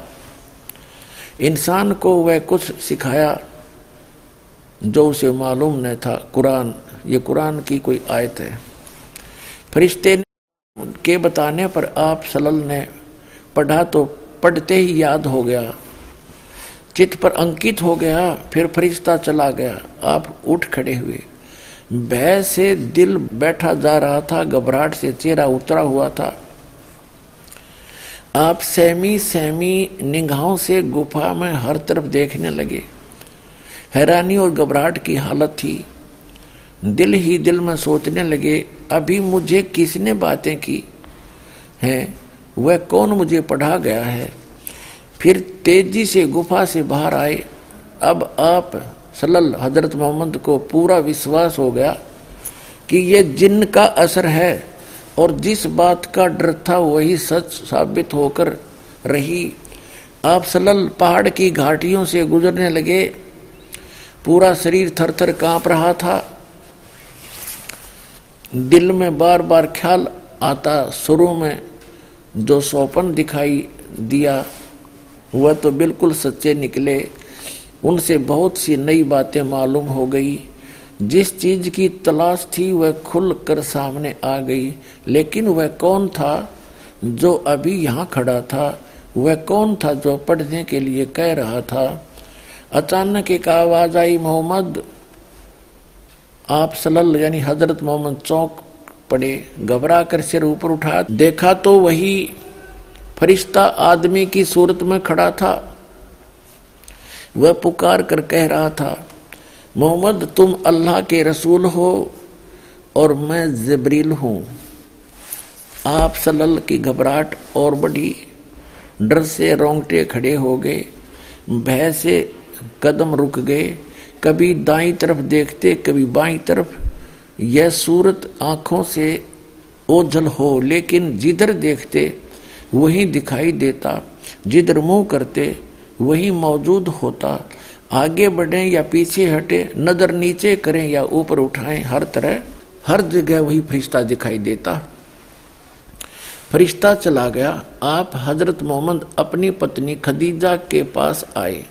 Speaker 5: इंसान को वह कुछ सिखाया जो उसे मालूम न था। कुरान, ये कुरान की कोई आयत है। फरिश्ते के बताने पर आप सलल ने पढ़ा तो पढ़ते ही याद हो गया। चित्त पर अंकित हो गया, फिर फरिश्ता चला गया। आप उठ खड़े हुए। भय से दिल बैठा जा रहा था, घबराहट से चेहरा उतरा हुआ था। आप सहमी सहमी निगाहों से गुफा में हर तरफ़ देखने लगे। हैरानी और घबराहट की हालत थी। दिल ही दिल में सोचने लगे, अभी मुझे किसने बातें की? हैं, वह कौन मुझे पढ़ा गया है? फिर तेज़ी से गुफा से बाहर आए। अब आप सलल हज़रत मोहम्मद को पूरा विश्वास हो गया कि ये जिन का असर है और जिस बात का डर था वही सच साबित होकर रही। आप सलल पहाड़ की घाटियों से गुजरने लगे। पूरा शरीर थर थर काँप रहा था। दिल में बार बार ख्याल आता शुरू में जो सोपन दिखाई दिया, वह तो बिल्कुल सच्चे निकले। उनसे बहुत सी नई बातें मालूम हो गई। जिस चीज़ की तलाश थी वह खुल कर सामने आ गई। लेकिन वह कौन था जो अभी यहाँ खड़ा था? वह कौन था जो पढ़ने के लिए कह रहा था? अचानक एक आवाज़ आई, मोहम्मद, आप सलल यानी हज़रत मोहम्मद चौक पड़े घबरा कर सिर ऊपर उठा। देखा तो वही फरिश्ता आदमी की सूरत में खड़ा था। वह पुकार कर कह रहा था मोहम्मद, तुम अल्लाह के रसूल हो और मैं जबरील हूँ। आप सलल की घबराहट और बड़ी डर से रोंगटे खड़े हो गए। भय से कदम रुक गए। कभी दाई तरफ़ देखते, कभी बाई तरफ़। यह सूरत आँखों से ओझल हो, लेकिन जिधर देखते, वही दिखाई देता। जिधर मुँह करते, वही मौजूद होता। आगे बढ़े या पीछे हटे, नज़र नीचे करें या ऊपर उठाएँ, हर तरह, हर जगह वही फरिश्ता दिखाई देता। फरिश्ता चला गया, आप हज़रत मोहम्मद अपनी पत्नी खदीजा के पास आए।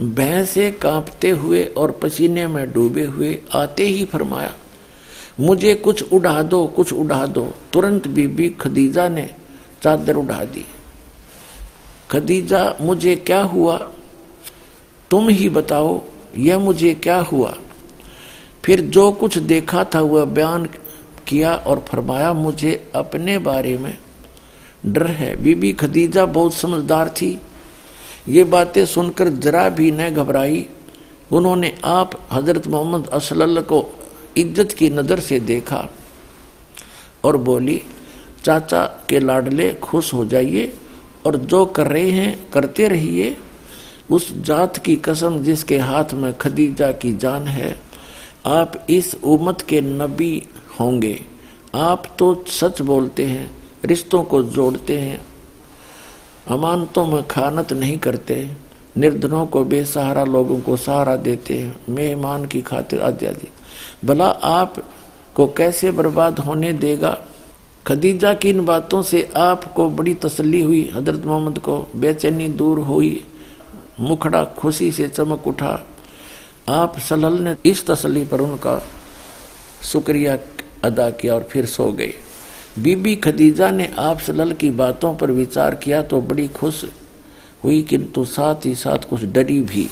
Speaker 5: भैं से कांपते हुए और पसीने में डूबे हुए आते ही फरमाया, मुझे कुछ उड़ा दो, कुछ उड़ा दो। तुरंत बीबी खदीजा ने चादर उड़ा दी। खदीजा, मुझे क्या हुआ? तुम ही बताओ, यह मुझे क्या हुआ? फिर जो कुछ देखा था वह बयान किया और फरमाया, मुझे अपने बारे में डर है। बीबी खदीजा बहुत समझदार थी। ये बातें सुनकर जरा भी न घबराई। उन्होंने आप हज़रत मोहम्मद असल को इज़्ज़त की नज़र से देखा और बोली, चाचा के लाडले खुश हो जाइए और जो कर रहे हैं, करते रहिए। उस जात की कसम जिसके हाथ में खदीजा की जान है, आप इस उम्मत के नबी होंगे। आप तो सच बोलते हैं, रिश्तों को जोड़ते हैं, अमानतों में खानत नहीं करते, निर्धनों को बेसहारा लोगों को सहारा देते हैं, मेहमान की खातिर आदि भला आप को कैसे बर्बाद होने देगा? खदीजा की इन बातों से आपको बड़ी तसल्ली हुई, हज़रत मोहम्मद को बेचैनी दूर हुई। मुखड़ा खुशी से चमक उठा। आप सलल ने इस तसल्ली पर उनका शुक्रिया अदा किया और फिर सो गए। बीबी खदीजा ने आप सलल की बातों पर विचार किया तो बड़ी खुश हुई, किंतु साथ ही साथ कुछ डरी भी।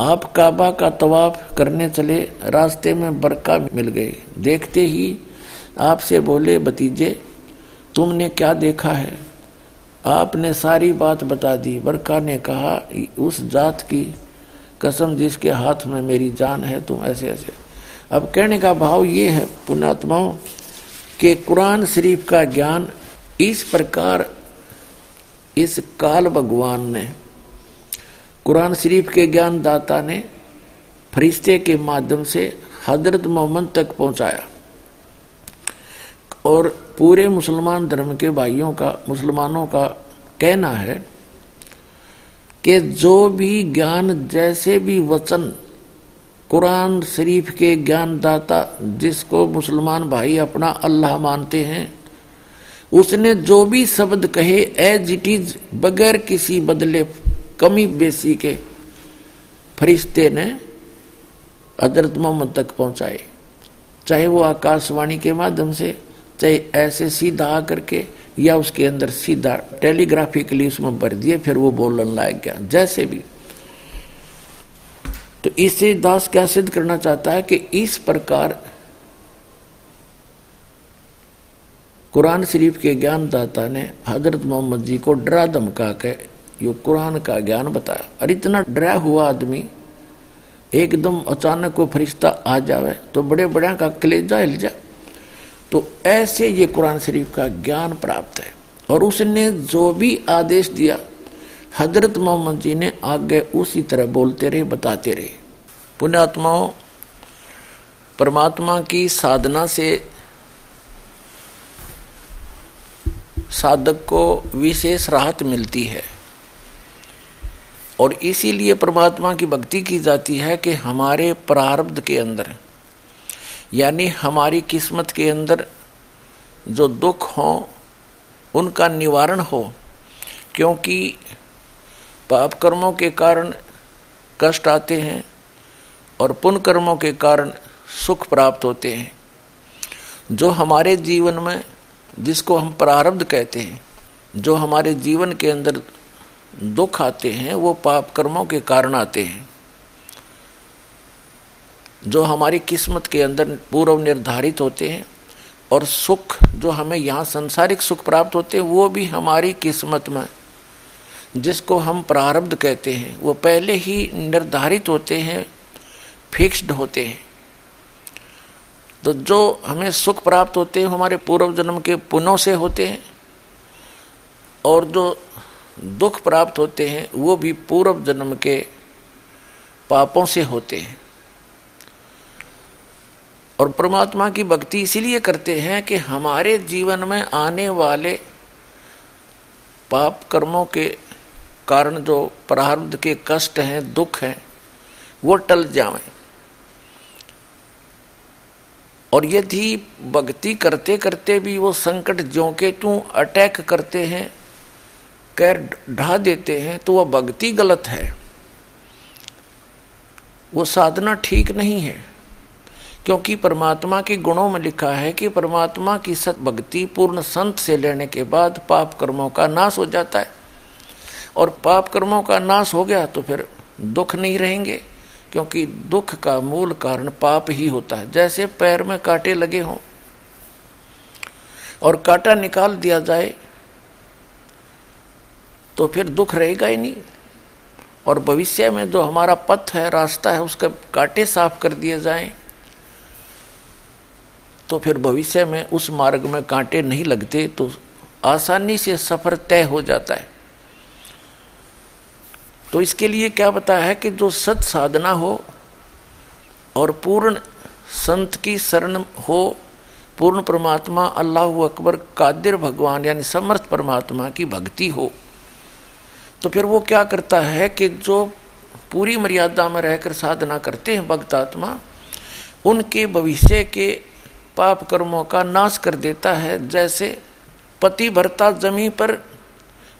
Speaker 5: आप काबा का तवाफ करने चले, रास्ते में बरका मिल गए। देखते ही आपसे बोले, भतीजे, तुमने क्या देखा है? आपने सारी बात बता दी। बरका ने कहा, उस जात की कसम जिसके हाथ में मेरी जान है, तुम ऐसे ऐसे अब कहने का भाव ये है पुणात्माओं के कुरान शरीफ का ज्ञान इस प्रकार, इस काल भगवान ने, कुरान शरीफ के ज्ञान दाता ने फरिश्ते के माध्यम से हज़रत मोहम्मद तक पहुँचाया। और पूरे मुसलमान धर्म के भाइयों का, मुसलमानों का कहना है कि जो भी ज्ञान, जैसे भी वचन कुरान शरीफ के ज्ञान दाता जिसको मुसलमान भाई अपना अल्लाह मानते हैं, उसने जो भी शब्द कहे एज इट इज़ बगैर किसी बदले, कमी बेसी के, फरिश्ते ने हज़रत मोहम्मद तक पहुँचाए। चाहे वो आकाशवाणी के माध्यम से चाहे ऐसे सीधा आकर के या उसके अंदर सीधा टेलीग्राफिकली उसमें भर दिए, फिर वो बोलन लायक गया जैसे भी। तो इससे दास क्या सिद्ध करना चाहता है कि इस प्रकार कुरान शरीफ के ज्ञानदाता ने हज़रत मोहम्मद जी को डरा धमका के यो कुरान का ज्ञान बताया। और इतना डरा हुआ आदमी एकदम अचानक को फरिश्ता आ जावे तो बड़े बड़े का कलेजा हिल जाए। तो ऐसे ये कुरान शरीफ का ज्ञान प्राप्त है। और उसने जो भी आदेश दिया, हज़रत मोहम्मद जी ने आगे उसी तरह बोलते रहे, बताते रहे। पुण्यात्माओं परमात्मा की साधना से साधक को विशेष राहत मिलती है। और इसीलिए परमात्मा की भक्ति की जाती है कि हमारे प्रारब्ध के अंदर यानी हमारी किस्मत के अंदर जो दुख हो, उनका निवारण हो, क्योंकि पाप कर्मों के कारण कष्ट आते हैं और पुण्य कर्मों के कारण सुख प्राप्त होते हैं। जो हमारे जीवन में, जिसको हम प्रारब्ध कहते हैं, जो हमारे जीवन के अंदर दुख आते हैं, वो पाप कर्मों के कारण आते हैं। जो हमारी किस्मत के अंदर पूर्व निर्धारित होते हैं और सुख जो हमें यहाँ संसारिक सुख प्राप्त होते हैं, वो भी हमारी किस्मत में, जिसको हम प्रारब्ध कहते हैं, वो पहले ही निर्धारित होते हैं, फिक्स्ड होते हैं। तो जो हमें सुख प्राप्त होते हैं हमारे पूर्व जन्म के पुण्यों से होते हैं, और जो दुख प्राप्त होते हैं, वो भी पूर्व जन्म के पापों से होते हैं। और परमात्मा की भक्ति इसीलिए करते हैं कि हमारे जीवन में आने वाले पाप कर्मों के कारण जो प्रारब्ध के कष्ट हैं, दुख हैं, वो टल जाएँ। और यदि भक्ति करते करते भी वो संकट ज्यों के त्यों अटैक करते हैं, कैर ढा देते हैं तो वह भक्ति गलत है। वो साधना ठीक नहीं है। क्योंकि परमात्मा के गुणों में लिखा है कि परमात्मा की सत भक्ति पूर्ण संत से लेने के बाद पाप कर्मों का नाश हो जाता है। और पाप कर्मों का नाश हो गया तो फिर दुख नहीं रहेंगे, क्योंकि दुख का मूल कारण पाप ही होता है। जैसे पैर में कांटे लगे हों और कांटा निकाल दिया जाए तो फिर दुख रहेगा ही नहीं। और भविष्य में जो हमारा पथ है, रास्ता है, उसके कांटे साफ़ कर दिए जाएँ। तो फिर भविष्य में उस मार्ग में कांटे नहीं लगते तो आसानी से सफ़र तय हो जाता है। तो इसके लिए क्या बताया है कि जो सत साधना हो और पूर्ण संत की शरण हो, पूर्ण परमात्मा, अल्लाह अकबर, कादिर भगवान, यानी समर्थ परमात्मा की भक्ति हो तो फिर वो क्या करता है कि जो पूरी मर्यादा में रहकर साधना करते हैं भक्तात्मा, उनके भविष्य के पाप कर्मों का नाश कर देता है, जैसे पति भरता जमी पर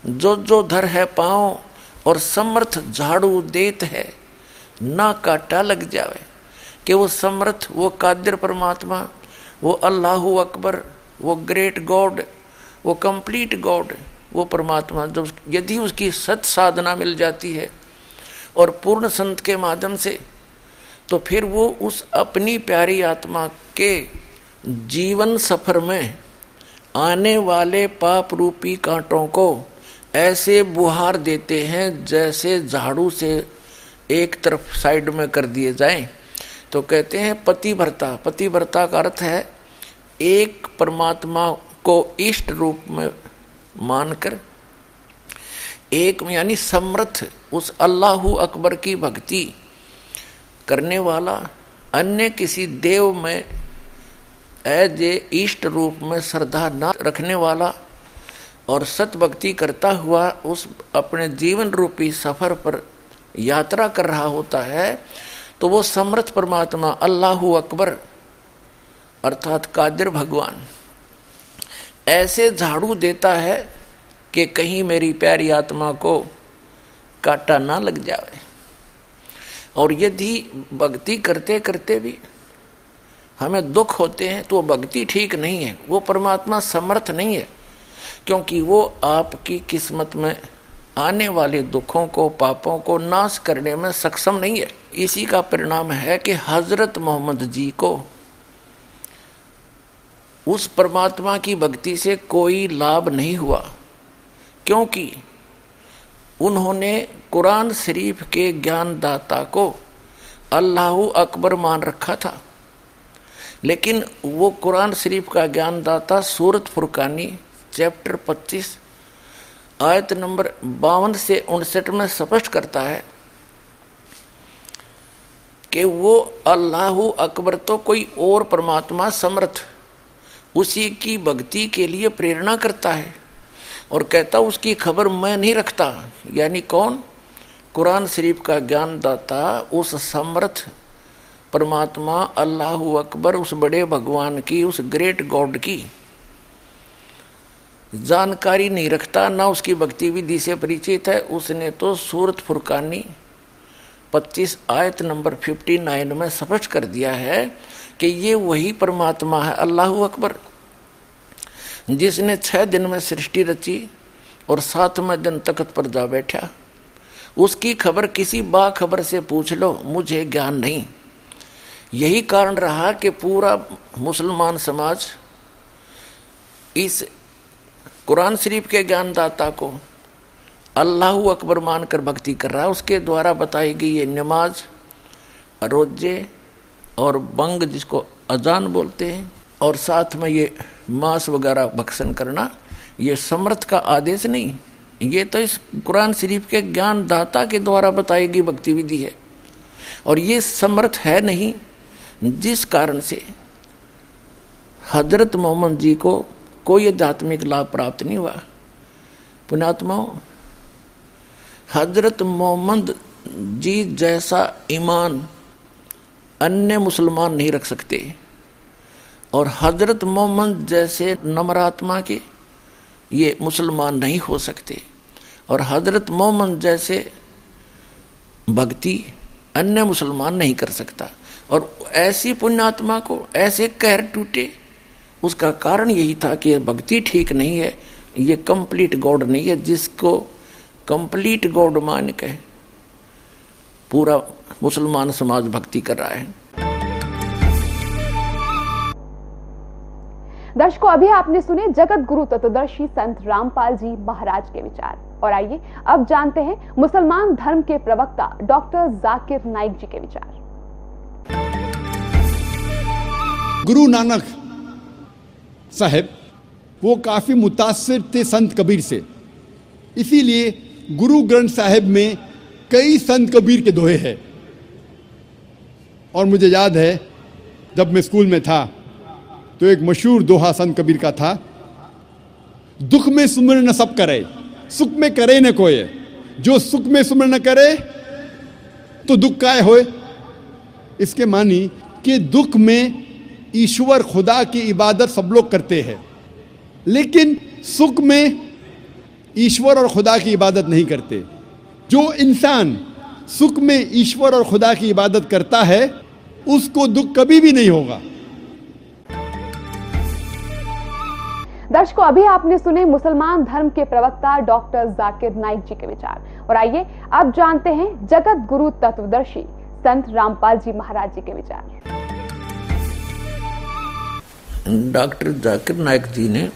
Speaker 5: जो जो धर है पाओ और समर्थ झाड़ू देत है, ना काटा लग जावे। कि वो समर्थ, वो कादिर परमात्मा, वो अल्लाह अकबर, वो ग्रेट गॉड वो कंप्लीट गॉड वो परमात्मा जब यदि उसकी सत साधना मिल जाती है और पूर्ण संत के माध्यम से तो फिर वो उस अपनी प्यारी आत्मा के जीवन सफ़र में आने वाले पाप रूपी कांटों को ऐसे बुहार देते हैं जैसे झाड़ू से एक तरफ़ साइड में कर दिए जाएँ। तो कहते हैं पति भरता पति भरता का अर्थ है एक परमात्मा को इष्ट रूप में मानकर एक यानी समर्थ उस अल्लाह अकबर की भक्ति करने वाला अन्य किसी देव में एज ए इष्ट रूप में श्रद्धा न रखने वाला और सत भक्ति करता हुआ उस अपने जीवन रूपी सफ़र पर यात्रा कर रहा होता है तो वो समर्थ परमात्मा अल्लाह अकबर, अर्थात कादिर भगवान। ऐसे झाड़ू देता है कि कहीं मेरी प्यारी आत्मा को काटा ना लग जाए और यदि भक्ति करते करते भी हमें दुख होते हैं तो वो भक्ति ठीक नहीं है, वो परमात्मा समर्थ नहीं है, क्योंकि वो आपकी किस्मत में आने वाले दुखों को, पापों को नाश करने में सक्षम नहीं है। इसी का परिणाम है कि हज़रत मोहम्मद जी को उस परमात्मा की भक्ति से कोई लाभ नहीं हुआ, क्योंकि उन्होंने कुरान शरीफ के ज्ञानदाता को अल्लाह अकबर मान रखा था। लेकिन वो कुरान शरीफ का ज्ञानदाता सूरत फुरकानी, चैप्टर 25 आयत नंबर बावन से उनसठ में स्पष्ट करता है कि वो अल्लाह अकबर तो कोई और परमात्मा समर्थ, उसी की भक्ति के लिए प्रेरणा करता है और कहता उसकी खबर मैं नहीं रखता। यानी कौन? कुरान शरीफ का ज्ञान दाता उस समर्थ परमात्मा अल्लाह अकबर, उस बड़े भगवान की, उस ग्रेट गॉड की। जानकारी नहीं रखता, ना उसकी भक्ति विधि से परिचित है। उसने तो सूरत फुरकानी 25 आयत नंबर 59 में स्पष्ट कर दिया है कि ये वही परमात्मा है, अल्लाह अकबर, जिसने छह दिन में सृष्टि रची और सातवें दिन तख्त पर जा बैठा। उसकी खबर किसी बाखबर से पूछ लो, मुझे ज्ञान नहीं। यही कारण रहा कि पूरा मुसलमान समाज इस कुरान शरीफ के ज्ञानदाता को अल्लाह अकबर मानकर भक्ति कर रहा है। उसके द्वारा बताई गई ये नमाज़, रोज़े और बंग जिसको अजान बोलते हैं, और साथ में ये मांस वगैरह भक्षण करना, ये समर्थ का आदेश नहीं। ये तो इस कुरान शरीफ के ज्ञानदाता के द्वारा बताई गई भक्ति विधि है। और ये समर्थ है नहीं। जिस कारण से हज़रत मोहम्मद जी को कोई आध्यात्मिक लाभ प्राप्त नहीं हुआ। पुणात्माओं हज़रत मोहम्मद जी जैसा ईमान अन्य मुसलमान नहीं रख सकते और हज़रत मोहम्मद जैसे नमरात्मा के ये मुसलमान नहीं हो सकते। और हज़रत मोहम्मद जैसे भक्ति अन्य मुसलमान नहीं कर सकता। और ऐसी पुण्यात्मा को, ऐसे कहर टूटे। उसका कारण यही था कि भक्ति ठीक नहीं है, ये कंप्लीट गॉड नहीं है, जिसको कंप्लीट गॉड मान के पूरा मुसलमान समाज भक्ति कर रहा है।
Speaker 1: दर्शकों, अभी आपने सुने जगत गुरु तत्वदर्शी संत रामपाल जी महाराज के विचार। और आइए, अब जानते हैं मुसलमान धर्म के प्रवक्ता डॉक्टर जाकिर नाइक जी के विचार।
Speaker 4: गुरु नानक साहब, वो काफ़ी मुतासर थे संत कबीर से। इसीलिए गुरु ग्रंथ साहिब में कई संत कबीर के दोहे हैं। और मुझे याद है, जब मैं स्कूल में था तो एक मशहूर दोहा संत कबीर का था, दुख में सुमर न सब करे, सुख में करे न कोई जो सुख में सुमर न करे तो दुख काय होए? इसके मानी कि दुख में ईश्वर खुदा की इबादत सब लोग करते हैं। लेकिन सुख में ईश्वर और खुदा की इबादत नहीं करते। जो इंसान सुख में ईश्वर और खुदा की इबादत करता है, उसको दुख कभी भी नहीं होगा।
Speaker 1: दर्शकों, अभी आपने सुने मुसलमान धर्म के प्रवक्ता डॉक्टर जाकिर नाइक जी के विचार। और आइए अब जानते हैं जगत गुरु तत्वदर्शी संत रामपाल जी महाराज जी के विचार।
Speaker 5: डॉक्टर जाकिर नाइक जी ने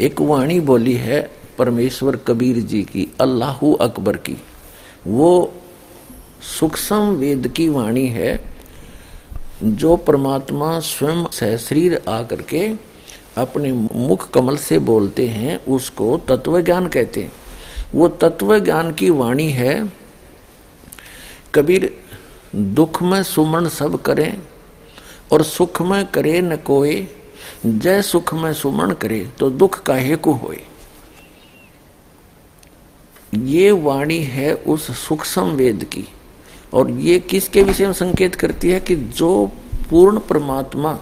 Speaker 5: एक वाणी बोली है परमेश्वर कबीर जी की, अल्लाह अकबर की। वो सूक्ष्म वेद की वाणी है जो परमात्मा स्वयं सहशरीर आकर के अपने मुख कमल से बोलते हैं, उसको तत्व ज्ञान कहते हैं। वो तत्व ज्ञान की वाणी है कबीर दुख में सुमन सब करें और सुख में करे न कोई जय सुख में सुमन करे तो दुख का हेकु होए? ये वाणी है उस सूक्ष्म वेद की और ये किसके विषय में संकेत करती है कि जो पूर्ण परमात्मा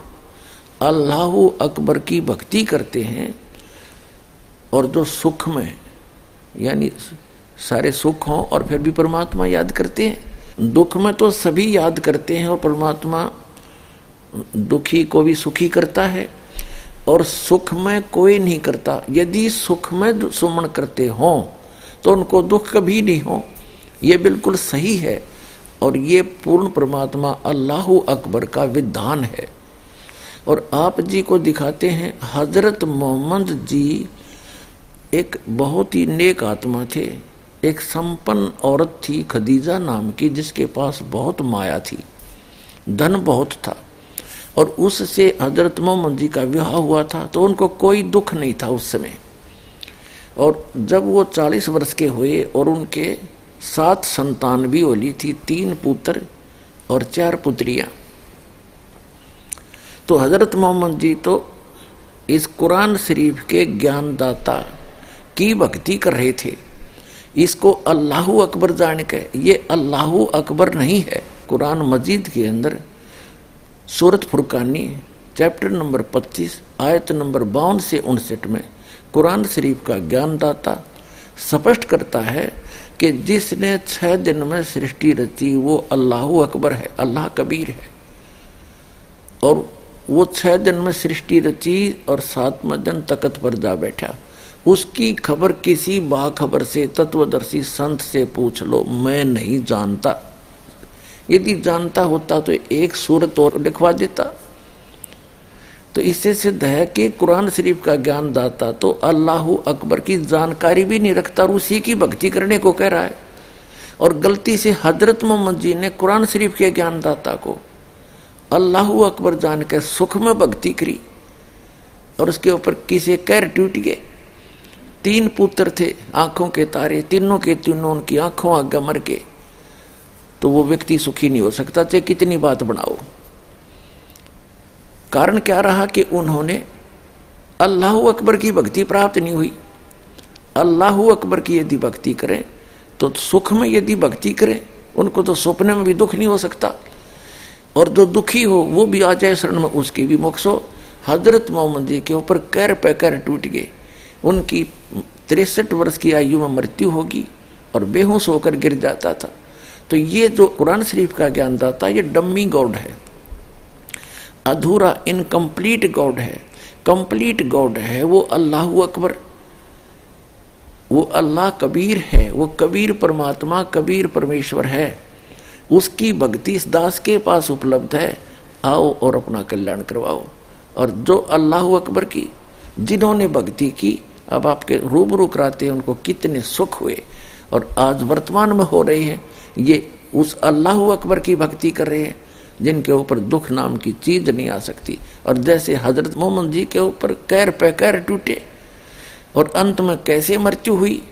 Speaker 5: अल्लाह अकबर की भक्ति करते हैं और जो सुख में यानी सारे सुख हों और फिर भी परमात्मा याद करते हैं दुख में तो सभी याद करते हैं और परमात्मा दुखी को भी सुखी करता है और सुख में कोई नहीं करता। यदि सुख में सुमन करते हों तो उनको दुख कभी नहीं हो। ये बिल्कुल सही है और ये पूर्ण परमात्मा अल्लाह अकबर का विधान है। और आप जी को दिखाते हैं, हज़रत मोहम्मद जी एक बहुत ही नेक आत्मा थे। एक संपन्न औरत थी खदीजा नाम की, जिसके पास बहुत माया थी, धन बहुत था, और उससे हज़रत मोहम्मद जी का विवाह हुआ था तो उनको कोई दुख नहीं था उस समय। और जब वो चालीस वर्ष के हुए और उनके सात संतान भी होली थी, तीन पुत्र और चार पुत्रियाँ तो हज़रत मोहम्मद जी तो इस कुरान शरीफ के ज्ञानदाता की भक्ति कर रहे थे। इसको अल्लाह अकबर जान के, ये अल्लाह अकबर नहीं है। कुरान मजीद के अंदर सूरत फुरकानी, चैप्टर नंबर 25 आयत नंबर बावन से उनसठ में कुरान शरीफ का ज्ञानदाता स्पष्ट करता है कि जिसने छह दिन में सृष्टि रची, वो अल्लाह अकबर है, अल्लाह कबीर है। और वो छह दिन में सृष्टि रची और सातवा दिन तकत पर जा बैठा। उसकी खबर किसी बाखबर से, तत्वदर्शी संत से पूछ लो, मैं नहीं जानता। यदि जानता होता तो एक सूरत और लिखवा देता। तो इससे सिद्ध है कि कुरान शरीफ का ज्ञान दाता तो अल्लाह अकबर की जानकारी भी नहीं रखता और उसी की भक्ति करने को कह रहा है। और गलती से हज़रत मोहम्मद जी ने कुरान शरीफ के ज्ञानदाता को अल्लाह अकबर जान के सुख में भक्ति करी और उसके ऊपर किसे कैर टूट गए। तीन पुत्र थे आँखों के तारे, तीनों के तीनों उनकी आँखों आगे मर के तो वो व्यक्ति सुखी नहीं हो सकता, चाहे कितनी बात बनाओ। कारण क्या रहा कि उन्होंने अल्लाह अकबर की भक्ति प्राप्त नहीं हुई। अल्लाह अकबर की यदि भक्ति करें तो सुख में यदि भक्ति करें, उनको तो सपने में भी दुख नहीं हो सकता। और जो दुखी हो, वो भी आ जाए शरण में, उसकी भी मोक्ष हो। हज़रत मोहम्मद जी के ऊपर कैर पे कैर टूट गए। उनकी तिरसठ वर्ष की आयु में मृत्यु होगी और बेहोश होकर गिर जाता था। तो ये जो कुरान शरीफ का ज्ञान दाता, ये डम्मी गॉड है। अधूरा इनकम्प्लीट गॉड है। कंप्लीट गॉड है, वो अल्लाह अकबर। वो अल्लाह कबीर है, वो कबीर परमात्मा, कबीर परमेश्वर है। उसकी भक्ति इस दास के पास उपलब्ध है। आओ और अपना कल्याण करवाओ। और जो अल्लाह अकबर की, जिन्होंने भक्ति की अब आपके रूबरू कराते हैं उनको कितने सुख हुए। और आज वर्तमान में हो रही है, ये उस अल्लाह अकबर की भक्ति कर रहे हैं, जिनके ऊपर दुख नाम की चीज़ नहीं आ सकती। और जैसे हज़रत मोहम्मद जी के ऊपर कैर पे कैर टूटे, और अंत में कैसे मृत्यु हुई,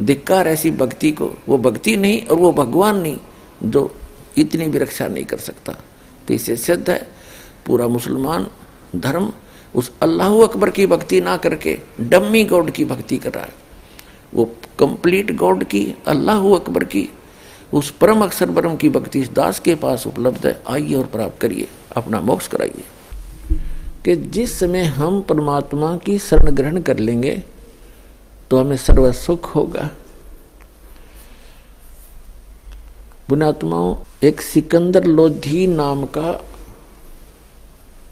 Speaker 5: धिक्कार ऐसी भक्ति को, वो भक्ति नहीं और वो भगवान नहीं, जो इतनी भी रक्षा नहीं कर सकता। तो इसे सिद्ध है, पूरा मुसलमान धर्म उस अल्लाह अकबर की भक्ति ना करके, डम्मी गॉड की भक्ति कर रहा है वो कंप्लीट गॉड की, अल्लाह अकबर की, उस परम अक्षर परम की भक्ति इस दास के पास उपलब्ध है। आइए और प्राप्त करिए, अपना मोक्ष कराइए। कि जिस समय हम परमात्मा की शरण ग्रहण कर लेंगे तो हमें सर्व सुख होगा। पुणात्माओं एक सिकंदर लोधी नाम का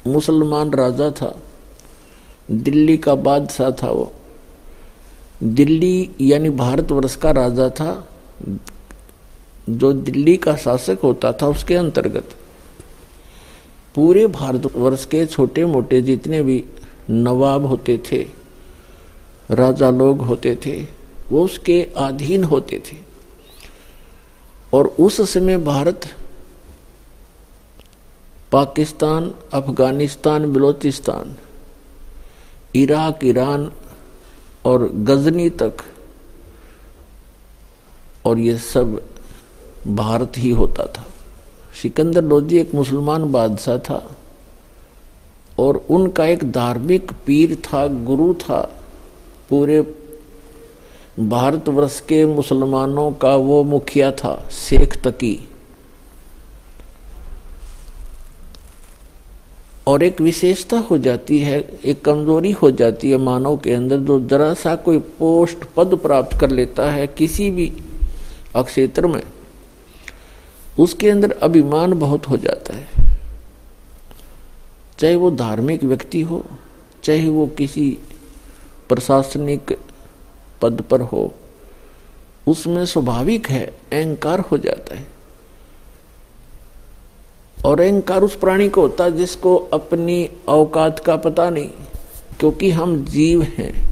Speaker 5: मुसलमान राजा था। दिल्ली का बादशाह था वो। दिल्ली यानी भारतवर्ष का राजा था। जो दिल्ली का शासक होता था उसके अंतर्गत। पूरे भारतवर्ष के छोटे मोटे जितने भी नवाब होते थे, राजा लोग होते थे, वो उसके अधीन होते थे। और उस समय भारत, पाकिस्तान, अफ़गानिस्तान, बलोचिस्तान इराक, ईरान और गजनी तक। और ये सब भारत ही होता था। सिकंदर लोधी एक मुसलमान बादशाह था और उनका एक धार्मिक पीर था, गुरु था। पूरे भारतवर्ष के मुसलमानों का वो मुखिया था, शेख तकी। और एक विशेषता हो जाती है, एक कमज़ोरी हो जाती है मानव के अंदर, जो जरा सा कोई पोस्ट पद प्राप्त कर लेता है किसी भी अक्षेत्र में, उसके अंदर अभिमान बहुत हो जाता है। चाहे वो धार्मिक व्यक्ति हो, चाहे वो किसी प्रशासनिक पद पर हो, उसमें स्वाभाविक है, अहंकार हो जाता है। और अहंकार उस प्राणी को होता जिसको अपनी औकात का पता नहीं, क्योंकि हम जीव हैं।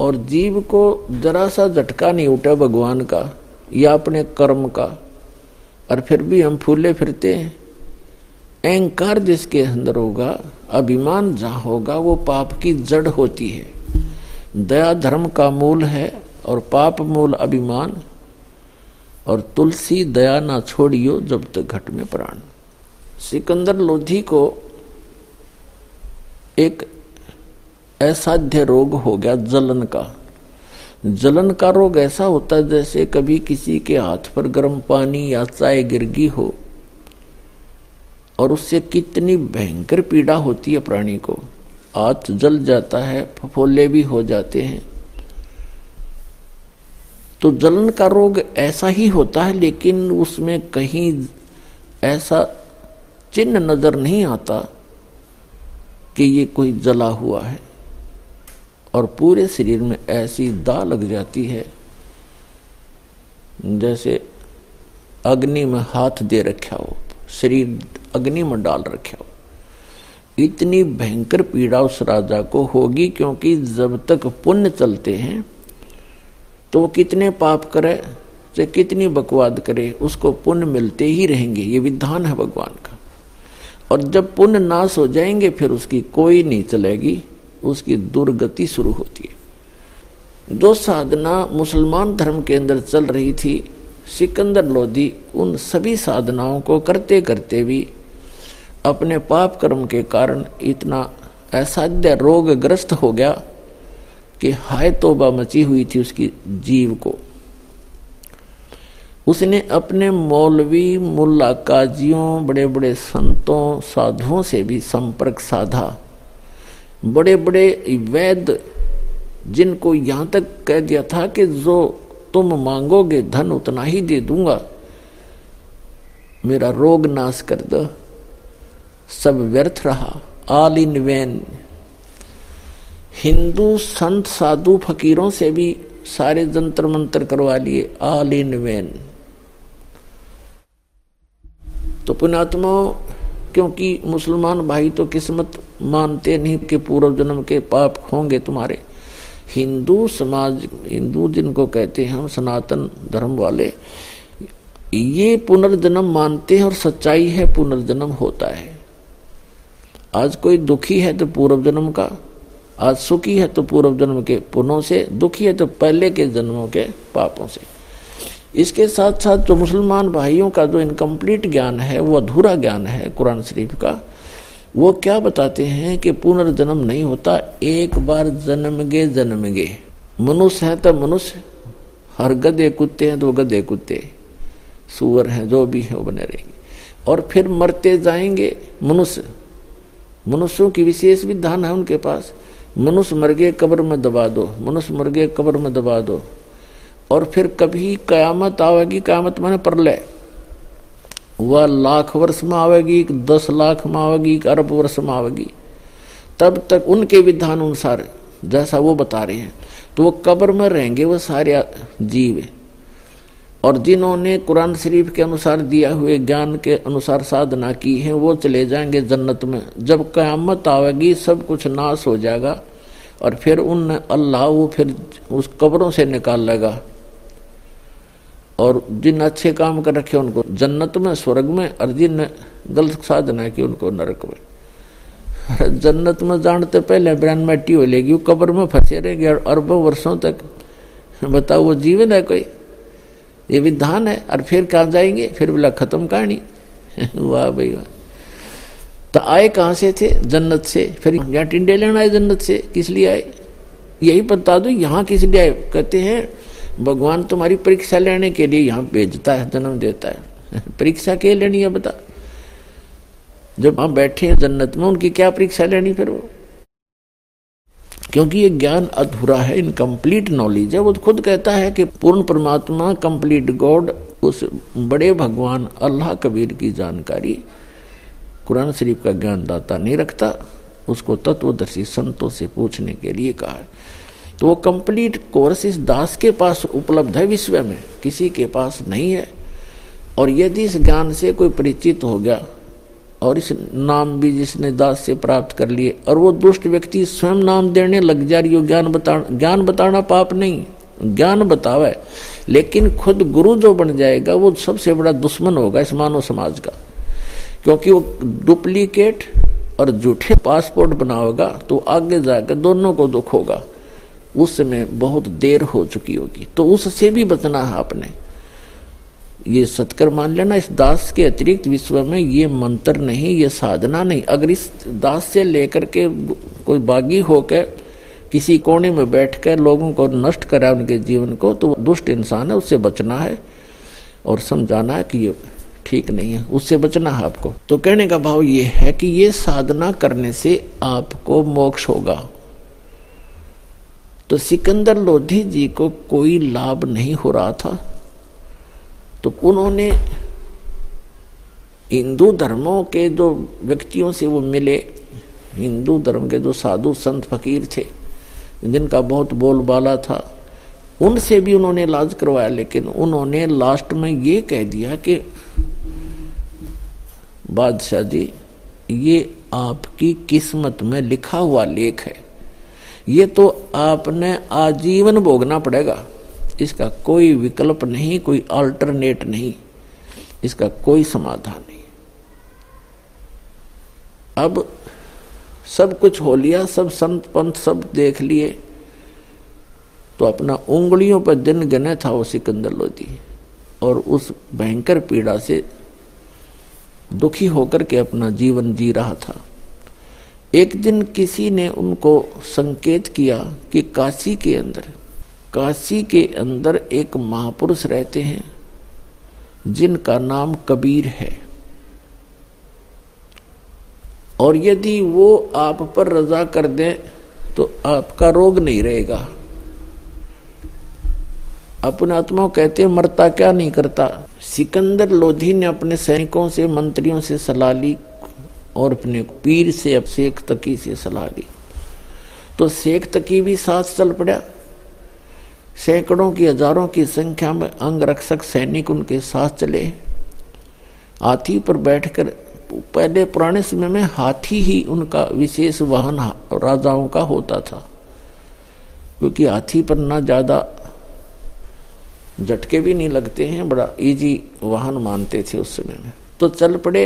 Speaker 5: और जीव को जरा सा झटका नहीं उठा भगवान का, या अपने कर्म का, और फिर भी हम फूले फिरते हैं। अहंकार जिसके अंदर होगा, अभिमान जहाँ होगा, वो पाप की जड़ होती है। दया धर्म का मूल है, और पाप मूल अभिमान। और तुलसी दया ना छोड़ियो जब तक घट में प्राण। सिकंदर लोधी को एक असाध्य रोग हो गया जलन का। जलन का रोग ऐसा होता है जैसे कभी किसी के हाथ पर गर्म पानी या चाय गिरगी हो और उससे कितनी भयंकर पीड़ा होती है प्राणी को। हाथ जल जाता है, फफोले भी हो जाते हैं। तो जलन का रोग ऐसा ही होता है, लेकिन उसमें कहीं ऐसा चिन्ह नज़र नहीं आता कि ये कोई जला हुआ है। और पूरे शरीर में ऐसी दा लग जाती है, जैसे अग्नि में हाथ दे रखा हो, शरीर अग्नि में डाल रखा हो। इतनी भयंकर पीड़ा उस राजा को होगी, क्योंकि जब तक पुण्य चलते हैं तो वो कितने पाप करे से कितनी बकवाद करे, उसको पुण्य मिलते ही रहेंगे। ये विधान है भगवान का। और जब पुण्य नाश हो जाएँगे, फिर उसकी कोई नहीं चलेगी, उसकी दुर्गति शुरू होती है। जो साधना मुसलमान धर्म के अंदर चल रही थी, सिकंदर लोधी, उन सभी साधनाओं को करते करते भी अपने पाप कर्म के कारण इतना असाध्य रोगग्रस्त हो गया कि हाय तोबा मची हुई थी उसकी जीव को। उसने अपने मौलवी, मुल्ला काजियों बड़े बड़े संतों, साधुओं से भी संपर्क साधा। बड़े बड़े वैद जिनको यहाँ तक कह दिया था कि जो तुम मांगोगे, धन उतना ही दे दूँगा। मेरा रोग नाश कर दो। सब व्यर्थ रहा। आल इन वैन हिंदू संत साधु फकीरों से भी सारे जंतर मंत्र करवा लिए आल इन वैन तो पुणात्मा क्योंकि मुसलमान भाई तो किस्मत मानते नहीं कि पूर्व जन्म के पाप होंगे तुम्हारे। हिंदू समाज, हिंदू जिनको कहते हैं, हम सनातन धर्म वाले, ये पुनर्जन्म मानते हैं और सच्चाई है, पुनर्जन्म होता है। आज कोई दुखी है तो पूर्व जन्म का आज सुखी है तो पूर्व जन्म के पुनों से, दुखी है तो पहले के जन्मों के पापों से। इसके साथ साथ जो मुसलमान भाइयों का जो इनकम्प्लीट ज्ञान है, वो अधूरा ज्ञान है कुरान शरीफ का, वो क्या बताते हैं कि पुनर्जन्म नहीं होता, एक बार जन्म गे जन्म गे मनुष्य है तो मनुष्य, हर गधे कुत्ते हैं तो गधे कुत्ते, सुअर हैं जो भी है वो बने रहेंगे। और फिर मरते जाएँगे मनुष्य। मनुष्यों की विशेष विधान है उनके पास मनुष्य मर गए कब्र में दबा दो, मनुष्य मर गए कब्र में दबा दो। और फिर कभी कयामत आवेगी, कयामत मैंने प्रलय वह लाख वर्ष में आवेगी, एक दस लाख में आवेगी अरब वर्ष में आवेगी। तब तक उनके विधान अनुसार, जैसा वो बता रहे हैं तो वो कब्र में रहेंगे, वो सारे जीव और जिन्होंने कुरान शरीफ के अनुसार दिया हुए ज्ञान के अनुसार साधना की है, वो चले जाएँगे जन्नत में। जब कयामत आवेगी, सब कुछ नाश हो जाएगा और फिर उन अल्लाह वो फिर उस कब्रों से निकाल लेगा। और जिन अच्छे काम कर रखे उनको जन्नत में, स्वर्ग में और जिन गलत साधना की उनको नरक में। जन्नत में जानते पहले ब्रान मट्टी हो लेगी वो कब्र में फंसे रहेंगे अरबों वर्षों तक, बताओ वो जीवन है कोई? ये विधान है, और फिर कहा जाएँगे? फिर बोला, खत्म कहानी। (laughs) वाह भाई, वाह। तो आए कहाँ से थे? जन्नत से। फिर यहाँ टिंडे लेना आए जन्नत से। किस लिए आए? यही बता दो, यहाँ किस लिए आए? कहते हैं, भगवान तुम्हारी परीक्षा लेने के लिए यहाँ भेजता है, जन्म देता है। (laughs) परीक्षा के लेनी है बता। जब वहाँ बैठे हैं जन्नत में, उनकी क्या परीक्षा लेनी फिर वो? क्योंकि ये ज्ञान अधूरा है इनकम्प्लीट नॉलेज है। वो खुद कहता है कि पूर्ण परमात्मा कंप्लीट गॉड उस बड़े भगवान, अल्लाह कबीर की जानकारी कुरान शरीफ का ज्ञान दाता नहीं रखता, उसको तत्वदर्शी संतों से पूछने के लिए कहा तो वो कंप्लीट कोर्स इस दास के पास उपलब्ध है, विश्व में। किसी के पास नहीं है। और यदि इस ज्ञान से कोई परिचित हो गया और इस नाम भी जिसने दास से प्राप्त कर लिए, और वो दुष्ट व्यक्ति स्वयं नाम देने लग जा रही हो। ज्ञान बता, ज्ञान बताना पाप नहीं, ज्ञान बतावे, लेकिन खुद गुरु जो बन जाएगा, वो सबसे बड़ा दुश्मन होगा इस मानव समाज का। क्योंकि वो डुप्लीकेट और झूठे पासपोर्ट बनाओगा तो आगे जाकर दोनों को दुख होगा। उस समय बहुत देर हो चुकी होगी। तो उससे भी बचना है आपने। ये सत्कर मान लेना, इस दास के अतिरिक्त विश्व में ये मंत्र नहीं, ये साधना नहीं। अगर इस दास से लेकर के कोई बागी होकर किसी कोने में बैठ कर लोगों को नष्ट करा उनके जीवन को तो दुष्ट इंसान है, उससे बचना है और समझाना है कि ये ठीक नहीं है। उससे बचना है आपको। तो कहने का भाव ये है कि ये साधना करने से आपको मोक्ष होगा। तो सिकंदर लोधी जी को कोई लाभ नहीं हो रहा था। तो उन्होंने हिंदू धर्मों के जो व्यक्तियों से वो मिले, हिंदू धर्म के जो साधु संत फकीर थे, जिनका बहुत बोलबाला था, उनसे भी उन्होंने इलाज करवाया, लेकिन उन्होंने लास्ट में ये कह दिया कि, बादशाह जी, ये आपकी किस्मत में लिखा हुआ लेख है। ये तो आपने आजीवन भोगना पड़ेगा। इसका कोई विकल्प नहीं, कोई अल्टरनेट नहीं, इसका कोई समाधान नहीं। अब सब कुछ हो लिया, सब संत पंथ सब देख लिए तो अपना उंगलियों पर दिन गने था वो सिकंदर लोधी। और उस भयंकर पीड़ा से दुखी होकर के अपना जीवन जी रहा था। एक दिन किसी ने उनको संकेत किया कि काशी के अंदर काशी के अंदर एक महापुरुष रहते हैं, जिनका नाम कबीर है। और यदि वो आप पर रजा कर दे तो आपका रोग नहीं रहेगा। अपने आत्मा कहते हैं, मरता क्या नहीं करता। सिकंदर लोधी ने अपने सैनिकों से, मंत्रियों से सलाह ली और अपने पीर से अब शेख तकी से सलाह ली। तो शेख तकी भी साथ चल पड़ा। सैकड़ों की, हज़ारों की संख्या में अंग रक्षक सैनिक उनके साथ चले। हाथी पर बैठकर, पहले पुराने समय में हाथी ही उनका विशेष वाहन राजाओं का होता था, क्योंकि हाथी पर ना ज़्यादा झटके भी नहीं लगते हैं, बड़ा इजी वाहन मानते थे उस समय में। तो चल पड़े,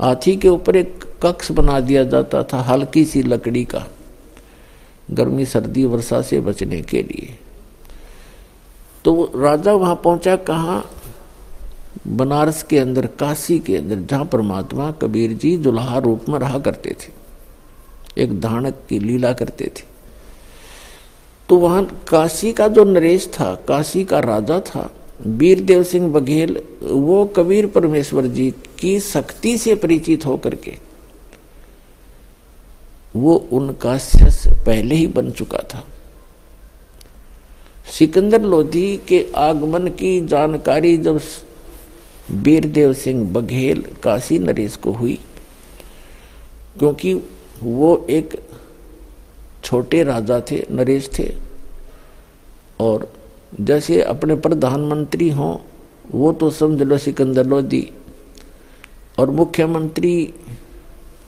Speaker 5: हाथी के ऊपर एक कक्ष बना दिया जाता था, हल्की सी लकड़ी का, गर्मी, सर्दी, वर्षा से बचने के लिए। तो राजा वहाँ पहुँचा कहा? बनारस के अंदर, काशी के अंदर, जहाँ परमात्मा, कबीर जी दुल्हा रूप में रहा करते थे। एक धानक की लीला करते थे। तो वहाँ काशी का जो नरेश था, काशी का राजा था, वीरदेव सिंह बघेल, वो कबीर परमेश्वर जी की शक्ति से परिचित होकर के, वो उनका पहले ही बन चुका था। सिकंदर लोधी के आगमन की जानकारी जब वीरदेव सिंह बघेल, काशी नरेश को हुई, क्योंकि वो एक छोटे राजा थे, नरेश थे, और जैसे अपने प्रधानमंत्री हों, वो तो समझ लो सिकंदर लोधी, और मुख्यमंत्री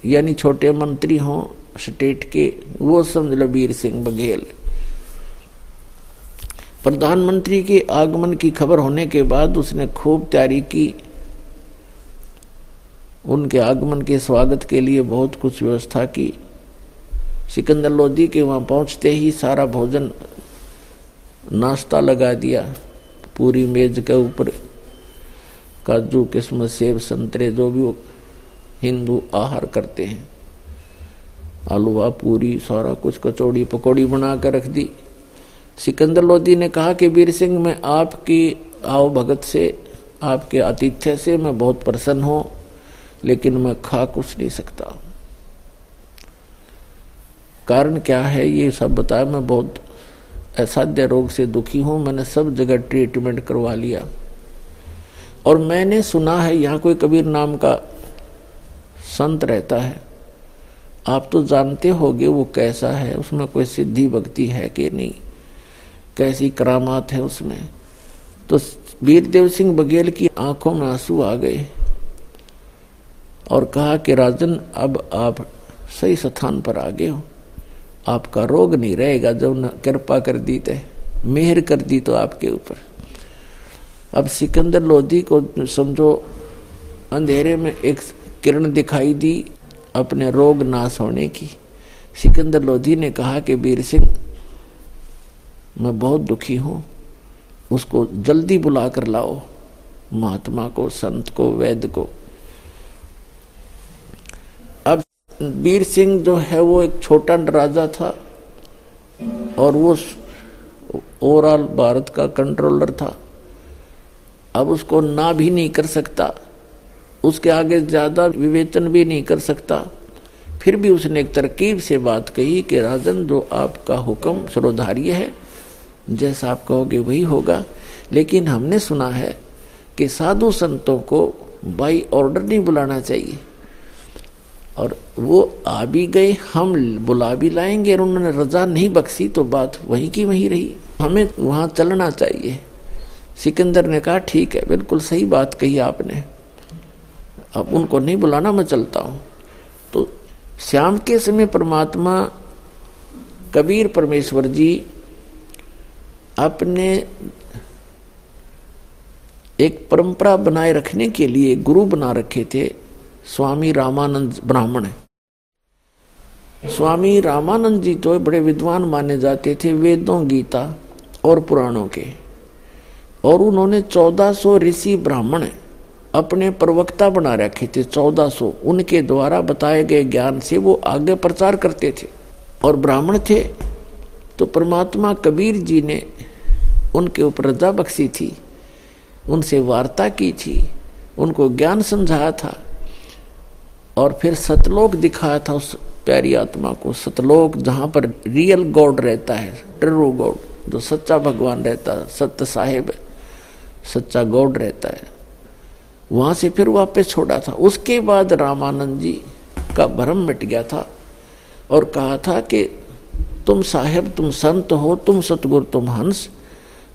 Speaker 5: यानी छोटे मंत्री हों, स्टेट के, वो समझ लो वीर सिंह बघेल। प्रधानमंत्री के आगमन की खबर होने के बाद उसने खूब तैयारी की। उनके आगमन के स्वागत के लिए बहुत कुछ व्यवस्था की। सिकंदर लोधी के वहाँ पहुँचते ही सारा भोजन, नाश्ता लगा दिया। पूरी मेज के ऊपर काजू किस्मत सेब, संतरे, जो भी हिंदू आहार करते हैं। आलूआ पूरी सारा कुछ, कचौड़ी, पकौड़ी बना कर रख दी। सिकंदर लोधी ने कहा कि वीर सिंह, मैं आपकी, आओ भगत से, आपके आतिथ्य से मैं बहुत प्रसन्न हूँ, लेकिन मैं खा कुछ नहीं सकता। कारण क्या है ये सब बताया? मैं बहुत असाध्य रोग से दुखी हूँ, मैंने सब जगह ट्रीटमेंट करवा लिया। और मैंने सुना है, यहाँ कोई कबीर नाम का संत रहता है। आप तो जानते होगे वो कैसा है, उसमें कोई सिद्धि भक्ति है कि नहीं? कैसी करामात है उसमें। तो वीरदेव सिंह बघेल की आँखों में आँसू आ गए और कहा कि, राजन, अब आप सही स्थान पर आ गए हो। आपका रोग नहीं रहेगा जब न, कृपा कर दी तो मेहर कर दी तो आपके ऊपर। अब सिकंदर लोधी को समझो, अंधेरे में एक किरण दिखाई दी अपने रोग नाश होने की। सिकंदर लोधी ने कहा कि, वीर सिंह मैं बहुत दुखी हूँ। उसको जल्दी बुला कर लाओ, महात्मा को, संत को, वैद्य को। अब वीर सिंह जो है, वो एक छोटा राजा था और वो ओवरऑल भारत का कंट्रोलर था। अब उसको ना भी नहीं कर सकता, उसके आगे ज़्यादा विवेचन भी नहीं कर सकता। फिर भी उसने एक तरकीब से बात कही कि राजन, जो आपका हुक्म सर्वधार्य है जैसा आप कहोगे वही होगा। लेकिन हमने सुना है कि साधु संतों को बाई ऑर्डर नहीं बुलाना चाहिए। और वो आ भी गए, हम बुला भी लाएँगे और उन्होंने रजा नहीं बख्शी तो बात वहीं की वहीं रही। हमें वहाँ चलना चाहिए। सिकंदर ने कहा, ठीक है, बिल्कुल सही बात कही आपने। अब उनको नहीं बुलाना, मैं चलता हूँ। तो श्याम के समय परमात्मा कबीर परमेश्वर जी अपने एक परंपरा बनाए रखने के लिए गुरु बना रखे थे, स्वामी रामानंद ब्राह्मण। स्वामी रामानंद जी तो बड़े विद्वान माने जाते थे वेदों, गीता और पुराणों के। और उन्होंने 1400 ऋषि ब्राह्मण अपने प्रवक्ता बना रखे थे 1400 उनके द्वारा बताए गए ज्ञान से वो आगे प्रचार करते थे और ब्राह्मण थे। तो परमात्मा कबीर जी ने उनके ऊपर रजा बख्शी थी, उनसे वार्ता की थी, उनको ज्ञान समझाया था और फिर सतलोक दिखाया था उस प्यारी आत्मा को। सतलोक जहाँ पर रियल गॉड रहता है ट्रू गॉड जो सच्चा भगवान रहता है, सत्य साहेब सच्चा गॉड रहता है, वहाँ से फिर वापस छोड़ा था। उसके बाद रामानंद जी का भ्रम मिट गया था और कहा था कि तुम साहेब, तुम संत हो, तुम सतगुरु, तुम हंस।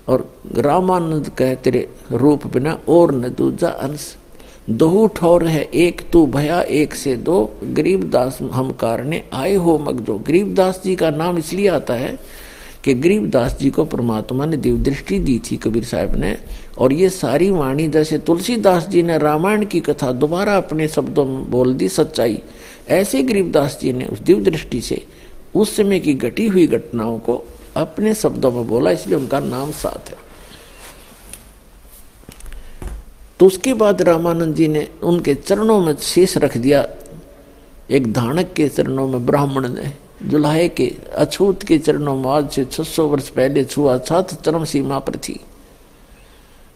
Speaker 5: और रामानंद कह, तेरे रूप बिना और न दूजा अंश। दो ठौर है, एक तू भया, एक से दो। गरीबदास हम कारणे आए हो मगदो गरीबदास जी का नाम इसलिए आता है कि गरीबदास जी को परमात्मा ने दिव्य दृष्टि दी थी कबीर साहब ने। और ये सारी वाणी, जैसे तुलसीदास जी ने रामायण की कथा दोबारा अपने शब्दों में बोल दी सच्चाई, ऐसे गरीबदास जी ने उस दिव्य दृष्टि से उस समय की घटी हुई घटनाओं को अपने शब्दों में बोला, इसलिए उनका नाम साथ है। तो उसके बाद रामानंद जी ने उनके चरणों में शेष रख दिया। एक धानक के चरणों में, ब्राह्मण ने जुलाहे के, अछूत के चरणों में, आज से 600 वर्ष पहले छुआ छात चरम सीमा पर थी।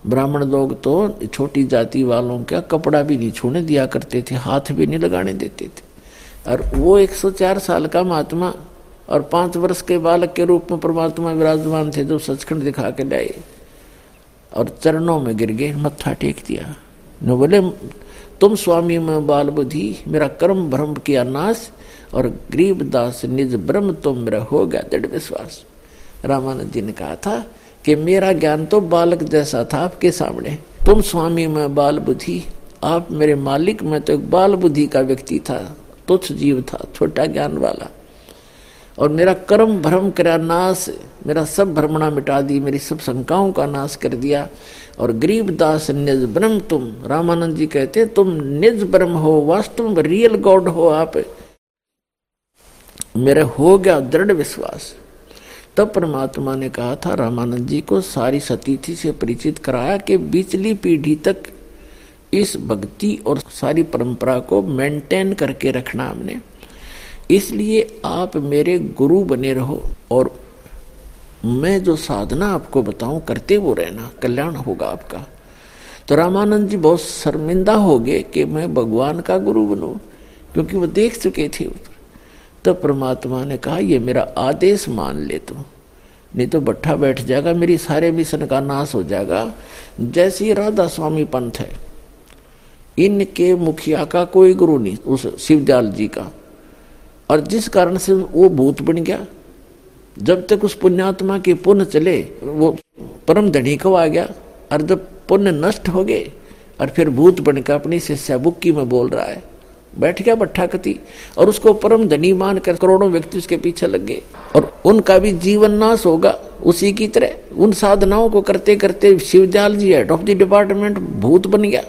Speaker 5: ब्राह्मण लोग तो छोटी जाति वालों का कपड़ा भी नहीं छूने दिया करते थे, हाथ भी नहीं लगाने देते थे। और वो 104 साल का महात्मा और पाँच वर्ष के बालक के रूप में परमात्मा विराजमान थे जो सचखंड दिखा के लाए और चरणों में गिर गए, मत्था टेक दिया। न बोले, तुम स्वामी, में बाल बुद्धि मेरा कर्म भ्रम किया नाश और गरीब दास निज ब्रह्म तो मेरा हो गया दृढ़ विश्वास। रामानंद जी ने कहा था कि मेरा ज्ञान तो बालक जैसा था आपके सामने। तुम स्वामी, में बाल बुद्धि आप मेरे मालिक, में तो एक बाल बुद्धि का व्यक्ति था, तुच्छ जीव था, छोटा ज्ञान वाला। और मेरा कर्म भ्रम करा नाश, मेरा सब भ्रमणा मिटा दी, मेरी सब शंकाओं का नाश कर दिया। और गरीब दास निज ब्रह्म तुम, रामानंद जी कहते, तुम निज ब्रह्म हो, वास्तव रियल गॉड हो आप। मेरे हो गया दृढ़ विश्वास। तब परमात्मा ने कहा था, रामानंद जी को सारी सतीथि से परिचित कराया कि बिचली पीढ़ी तक इस भक्ति और सारी परंपरा को मेंटेन करके रखना हमने। इसलिए आप मेरे गुरु बने रहो और मैं जो साधना आपको बताऊँ, करते वो रहना, कल्याण होगा आपका। तो रामानंद जी बहुत शर्मिंदा हो गए कि मैं भगवान का गुरु बनू, क्योंकि वो देख चुके थे तब तो परमात्मा ने कहा, ये मेरा आदेश मान ले तू नहीं तो बट्ठा बैठ जाएगा, मेरी सारे मिशन का नाश हो जाएगा। जैसे राधा स्वामी पंथ है, इनके मुखिया का कोई गुरु नहीं, उस शिवदयाल जी का। और जिस कारण से वो भूत बन गया, जब तक उस पुण्यात्मा के पुण्य चले, वो परम धनी को आ गया, और जब पुण्य नष्ट हो गए, और फिर भूत बनकर अपनी शिष्या बुक्की में बोल रहा है, बैठ गया भट्ठा कति, और उसको परम धनी मान कर करोड़ों व्यक्ति उसके पीछे लग गए, और उनका भी जीवन नाश होगा, उसी की तरह उन साधनाओं को करते करते Shivdayal ji head of the department भूत बन गया।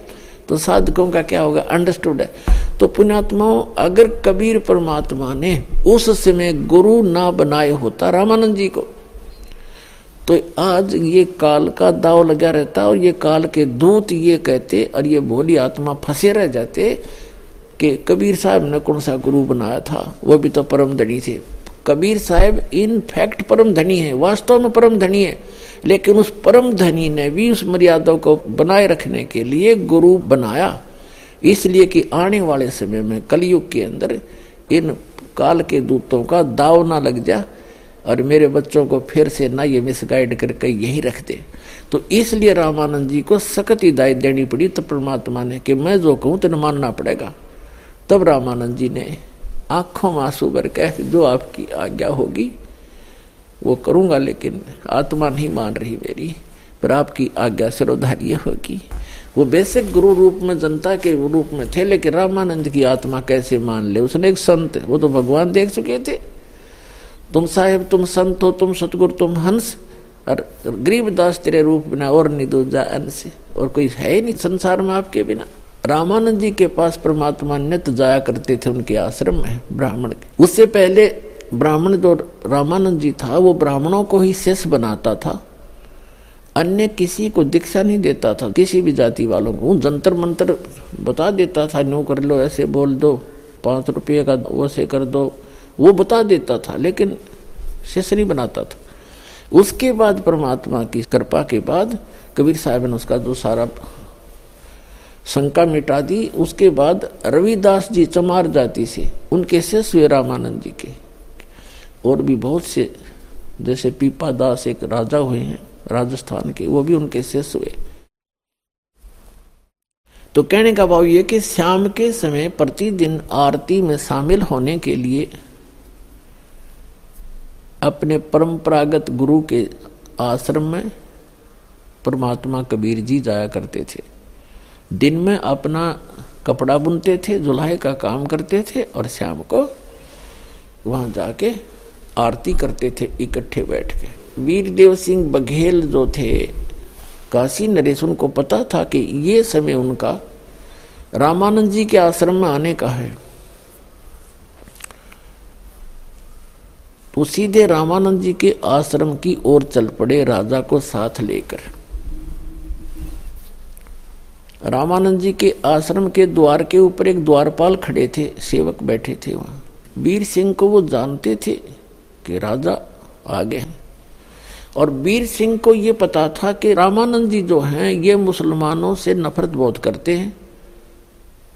Speaker 5: तो साधकों का क्या होगा? अंडरस्टूड है। तो पुण्यात्माओं, अगर कबीर परमात्मा ने उस समय गुरु ना बनाए होता रामानंद जी को तो आज ये काल का दाव लगा रहता और ये काल के दूत ये कहते और ये भोली आत्मा फंसे रह जाते कि कबीर साहब ने कौन सा गुरु बनाया था? वो भी तो परम धनी थे। कबीर साहब, इन फैक्ट परम धनी है, वास्तव में परम धनी है, लेकिन उस परम धनी ने भी उस मर्यादा को बनाए रखने के लिए गुरु बनाया। इसलिए कि आने वाले समय में कलयुग के अंदर इन काल के दूतों का दाव ना लग जा और मेरे बच्चों को फिर से ना ये मिसगाइड करके यही रख दे। तो इसलिए रामानंद जी को सख्त हिदायत देनी पड़ी तो परमात्मा ने कि मैं जो कहूँ तेन मानना पड़ेगा। तब रामानंद जी ने आँखों में आँसू भर कह जो आपकी आज्ञा होगी, वो करूँगा, लेकिन आत्मा नहीं मान रही मेरी, पर आपकी आज्ञा सिरोधार्य होगी। वो बेसिक गुरु रूप में, जनता के रूप में थे, लेकिन रामानंद की आत्मा कैसे मान ले? उसने एक संत, वो तो भगवान देख चुके थे। तुम साहेब, तुम संत हो, तुम सतगुरु, तुम हंस, और गरीबदास तेरे रूप बिना और नहीं दूजा अंश और कोई है ही नहीं संसार में आपके बिना। रामानंद जी के पास परमात्मा नित जाया करते थे, उनके आश्रम में, ब्राह्मण के। उससे पहले ब्राह्मण जो रामानंद जी था, वो ब्राह्मणों को ही शेष बनाता था। अन्य किसी को दीक्षा नहीं देता था, किसी भी जाति वालों को। जंतर मंत्र बता देता था नो कर लो, ऐसे बोल दो, पाँच रुपये का वैसे कर दो। वो बता देता था, लेकिन शिष्य नहीं बनाता था। उसके बाद परमात्मा की कृपा के बाद कबीर साहब ने उसका जो सारा शंका मिटा दी। उसके बाद रविदास जी चमार जाति से, उनके शेष हुए रामानंद जी के। और भी बहुत से, जैसे पीपा दास एक राजा हुए हैं, राजस्थान के, वो भी उनके शेष हुए। तो कहने का भाव ये कि शाम के समय प्रतिदिन आरती में शामिल होने के लिए अपने परंपरागत गुरु के आश्रम में परमात्मा कबीर जी जाया करते थे। दिन में अपना कपड़ा बुनते थे जुलाई का काम करते थे और शाम को वहाँ जाके आरती करते थे इकट्ठे बैठ के। वीरदेव सिंह बघेल जो थे, काशी नरेश, उनको पता था कि ये समय उनका रामानंद जी के आश्रम में आने का है। तो सीधे रामानंद जी के आश्रम की ओर चल पड़े राजा को साथ लेकर। रामानंद जी के आश्रम के द्वार के ऊपर एक द्वारपाल खड़े थे, सेवक बैठे थे वहाँ। वीर सिंह को वो जानते थे कि राजा आ गए और वीर सिंह को ये पता था कि रामानंद जी जो हैं, ये मुसलमानों से नफरत बहुत करते हैं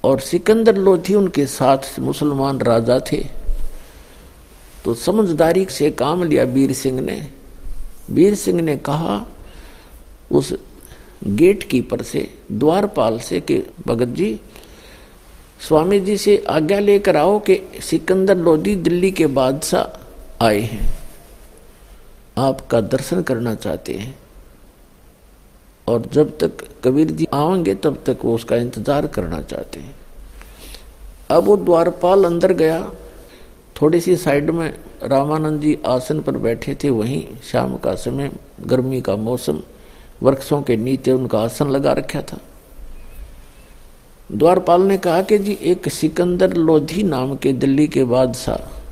Speaker 5: और सिकंदर लोधी उनके साथ मुसलमान राजा थे। तो समझदारी से काम लिया वीर सिंह ने। वीर सिंह ने कहा, उस गेट कीपर से, द्वारपाल से कि भगत जी, स्वामी जी से आज्ञा लेकर आओ कि सिकंदर लोधी दिल्ली के बादशाह आए हैं। आपका दर्शन करना चाहते हैं। और जब तक कबीर जी आएँगे तब तक वो उसका इंतज़ार करना चाहते हैं। अब वो द्वारपाल अंदर गया। थोड़ी सी साइड में रामानंद जी आसन पर बैठे थे, वहीं शाम का समय, गर्मी का मौसम वृक्षों के नीचे उनका आसन लगा रखा था। द्वारपाल ने कहा कि जी, एक सिकंदर लोधी नाम के दिल्ली के बादशाह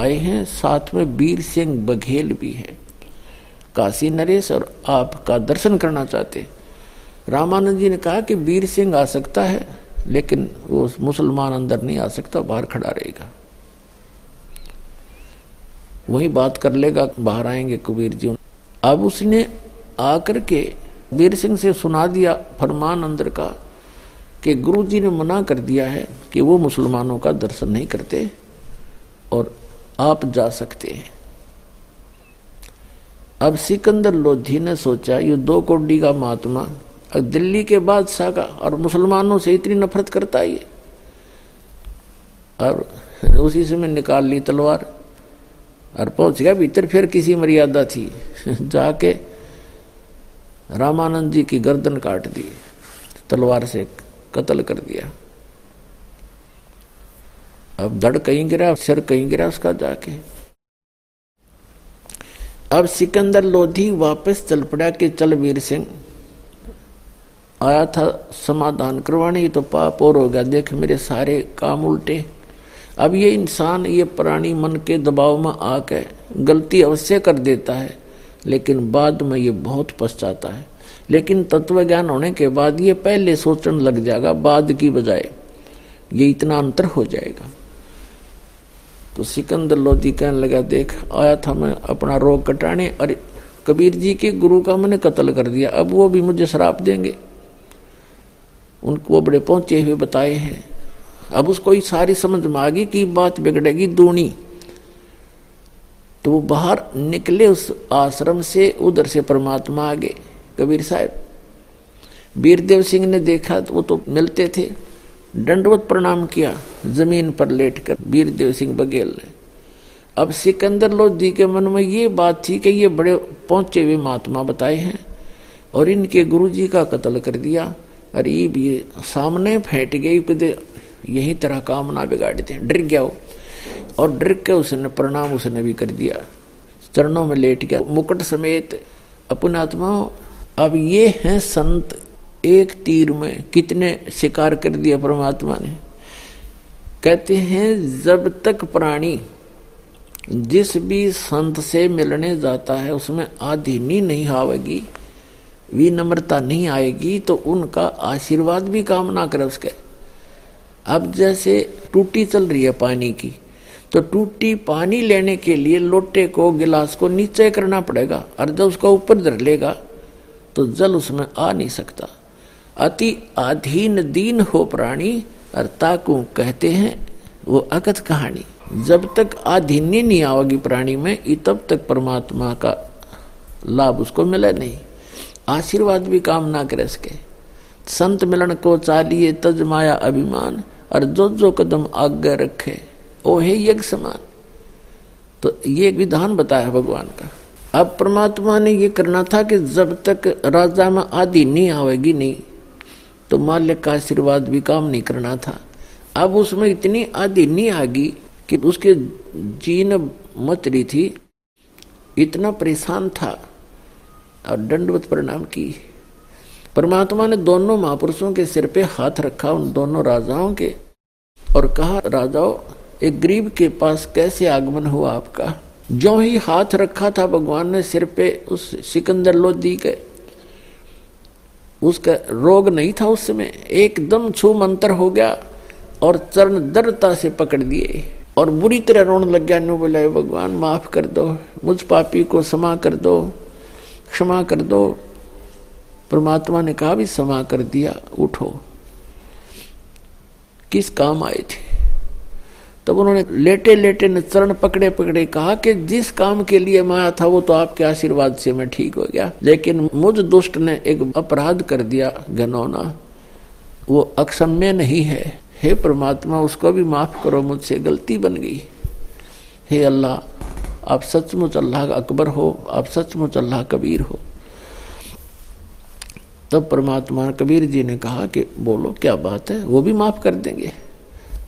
Speaker 5: आए हैं, साथ में वीर सिंह बघेल भी है। काशी नरेश और आपका दर्शन करना चाहते। रामानंद जी ने कहा कि वीर सिंह आ सकता है, लेकिन वो मुसलमान अंदर नहीं आ सकता, बाहर खड़ा रहेगा। वही बात कर लेगा, बाहर आएँगे कबीर जी। अब उसने आकर के वीर सिंह से सुना दिया फरमान अंदर का कि गुरु जी ने मना कर दिया है कि वो मुसलमानों का दर्शन नहीं करते और आप जा सकते हैं। अब सिकंदर लोधी ने सोचा, ये दो कोडी का महात्मा दिल्ली के बादशाह का और मुसलमानों से इतनी नफरत करता है और उसी समय निकाल ली तलवार और पहुँच गया, भीतर फिर किसी मर्यादा थी। (laughs) जाके रामानंद जी की गर्दन काट दी, तलवार से कत्ल कर दिया। अब धड़ कहीं गिरा, सिर कहीं गिरा उसका जाके। अब सिकंदर लोधी वापस चल पड़ा कि चल वीर सिंह। आया था समाधान करवाने तो पाप और हो गया, देख मेरे सारे काम उल्टे। अब ये इंसान, ये प्राणी मन के दबाव में आके गलती अवश्य कर देता है। लेकिन बाद में ये बहुत पछताता है। लेकिन तत्व ज्ञान होने के बाद ये पहले सोचने लग जाएगा, बाद की बजाय ये इतना अंतर हो जाएगा। तो सिकंदर लोधी कहने लगा, देख, आया था मैं अपना रोग कटाने और कबीर जी के गुरु का मैंने कत्ल कर दिया, अब वो भी मुझे शराब देंगे। उनको बड़े पहुँचे हुए बताए हैं। अब उसको ही सारी समझ में आ गई कि बात बिगड़ेगी दूनी। तो वो बाहर निकले उस आश्रम से, उधर से परमात्मा आ गए कबीर साहब। वीरदेव सिंह ने देखा तो वो तो मिलते थे। दंडवत प्रणाम किया, ज़मीन पर लेटकर, वीरदेव सिंह बघेल ने। अब सिकंदर लोधी के मन में ये बात थी कि ये बड़े पहुँचे हुए महात्मा बताए हैं, और इनके गुरु जी का कत्ल कर दिया। अरे ये सामने फेंट गई यही तरह काम ना बिगाड़ते डर गया वो। और डर के उसने प्रणाम उसने भी कर दिया। चरणों में लेट गया। मुकुट समेत अपने आत्मा अब ये हैं संत एक तीर में कितने शिकार कर दिया परमात्मा ने। कहते हैं, जब तक प्राणी जिस भी संत से मिलने जाता है, उसमें आधीनी नहीं आवेगी विनम्रता नहीं आएगी तो उनका आशीर्वाद भी काम ना करे उसके। अब जैसे टूटी चल रही है पानी की तो टूटी पानी लेने के लिए लोटे को, गिलास को नीचे करना पड़ेगा और जब उसका ऊपर धर लेगा तो जल उसमें आ नहीं सकता। अति अधीन दीन हो प्राणी और ताकू कहते हैं, वो अकथ कहानी। जब तक आधीन्य नहीं आओगी प्राणी में तब तक परमात्मा का लाभ उसको मिले नहीं। आशीर्वाद भी काम ना करे सके संत मिलन को चालिए तज माया अभिमान, और जो जो कदम आगे रखे ओ है यज्ञ समान। तो ये एक विधान बताया भगवान का। अब परमात्मा ने ये करना था कि जब तक राजा में आदि नहीं आवेगी नहीं तो माल्य का आशीर्वाद भी काम नहीं करना था। अब उसमें इतनी आदि नहीं आ गई कि उसके जीन मच रही थी। इतना परेशान था और दंडवत परिणाम की। परमात्मा ने दोनों महापुरुषों के सिर पे हाथ रखा उन दोनों राजाओं के और कहा, राजाओं एक गरीब के पास कैसे आगमन हुआ आपका? जो ही हाथ रखा था, भगवान ने सिर पे उस सिकंदर लोधी के उसका रोग नहीं था उस समय। एकदम छू मंत्र हो गया और चरण दरता से पकड़ दिए और बुरी तरह रोने लग गया। नो बोला भगवान, माफ़ कर दो। मुझ पापी को क्षमा कर दो। क्षमा कर दो। परमात्मा ने कहा भी क्षमा कर दिया। उठो। किस काम आए थे? तब उन्होंने लेटे लेटे ने चरण पकड़े पकड़े कहा कि जिस काम के लिए मैं आया था, वो तो आपके आशीर्वाद से मैं ठीक हो गया। लेकिन मुझ दुष्ट ने एक अपराध कर दिया घनौना वो अक्षम्य नहीं है। हे परमात्मा, उसको भी माफ़ करो, मुझसे गलती बन गई। हे अल्लाह, आप सचमुच अल्लाह का अकबर हो, आप सचमुच अल्लाह कबीर हो। तब परमात्मा कबीर जी ने कहा कि बोलो, क्या बात है? वो भी माफ़ कर देंगे।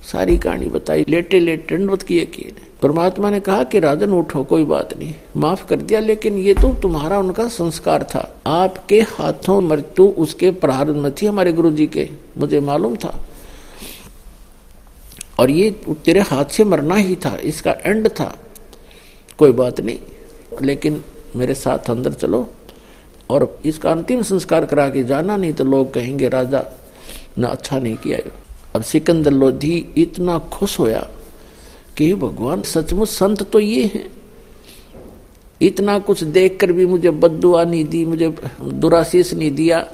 Speaker 5: सारी कहानी बताई, लेटे लेटे दंडवत किए किए परमात्मा ने कहा कि राजन, उठो, कोई बात नहीं, माफ़ कर दिया, लेकिन ये तो तुम्हारा उनका संस्कार था। आपके हाथों मृत्यु उसके प्रारंभ में थी हमारे गुरु जी के, मुझे मालूम था। और ये तेरे हाथ से मरना ही था, इसका एंड था। कोई बात नहीं, लेकिन मेरे साथ अंदर चलो और इसका अंतिम संस्कार करा के जाना, नहीं तो लोग कहेंगे, राजा, ना अच्छा नहीं किया अब सिकंदर लोधी इतना खुश होया कि भगवान, सचमुच संत तो ये है। इतना कुछ देखकर भी मुझे बदुआ नहीं दी, मुझे दुराशीष नहीं दिया।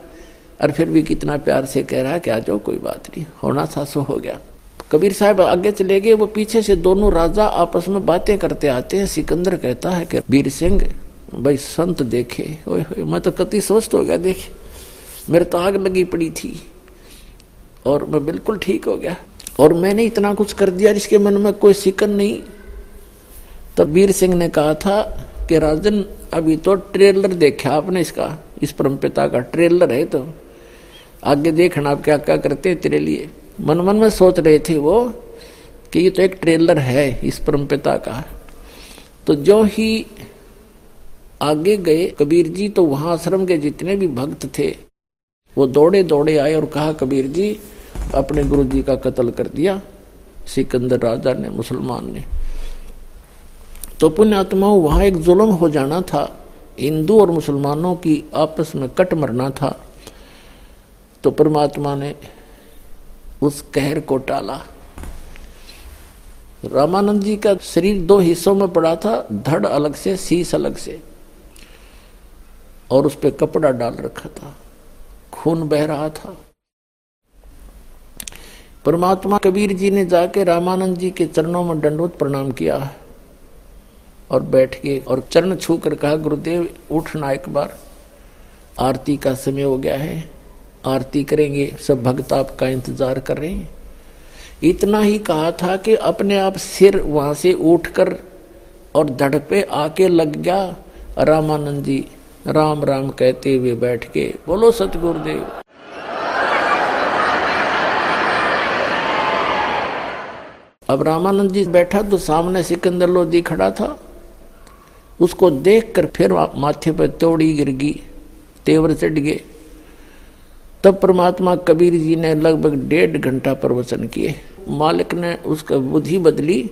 Speaker 5: और फिर भी कितना प्यार से कह रहा है कि आ जाओ, कोई बात नहीं, होना था, सो हो गया। कबीर साहब आगे चले गए, वो पीछे से दोनों राजा आपस में बातें करते आते हैं। सिकंदर कहता है कि, वीर सिंह, भाई संत देखे, ओए मैं तो कति सोच हो गया, देखे, मेरे तो आग लगी पड़ी थी। और मैं बिल्कुल ठीक हो गया। और मैंने इतना कुछ कर दिया जिसके मन में कोई सिकन नहीं। तब वीर सिंह ने कहा था कि, राजन, अभी तो ट्रेलर देखा आपने इसका, इस परमपिता का। ट्रेलर है तो आगे देखना आप क्या क्या करते हैं तेरे लिए। मन मन में सोच रहे थे वो कि ये तो एक ट्रेलर है इस परमपिता का। तो जो ही आगे गए, कबीर जी तो वहाँ आश्रम के जितने भी भक्त थे, वो दौड़े दौड़े आए और कहा, कबीर जी अपने गुरु जी का कत्ल कर दिया, सिकंदर राजा ने, मुसलमान ने। तो पुण्यात्मा वहाँ एक जुल्म हो जाना था। हिंदू और मुसलमानों की आपस में कट मरना था। तो परमात्मा ने उस कहर को टाला। रामानंद जी का शरीर दो हिस्सों में पड़ा था, धड़ अलग से, शीश अलग से। और उस पर कपड़ा डाल रखा था। खून बह रहा था। परमात्मा कबीर जी ने जाके रामानंद जी के चरणों में दंडोत प्रणाम किया और बैठ के और चरण छू कर कहा, गुरुदेव उठना एक बार। आरती का समय हो गया है। आरती करेंगे। सब भक्त आपका इंतज़ार कर रहे हैं। इतना ही कहा था कि अपने आप सिर वहाँ से उठकर और धड़ पे आके लग गया रामानंद जी। राम राम कहते हुए बैठ के बोलो, सतगुरुदेव। अब रामानंद जी बैठा तो सामने सिकंदर लोधी खड़ा था। उसको देखकर फिर माथे पर तोड़ी गिर गई, तेवर चढ़ गए। तब परमात्मा कबीर जी ने लगभग डेढ़ घंटा प्रवचन किए। मालिक ने उसका बुद्धि बदली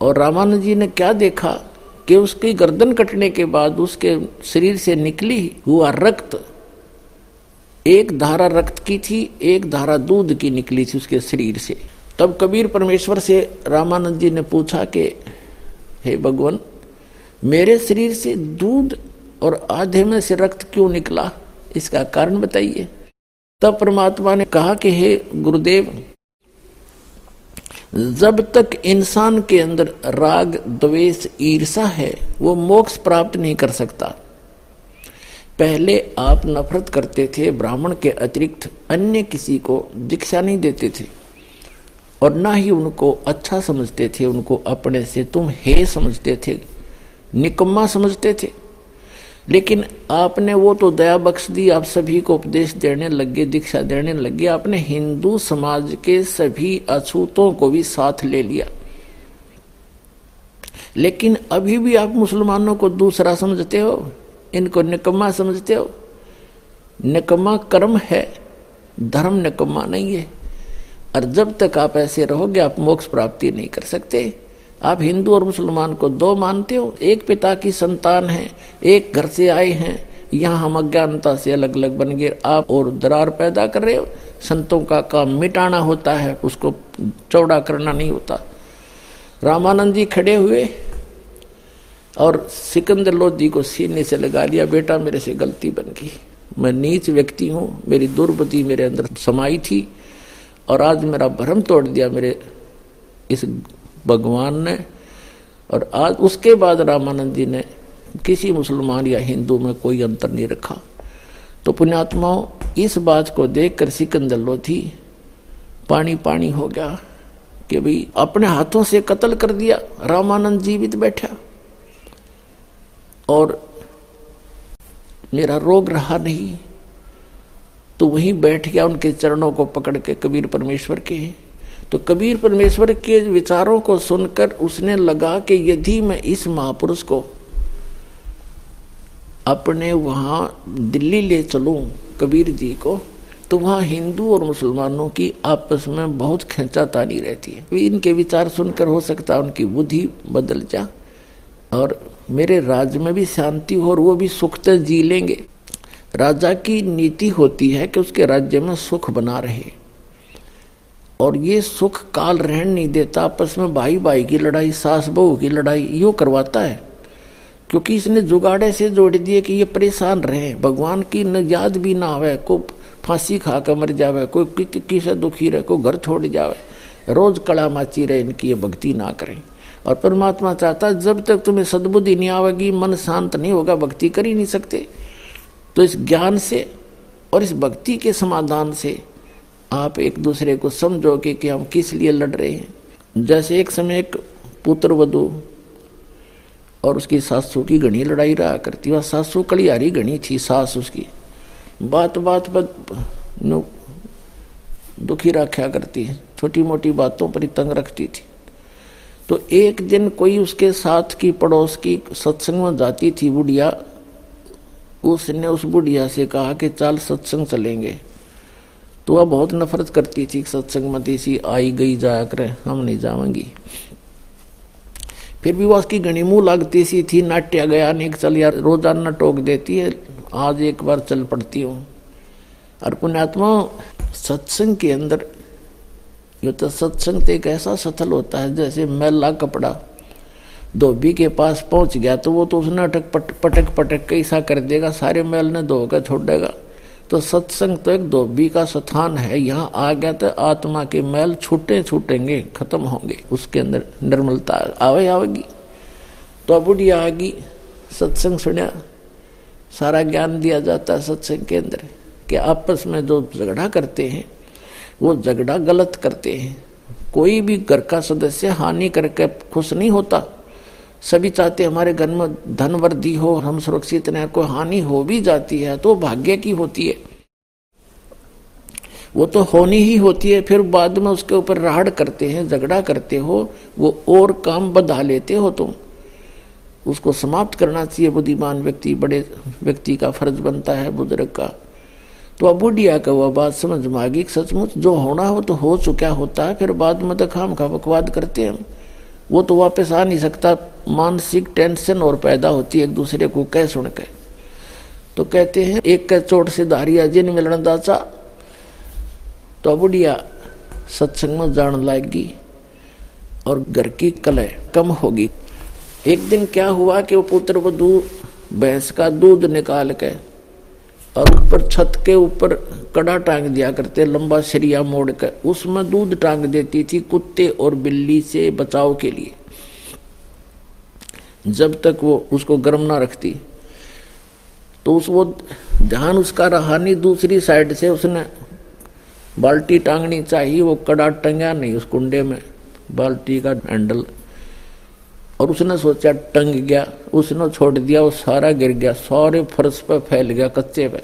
Speaker 5: और रामानंद जी ने क्या देखा कि उसकी गर्दन कटने के बाद उसके शरीर से निकली हुआ रक्त। एक धारा रक्त की थी, एक धारा दूध की निकली थी उसके शरीर से। तब कबीर परमेश्वर से रामानंद जी ने पूछा कि, हे भगवान, मेरे शरीर से दूध और आधे में से रक्त क्यों निकला? इसका कारण बताइए. तब परमात्मा ने कहा कि, हे गुरुदेव, जब तक इंसान के अंदर राग, द्वेष ईर्षा है, वो मोक्ष प्राप्त नहीं कर सकता। पहले आप नफरत करते थे, ब्राह्मण के अतिरिक्त अन्य किसी को दीक्षा नहीं देते थे। और ना ही उनको अच्छा समझते थे, उनको अपने से तुम हे समझते थे, निकम्मा समझते थे। लेकिन आपने वो तो दया बख्श दी, आप सभी को उपदेश देने लगे, दीक्षा देने लगे, आपने हिंदू समाज के सभी अछूतों को भी साथ ले लिया। लेकिन अभी भी आप मुसलमानों को दूसरा समझते हो, इनको निकम्मा समझते हो। निकम्मा कर्म है, धर्म निकम्मा नहीं है। और जब तक आप ऐसे रहोगे, आप मोक्ष प्राप्ति नहीं कर सकते। आप हिंदू और मुसलमान को दो मानते हो, एक पिता की संतान है, एक घर से आए हैं। यहाँ हम अज्ञानता से अलग अलग बन गए, आप और दरार पैदा कर रहे हो। संतों का काम मिटाना होता है, उसको चौड़ा करना नहीं होता। रामानंद जी खड़े हुए और सिकंदर लोधी को सीने से लगा लिया, बेटा, मेरे से गलती बन गई। मैं नीच व्यक्ति हूँ, मेरी दुर्बती मेरे अंदर समाई थी। और आज मेरा भ्रम तोड़ दिया मेरे इस भगवान ने और आज उसके बाद रामानंद जी ने किसी मुसलमान या हिंदू में कोई अंतर नहीं रखा। तो पुण्यात्माओं, इस बात को देख कर सिकंदर लोधी पानी पानी हो गया कि भाई अपने हाथों से कत्ल कर दिया, रामानंद जीवित बैठा। और मेरा रोग रहा नहीं तो वहीं बैठ गया, उनके चरणों को पकड़ के कबीर परमेश्वर के तो कबीर परमेश्वर के विचारों को सुनकर उसने लगा कि यदि मैं इस महापुरुष को अपने वहाँ दिल्ली ले चलूँ कबीर जी को तो वहाँ हिंदू और मुसलमानों की आपस में बहुत खेचातानी रहती है। इनके विचार सुनकर हो सकता है उनकी बुद्धि बदल जा और मेरे राज्य में भी शांति हो और वो भी सुख जी लेंगे। राजा की नीति होती है कि उसके राज्य में सुख बना रहे। और ये सुख काल रहन नहीं देता आपस में भाई भाई की लड़ाई सास बहू की लड़ाई यो करवाता है। क्योंकि इसने जुगाड़े से जोड़ दिए कि ये परेशान रहे। भगवान की न याद भी ना आवे को फांसी खा कर मर जावे कोई कि, कि, किसे दुखी रहे को घर छोड़ जावे। रोज कड़ा माची रहे इनकी ये भक्ति ना करें। और परमात्मा चाहता जब तक तुम्हें सदबुद्धि नहीं आवेगी मन शांत नहीं होगा भक्ति कर ही नहीं सकते। तो इस ज्ञान से और इस भक्ति के समाधान से आप एक दूसरे को समझोगे कि हम किस लिए लड़ रहे हैं। जैसे एक समय एक पुत्र वधु और उसकी सासू की घनी लड़ाई रहा करती, वह सासू कलियारी घनी थी, सास उसकी। बात बात पर दुखी रखा करती है छोटी मोटी बातों पर ही तंग रखती थी। तो एक दिन कोई उसके साथ की पड़ोस की सत्संग में जाती थी, बुढ़िया उसने उस बुढ़िया से कहा कि चल सत्संग चलेंगे। तो वह बहुत नफरत करती थी सत्संग मती सी आई गई जाया करे, हम नहीं जावेंगी। फिर भी वह उसकी घनी मुँह लगती सी थी, नाट्या गया नहीं चल यार, रोज़ाना टोक देती है, आज एक बार चल पड़ती हूँ। और पुण्यात्मा, सत्संग के अंदर, ये तो सत्संग तो एक ऐसा सथल होता है जैसे मैला कपड़ा। धोबी के पास पहुँच गया तो वो तो उसने अटक पट, पटक पटक के ऐसा कर देगा सारे मैल ने धो कर छोड़ देगा। तो सत्संग तो एक धोबी का स्थान है यहाँ आ गया तो आत्मा के मैल छूटे छूटेंगे खत्म होंगे उसके अंदर निर्मलता आवे आवेगी। तो बुढ़िया आएगी सत्संग सुनिया सारा ज्ञान दिया जाता है सत्संग के अंदर कि आपस में जो झगड़ा करते हैं वो झगड़ा गलत करते हैं। कोई भी घर का सदस्य हानि करके खुश नहीं होता सभी चाहते हमारे घर में धन वृद्धि हो हम सुरक्षित रहे, कोई हानि हो भी जाती है तो भाग्य की होती है। वो तो होनी ही होती है, फिर बाद में उसके ऊपर राहड़ करते हैं, झगड़ा करते हो, वो और काम बधा लेते हो तुम। उसको समाप्त करना चाहिए, बुद्धिमान व्यक्ति, बड़े व्यक्ति का फ़र्ज़ बनता है, बुज़ुर्ग का। तो अब बुढ़िया का वह बात समझ में सचमुच जो होना हो तो हो चुका होता है, फिर बाद में तो खाम खा बकवाद करते हैं। वो तो वापस आ नहीं सकता मानसिक टेंशन और पैदा होती है एक दूसरे को कह सुन के तो कहते हैं, एक के चोट से धारिया जिन मिलन दाचा। तो बुढ़िया सत्संग में जान लाएगी और घर की कलह कम होगी। एक दिन क्या हुआ कि वो पुत्र वधु भैंस का दूध निकाल के और ऊपर छत के ऊपर कड़ा टांग दिया करते, लंबा सरिया मोड़ कर उसमें दूध टांग देती थी कुत्ते और बिल्ली से बचाव के लिए। जब तक वो उसको गर्म ना रखती। तो उस वो ध्यान उसका रहा नहीं, दूसरी साइड से उसने बाल्टी टांगनी चाहिए, वो कड़ा टंगा नहीं उस कुंडे में, बाल्टी का हैंडल। और उसने सोचा टंग गया, उसने छोड़ दिया, वो सारा गिर गया, सारे फर्श पर फैल गया कच्चे पे।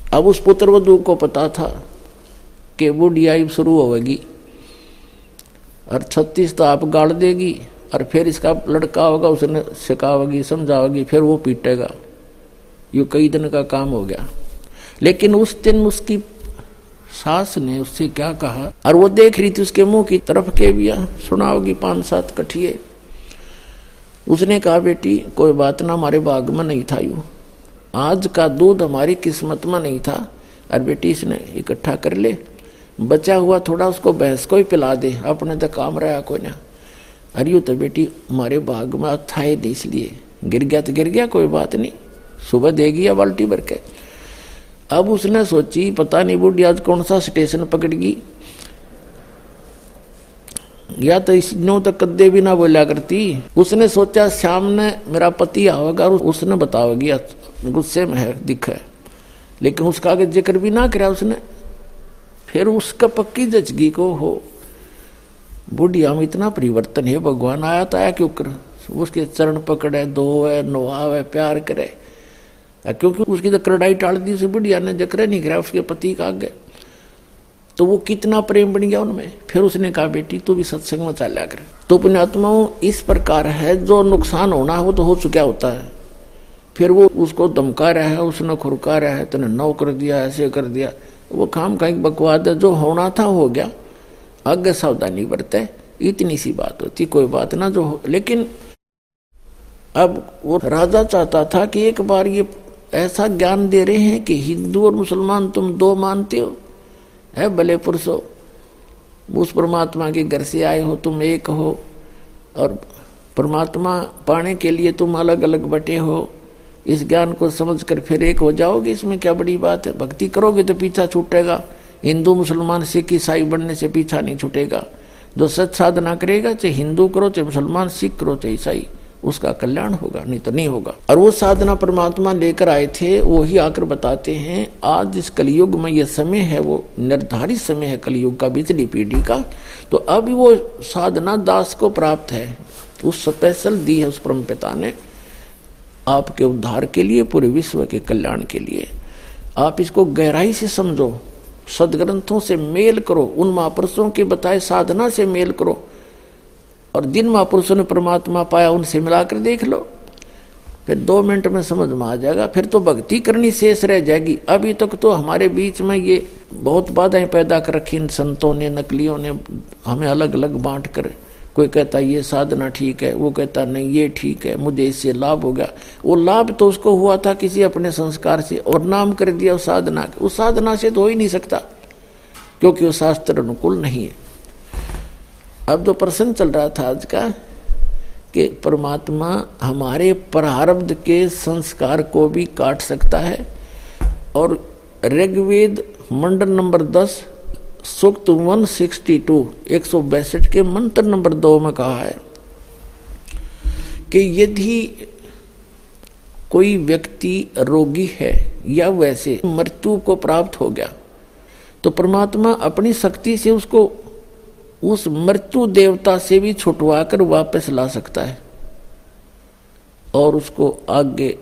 Speaker 5: अब उस पुत्र वधु को पता था कि वो बुढ़ियाई शुरू होगी और छत्तीस तो आप गाड़ देगी। और फिर इसका लड़का होगा, उसने सिखाओगी समझाओगी फिर वो पीटेगा। ये कई दिन का काम हो गया। लेकिन उस दिन उसकी सास ने उससे क्या कहा? और वो देख रही थी उसके मुँह की तरफ़ के भी सुनाओगी पाँच सात कठिए। उसने कहा, बेटी, कोई बात ना, हमारे बाग में नहीं था यू। आज का दूध हमारी किस्मत में नहीं था। और बेटी, इसने इकट्ठा कर ले। बचा हुआ थोड़ा, उसको भैंस को ही पिला दे। अपने तो काम रहा कोई ना। अरे यू तो बेटी हमारे बाग में था इसलिए। गिर गया तो गिर गया, कोई बात नहीं। सुबह देगी या बाल्टी भर के। अब उसने सोची, पता नहीं बूढ़ी आज कौन सा स्टेशन पकड़गी या तो इस नो तक कद्दे भी ना बोला करती। उसने सोचा, शाम ने मेरा पति आओगा और उसने बताओगी गुस्से में है, दिख है। लेकिन उसका आगे ज़िक्र भी ना करा उसने, फिर उसका पक्की जचगी को हो। बुढ़िया में इतना परिवर्तन है, भगवान आया तो आया क्यों कर? उसके चरण पकड़े, दो है नवावे प्यार करे। क्योंकि उसकी तो करडाई टाल दी उसे, बुढ़िया ने जकरे नहीं करा, उसके पति का आगे तो वो कितना प्रेम बन गया उनमें? फिर उसने कहा, बेटी, तू भी सत्संग में चला कर। तो पुण्यात्माओं, इस प्रकार है, जो नुकसान होना हो तो हो चुका होता है। फिर वो उसको धमका रहा है, उसने खुरका रहा है, तेने नौ कर दिया, ऐसे कर दिया। वो काम का एक बकवाद है, जो होना था, हो गया। आगे सावधानी बरते, इतनी सी बात होती, कोई बात ना जो हो। लेकिन अब वो राजा चाहता था कि एक बार ये ऐसा ज्ञान दे रहे हैं कि हिंदू और मुसलमान तुम दो मानते हो। है, भले पुरुषो, उस परमात्मा के घर से आए हो, तुम एक हो, और परमात्मा पाने के लिए तुम अलग अलग बटे हो। इस ज्ञान को समझकर फिर एक हो जाओगे, इसमें क्या बड़ी बात है? भक्ति करोगे तो पीछा छूटेगा। हिंदू मुसलमान सिख ईसाई बनने से पीछा नहीं छूटेगा। जो सच साधना करेगा, चाहे हिंदू करो, चाहे मुसलमान सिख करो, चाहे ईसाई, उसका कल्याण होगा, नहीं तो नहीं होगा। और वो साधना परमात्मा लेकर आए थे, वो ही आकर बताते हैं, आज इस कलयुग में ये समय है, वो निर्धारित समय है कलयुग का बिजली पीढ़ी का। तो अब वो साधना दास को प्राप्त है। उस स्पेशल दी है उस परम पिता ने, आपके उद्धार के लिए, पूरे विश्व के कल्याण के लिए। आप इसको गहराई से समझो। सदग्रंथों से मेल करो, उन महापुरुषों के बताए साधना से मेल करो, और जिन महापुरुषों ने परमात्मा पाया उनसे मिलाकर देख लो। फिर दो मिनट में समझ में आ जाएगा, फिर तो भक्ति करनी शेष रह जाएगी। अभी तक तो हमारे बीच में ये बहुत बाधाएँ पैदा कर रखी इन संतों ने, नकलियों ने, हमें अलग अलग बांट कर। कोई कहता, ये साधना ठीक है, वो कहता, नहीं, ये ठीक है, मुझे इससे लाभ हो गया। वो लाभ तो उसको हुआ था किसी अपने संस्कार से और नाम कर दिया उस साधना के। उस साधना से तो हो ही नहीं सकता, क्योंकि वो शास्त्र अनुकूल नहीं है। अब जो प्रश्न चल रहा था आज का कि परमात्मा हमारे प्रारब्ध के संस्कार को भी काट सकता है और ऋग्वेद मंडल नंबर दस सूक्त 162 एक सौ बैसठ के मंत्र नंबर दो में कहा है कि यदि कोई व्यक्ति रोगी है या वैसे मृत्यु को प्राप्त हो गया तो परमात्मा अपनी शक्ति से उसको उस मृत्यु देवता से भी छुटवा कर वापस ला सकता है और उसको आगे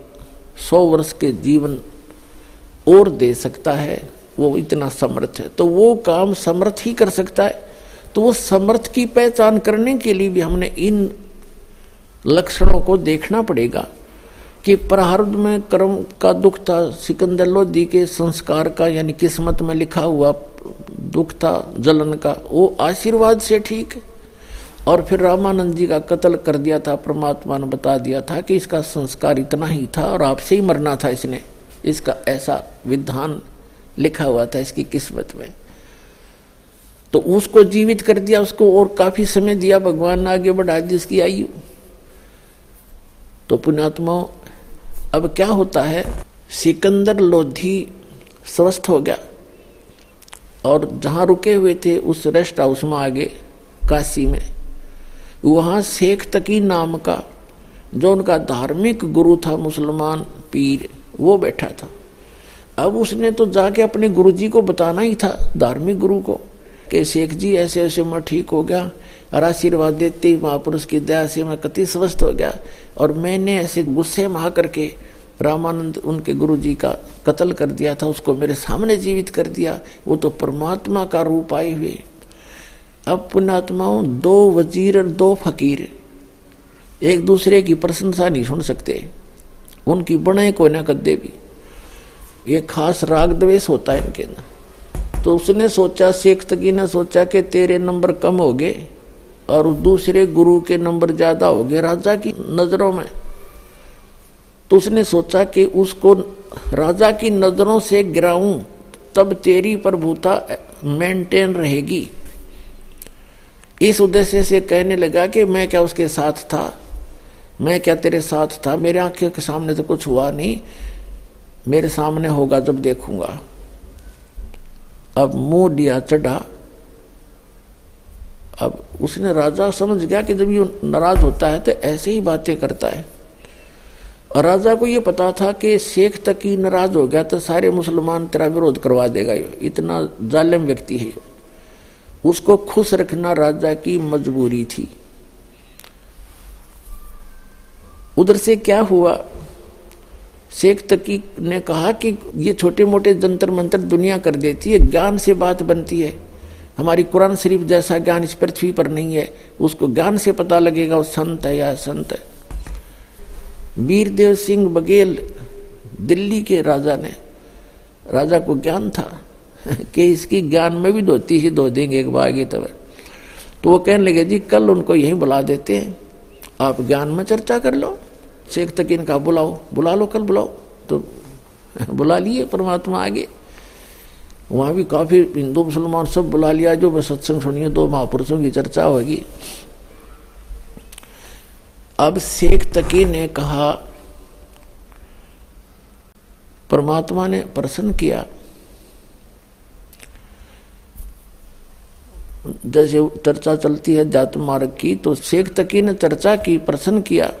Speaker 5: सौ वर्ष के जीवन और दे सकता है। वो इतना समर्थ है। तो वो काम समर्थ ही कर सकता है। तो वो समर्थ की पहचान करने के लिए भी हमने इन लक्षणों को देखना पड़ेगा कि प्रारब्ध में कर्म का दुख था, सिकंदर लोधी के संस्कार का यानी किस्मत में लिखा हुआ दुख था, जलन का, वो आशीर्वाद से ठीक है। और फिर रामानंद जी का कत्ल कर दिया था, परमात्मा ने बता दिया था कि इसका संस्कार इतना ही था और आपसे ही मरना था इसने। इसका ऐसा विधान लिखा हुआ था इसकी किस्मत में। तो उसको जीवित कर दिया, उसको और काफ़ी समय दिया, भगवान ने आगे बढ़ा दी इसकी आयु। तो पुण्यात्मा, अब क्या होता है? सिकंदर लोधी स्वस्थ हो गया। और जहाँ रुके हुए थे, उस रेस्ट हाउस में आगे, काशी में। वहाँ शेख तकी नाम का, जो उनका धार्मिक गुरु था, मुसलमान पीर, वो बैठा था। अब उसने तो जाके अपने गुरु जी को बताना ही था, धार्मिक गुरु को, कि शेख जी, ऐसे ऐसे मैं ठीक हो गया, और आशीर्वाद देते ही महापुरुष की दया से मैं कति स्वस्थ हो गया, और मैंने ऐसे गुस्से में आकर के रामानंद उनके गुरु जी का कत्ल कर दिया था, उसको मेरे सामने जीवित कर दिया, वो तो परमात्मा का रूप आए हुए। अब पुण्यात्माओं दो वज़ीर और दो फकीर, एक दूसरे की प्रशंसा नहीं सुन सकते, उनकी बने को न कदे भी। ये खास राग द्वेष होता है इनके अंदर। तो उसने सोचा शेख तकी ने सोचा कि तेरे नंबर कम हो गए और दूसरे गुरु के नंबर ज़्यादा हो गए राजा की नज़रों में। तो उसने सोचा कि उसको राजा की नज़रों से गिराऊं, तब तेरी प्रभुता मेंटेन रहेगी। इस उद्देश्य से कहने लगा कि मैं क्या उसके साथ था? मैं क्या तेरे साथ था? मेरे आँखों के सामने तो कुछ हुआ नहीं। मेरे सामने होगा जब देखूँगा। अब मुँह दिया चढ़ा। अब उसने राजा समझ गया कि जब ये नाराज़ होता है तो ऐसे ही बातें करता है। और राजा को ये पता था कि शेख तक ही नाराज़ हो गया तो सारे मुसलमान तेरा विरोध करवा देगा। ये इतना जालिम व्यक्ति है। उसको खुश रखना राजा की मजबूरी थी। उधर से क्या हुआ? शेख तकी ने कहा कि ये छोटे मोटे जंतर मंत्र दुनिया कर देती है, ज्ञान से बात बनती है। हमारी कुरान शरीफ जैसा ज्ञान इस पृथ्वी पर नहीं है, उसको ज्ञान से पता लगेगा, वो संत है या संत है। वीरदेव सिंह बघेल दिल्ली के राजा ने, राजा को ज्ञान था (laughs) कि इसकी ज्ञान में भी धोती ही धो देंगे, एक बार तब। तो वो कहने लगे, जी, कल उनको यहीं बुला देते हैं, आप ज्ञान में चर्चा कर लो। शेख तक इनका बुलाओ, बुला लो, कल बुलाओ। तो (laughs) बुला लिए, परमात्मा आगे। वहाँ भी काफ़ी हिंदू, मुसलमान सब बुला लिया, जो मैं सत्संग सुनिए, दो महापुरुषों की चर्चा होगी। अब शेख तकी ने कहा, परमात्मा ने प्रसन्न किया। जैसे चर्चा चलती है जात मार्ग की तो शेख तकी ने चर्चा की, प्रसन्न किया।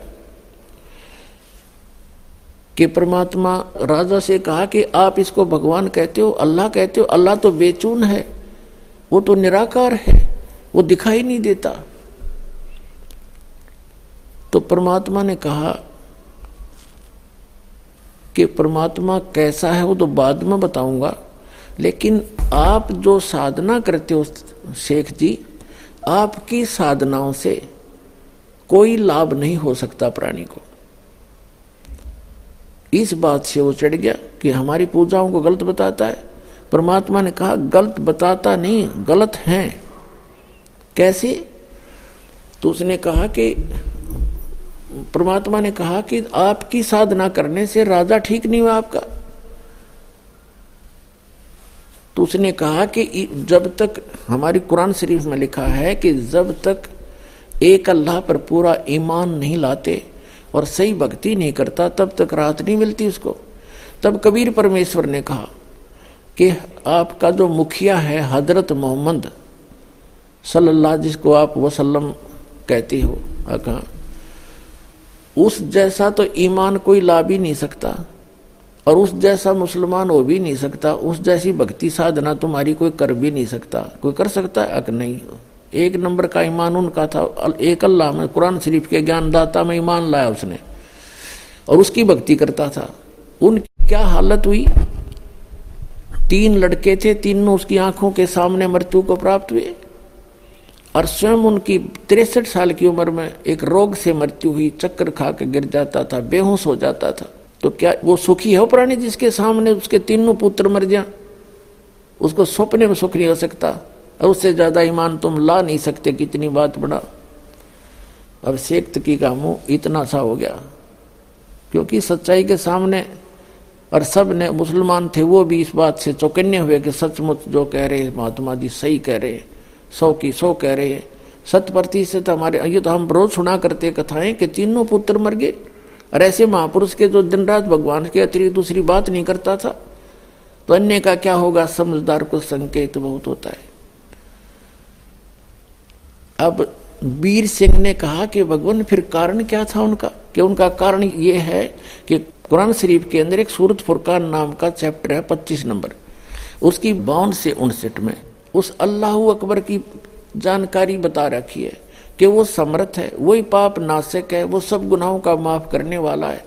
Speaker 5: कि परमात्मा राजा से कहा कि आप इसको भगवान कहते हो, अल्लाह कहते हो, अल्लाह तो बेचून है, वो तो निराकार है, वो दिखाई नहीं देता। तो परमात्मा ने कहा कि परमात्मा कैसा है वो तो बाद में बताऊँगा, लेकिन आप जो साधना करते हो शेख जी, आपकी साधनाओं से कोई लाभ नहीं हो सकता प्राणी को। इस बात से वो चढ़ गया कि हमारी पूजाओं को गलत बताता है। परमात्मा ने कहा, गलत बताता नहीं, गलत है। कैसे? तो उसने कहा कि, परमात्मा ने कहा कि आपकी साधना करने से राजा ठीक नहीं हुआ आपका। तो उसने कहा कि जब तक हमारी कुरान शरीफ में लिखा है कि जब तक एक अल्लाह पर पूरा ईमान नहीं लाते और सही भक्ति नहीं करता, तब तक राहत नहीं मिलती उसको। तब कबीर परमेश्वर ने कहा कि आपका जो मुखिया है हज़रत मोहम्मद सल्लल्लाहु जिसको आप वसल्लम कहती हो कहा उस जैसा तो ईमान कोई ला भी नहीं सकता और उस जैसा मुसलमान हो भी नहीं सकता, उस जैसी भक्ति साधना तुम्हारी कोई कर भी नहीं सकता। कोई कर सकता है? अक नहीं। एक नंबर का ईमान उनका था। एक अल्लाह में, कुरान शरीफ के ज्ञानदाता में ईमान लाया उसने। और उसकी भक्ति करता था। उन क्या हालत हुई? तीन लड़के थे, तीनों उसकी आँखों के सामने मृत्यु को प्राप्त हुए। और स्वयं उनकी तिरसठ साल की उम्र में एक रोग से मृत्यु हुई, चक्कर खा के गिर जाता था, बेहोश हो जाता था। तो क्या वो सुखी है प्राणी जिसके सामने उसके तीनों पुत्र मर जाए? उसको सपने में सुख नहीं हो सकता। और उससे ज़्यादा ईमान तुम ला नहीं सकते कितनी बात बड़ा। अब शेख की का मुँह इतना सा हो गया, क्योंकि सच्चाई के सामने और सबने मुसलमान थे वो भी इस बात से चौकन्य हुए कि सचमुच जो कह रहे महात्मा जी सही कह रहे सौ की सौ कह रहे हैं। शत प्रतिशत हमारे, ये तो हम रोज सुना करते कथाएँ कि तीनों पुत्र मर गए। और ऐसे महापुरुष के जो दिन रात भगवान के अतिरिक्त दूसरी बात नहीं करता था तो अन्य का क्या होगा? समझदार को संकेत बहुत होता है। अब वीर सिंह ने कहा कि भगवान, फिर कारण क्या था उनका? कि उनका कारण ये है कि कुरान शरीफ के अंदर एक सूरत फुरकान नाम का चैप्टर है पच्चीस नंबर। उसकी बावन से उनसठ में उस अल्लाह अकबर की जानकारी बता रखी है कि वो समर्थ है, वही पाप नासिक है, वो सब गुनाहों का माफ़ करने वाला है।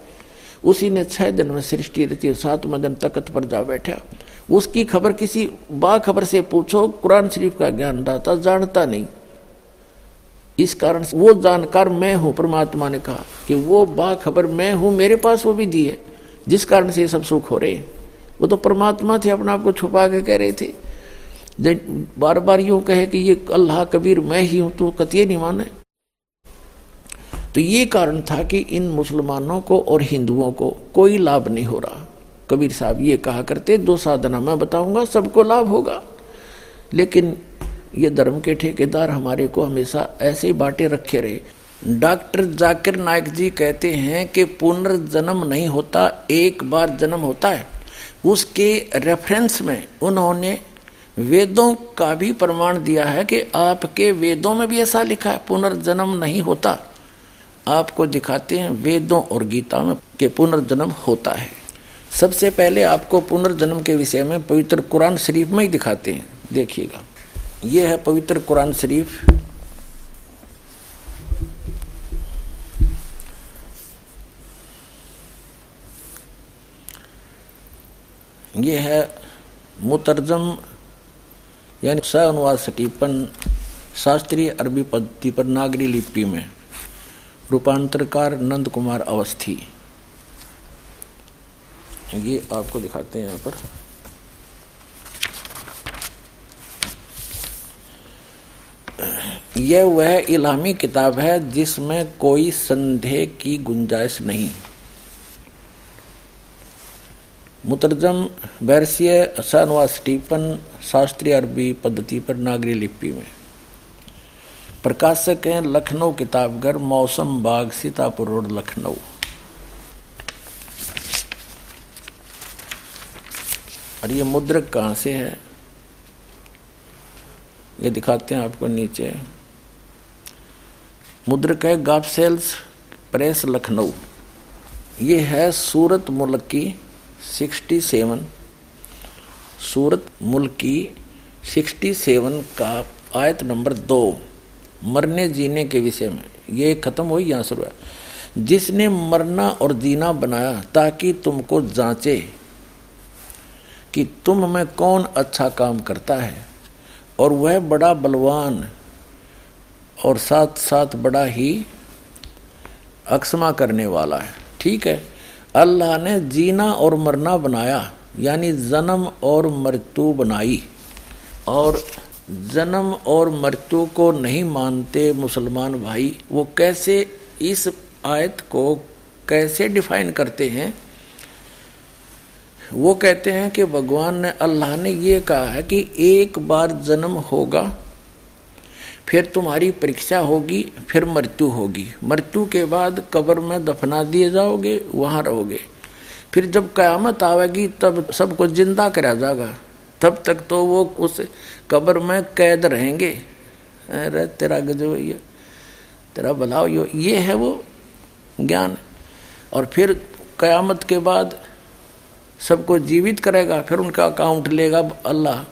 Speaker 5: उसी ने छह दिन में सृष्टि रची सातवें दिन तकत पर जा बैठा। उसकी खबर किसी बाखबर से पूछो, कुरान शरीफ का ज्ञान दाता जानता नहीं। इस कारण वो जानकार मैं हूँ, परमात्मा ने कहा कि वो बाखबर मैं हूँ, मेरे पास वो भी दी है, जिस कारण से ये सब सुख हो रहे हैं। वो तो परमात्मा थे, अपने आप को छुपा के कह रहे थे। बार बार यूँ कहे कि ये अल्लाह कबीर मैं ही हूँ तो कतिये नहीं माने। तो ये कारण था कि इन मुसलमानों को और हिंदुओं को कोई लाभ नहीं हो रहा। कबीर साहब ये कहा करते, दो साधना मैं बताऊँगा, सबको लाभ होगा। लेकिन ये धर्म के ठेकेदार हमारे को हमेशा ऐसे ही बांटे रखे रहे। डॉक्टर जाकिर नायक जी कहते हैं कि पुनर्जन्म नहीं होता, एक बार जन्म होता है। उसके रेफरेंस में उन्होंने वेदों का भी प्रमाण दिया है कि आपके वेदों में भी ऐसा लिखा है, पुनर्जन्म नहीं होता। आपको दिखाते हैं वेदों और गीता में कि पुनर्जन्म होता है। सबसे पहले आपको पुनर्जन्म के विषय में पवित्र कुरान शरीफ में ही दिखाते हैं। देखिएगा। यह है पवित्र कुरान शरीफ। ये है मुतरजम, यानी स अनुवाद सटीपन शास्त्रीय अरबी पद्धति पर नागरी लिपि में। रूपांतरकार नंद कुमार अवस्थी। ये आपको दिखाते हैं यहाँ पर। यह वह इलामी किताब है जिसमें कोई संदेह की गुंजाइश नहीं। मुतरजम बैरसीय असानुवाद स्टीफन शास्त्रीय अरबी पद्धति पर नागरी लिपि में। प्रकाशक हैं लखनऊ किताबघर मौसम बाग, सीतापुर रोड, लखनऊ। और ये मुद्रक कहाँ से है? ये दिखाते हैं आपको नीचे। मुद्रक है गापसेल्स प्रेस लखनऊ ये है सूरत मुल्क की सिक्सटी सेवन सूरत मुल्क की सिक्सटी सेवन का आयत नंबर दो, मरने जीने के विषय में। ये खत्म हुई, यहाँ शुरू है। जिसने मरना और जीना बनाया, ताकि तुमको जांचे कि तुम में कौन अच्छा काम करता है। और वह बड़ा बलवान और साथ साथ बड़ा ही अक्षमा करने वाला है। ठीक है? अल्लाह ने जीना और मरना बनाया, यानी जन्म और मृत्यु बनाई। और जन्म और मृत्यु को नहीं मानते मुसलमान भाई, वो कैसे इस आयत को कैसे डिफाइन करते हैं? वो कहते हैं कि भगवान ने, अल्लाह ने ये कहा है कि एक बार जन्म होगा, फिर तुम्हारी परीक्षा होगी, फिर मृत्यु होगी। मृत्यु के बाद कब्र में दफना दिए जाओगे, वहाँ रहोगे। फिर जब कयामत आवेगी, तब सबको ज़िंदा करा जाएगा। तब तक तो वो उस कब्र में कैद रहेंगे। अरे तेरा गजो ये। तेरा भलाओ यो। ये है वो ज्ञान। और फिर कयामत के बाद सबको जीवित करेगा, फिर उनका अकाउंट लेगा अल्लाह।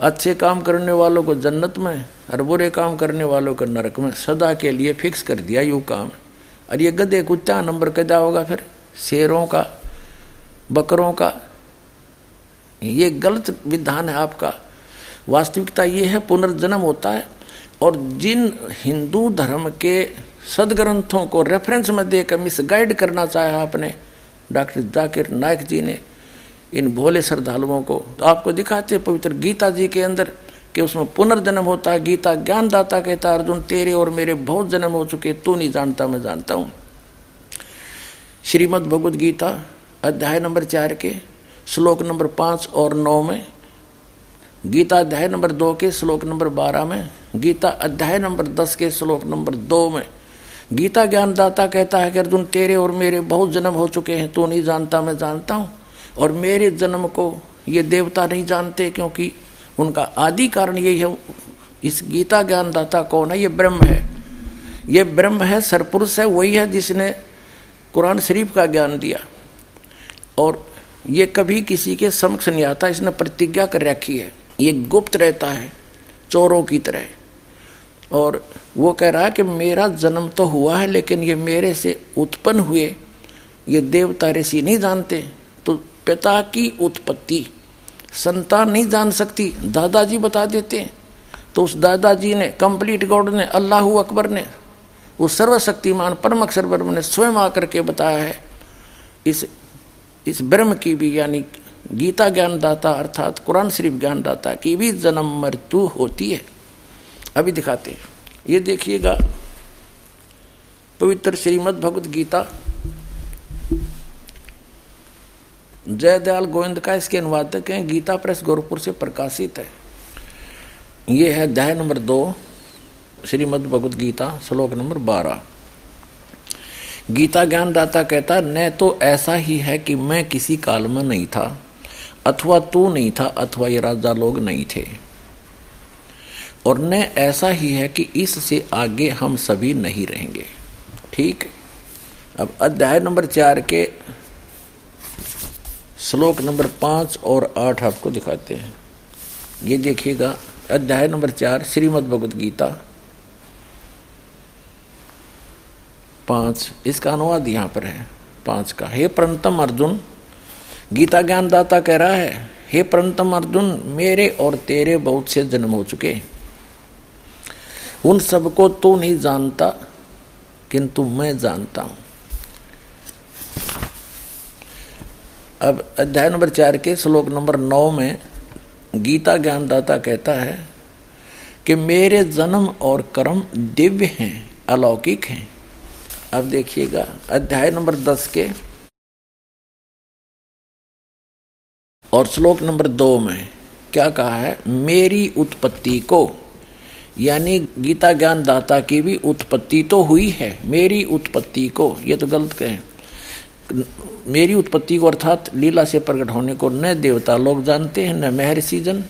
Speaker 5: अच्छे काम करने वालों को जन्नत में, और बुरे काम करने वालों को नरक में। सदा के लिए फिक्स कर दिया यू काम। और ये गधे कुत्ता नंबर कैदा होगा फिर, शेरों का, बकरों का। ये गलत विधान है आपका। वास्तविकता ये है, पुनर्जन्म होता है। और जिन हिंदू धर्म के सदग्रंथों को रेफरेंस में देकर, मिसगाइड करना चाहे आपने डॉक्टर जाकिर नायक जी ने इन भोले श्रद्धालुओं को तो आपको दिखाते पवित्र गीता जी के अंदर कि उसमें पुनर्जन्म होता है, गीता ज्ञानदाता कहता अर्जुन, तेरे और मेरे बहुत जन्म हो चुके तू नहीं जानता, मैं जानता हूँ। श्रीमद भगवद गीता अध्याय नंबर चार के श्लोक नंबर पाँच और नौ में, गीता अध्याय नंबर दो के श्लोक नंबर बारह में, गीता अध्याय नंबर दस के श्लोक नंबर दो में गीता ज्ञानदाता कहता है कि अर्जुन तेरे और मेरे बहुत जन्म हो चुके हैं, तू नहीं जानता मैं जानता हूँ। और मेरे जन्म को ये देवता नहीं जानते, क्योंकि उनका आदि कारण यही है, इस गीता ज्ञानदाता कौन है ये ब्रह्म है। ये ब्रह्म है सरपुरुष है, वही है जिसने कुरान शरीफ का ज्ञान दिया। और ये कभी किसी के समक्ष नहीं आता, इसने प्रतिज्ञा कर रखी है। ये गुप्त रहता है, चोरों की तरह। और वो कह रहा है कि मेरा जन्म तो हुआ है, लेकिन ये मेरे से उत्पन्न हुए, ये देवता ऋषि नहीं जानते। तो पिता की उत्पत्ति, संतान नहीं जान सकती, दादाजी बता देते हैं। तो उस दादाजी ने, कंप्लीट गॉड ने, अल्लाह अकबर ने, वो सर्वशक्तिमान परम अक्षर ब्रह्म ने स्वयं आकर के बताया है, इस इस ब्रह्म की भी, यानी गीता ज्ञानदाता अर्थात कुरान शरीफ ज्ञानदाता की भी जन्म मृत्यु होती है। अभी दिखाते हैं। ये देखिएगा, पवित्र श्रीमद भगवत गीता। जयदयाल गोविंद का इसके अनुवादक हैं, गीता प्रेस गोरखपुर से प्रकाशित है। ये है अध्याय नंबर दो, श्रीमद भगवत गीता, श्लोक नंबर बारह। गीता ज्ञानदाता कहता, न तो ऐसा ही है कि मैं किसी काल में नहीं था, अथवा तू नहीं था, अथवा ये राजा लोग नहीं थे। और न ऐसा ही है कि इससे आगे हम सभी नहीं रहेंगे। ठीक? अब अध्याय नंबर चार के श्लोक नंबर पाँच और आठ आपको दिखाते हैं। ये देखिएगा, अध्याय नंबर चार, श्रीमद भगवद गीता पाँच। इसका अनुवाद यहाँ पर है, पाँच का। हे प्रंतम अर्जुन, गीता ज्ञानदाता कह रहा है, हे प्रंतम अर्जुन, मेरे और तेरे बहुत से जन्म हो चुके उन सबको तो नहीं जानता, किंतु मैं जानता हूँ। अब अध्याय नंबर चार के श्लोक नंबर नौ में गीता ज्ञानदाता कहता है कि मेरे जन्म और कर्म दिव्य हैं, अलौकिक हैं। अब देखिएगा, अध्याय नंबर दस के और श्लोक नंबर दो में क्या कहा है, मेरी उत्पत्ति को यानी गीता ज्ञान दाता की भी उत्पत्ति तो हुई है, मेरी उत्पत्ति को, ये तो गलत कहें। मेरी उत्पत्ति को अर्थात लीला से प्रकट होने को न देवता लोग जानते हैं, न महर्षि जन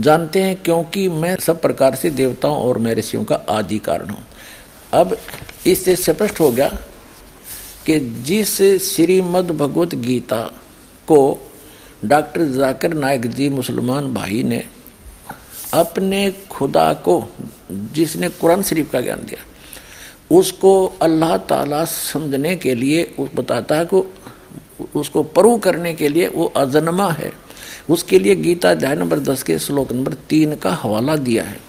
Speaker 5: जानते हैं, क्योंकि मैं सब प्रकार से देवताओं और महर्षियों का आदि कारण हूँ। अब इससे स्पष्ट हो गया कि जिस श्रीमद भगवत गीता को डॉक्टर जाकिर नायक जी मुसलमान भाई ने अपने खुदा को, जिसने कुरान शरीफ का ज्ञान दिया, उसको अल्लाह ताला समझने के लिए बताता है को उसको परू करने के लिए वो अजन्मा है। उसके लिए गीता अध्याय नंबर दस के श्लोक नंबर तीन का हवाला दिया है।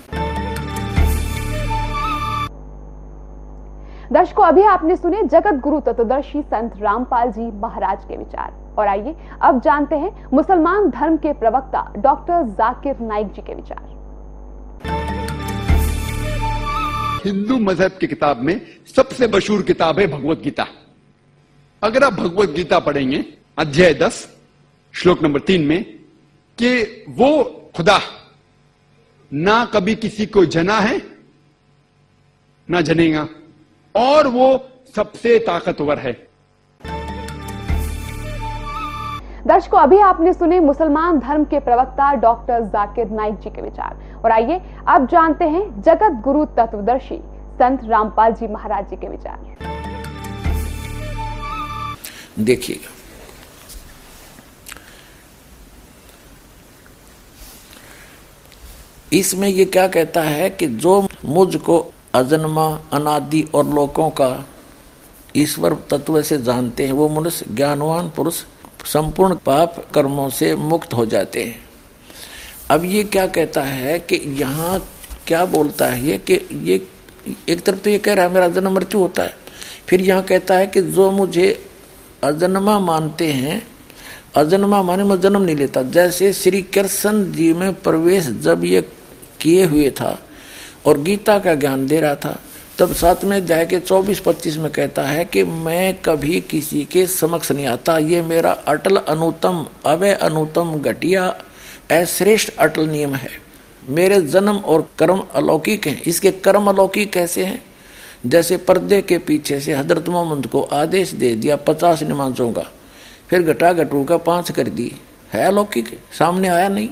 Speaker 1: दर्शकों, अभी आपने सुने जगत गुरु तत्वदर्शी संत रामपाल जी महाराज के विचार। और आइए, अब जानते हैं मुसलमान धर्म के प्रवक्ता डॉक्टर जाकिर नाइक जी के विचार।
Speaker 4: हिंदू मज़हब की किताब में सबसे मशहूर किताब है भगवत गीता। अगर आप भगवत गीता पढ़ेंगे, अध्याय दस, श्लोक नंबर तीन में, कि वो खुदा, ना कभी किसी को जना है, ना जनेगा, और वो सबसे ताकतवर है।
Speaker 1: दर्शकों, अभी आपने सुने मुसलमान धर्म के प्रवक्ता डॉक्टर जाकिर नाइक जी के विचार। और आइए, अब जानते हैं जगत गुरु तत्वदर्शी संत रामपाल जी महाराज जी के विचार।
Speaker 5: देखिएगा इसमें ये क्या कहता है कि जो मुझको अजन्मा, अनादि और लोकों का ईश्वर तत्व से जानते हैं, वो मनुष्य, ज्ञानवान पुरुष संपूर्ण पाप कर्मों से मुक्त हो जाते हैं। अब ये क्या कहता है कि यहाँ क्या बोलता है ये कि ये एक तरफ़ तो ये कह रहा है, मेरा जन्म मृत्यु होता है। फिर यहाँ कहता है कि जो मुझे अजन्मा मानते हैं, अजन्मा माने मैं जन्म नहीं लेता। जैसे श्री कृष्ण जी में प्रवेश जब ये किए हुए था और गीता का ज्ञान दे रहा था तब साथ में जाए के चौबीस, पच्चीस में कहता है कि मैं कभी किसी के समक्ष नहीं आता। ये मेरा अटल अनुतम, अवय अनुतम घटिया, अश्रेष्ठ अटल नियम है। मेरे जन्म और कर्म अलौकिक हैं। इसके कर्म अलौकिक कैसे हैं? जैसे पर्दे के पीछे से हज़रत मोहम्मद को आदेश दे दिया पचास नमाजों का, फिर घटा घटू का पाँच कर दी है अलौकिक? सामने आया नहीं।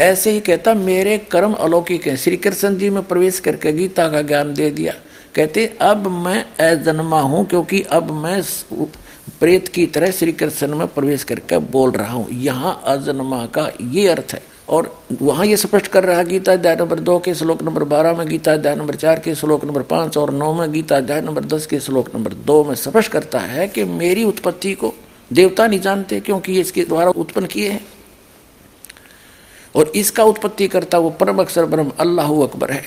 Speaker 5: ऐसे ही कहता, मेरे कर्म अलौकिक हैं। श्री कृष्ण जी में प्रवेश करके गीता का ज्ञान दे दिया। कहते, अब मैं अजन्मा हूँ, क्योंकि अब मैं प्रेत की तरह श्री कृष्ण में प्रवेश करके बोल रहा हूँ। यहाँ अजन्मा का ये अर्थ है। और वहाँ ये स्पष्ट कर रहा गीता अध्याय नंबर दो के श्लोक नंबर बारह में, गीता अध्याय नंबर चार के श्लोक नंबर पाँच और नौ में, गीता अध्याय नंबर दस के श्लोक नंबर दो में स्पष्ट करता है कि मेरी उत्पत्ति को देवता नहीं जानते, क्योंकि ये इसके द्वारा उत्पन्न किए हैं। और इसका उत्पत्ति करता वो परम अक्षर ब्रह्म, अल्लाह अकबर है।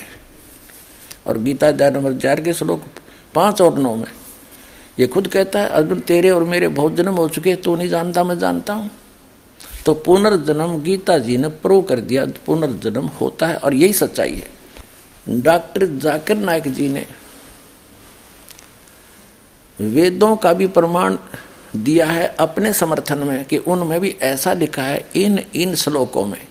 Speaker 5: और गीता अध्याय नंबर चार के श्लोक पाँच और नौ में ये खुद कहता है अर्जुन तेरे और मेरे बहुत जन्म हो चुके तो नहीं जानता, मैं जानता हूँ। तो पुनर्जन्म गीता जी ने प्रो कर दिया, पुनर्जन्म होता है और यही सच्चाई है। डॉक्टर जाकिर नायक जी ने वेदों का भी प्रमाण दिया है अपने समर्थन में कि उनमें भी ऐसा लिखा है, इन इन श्लोकों में।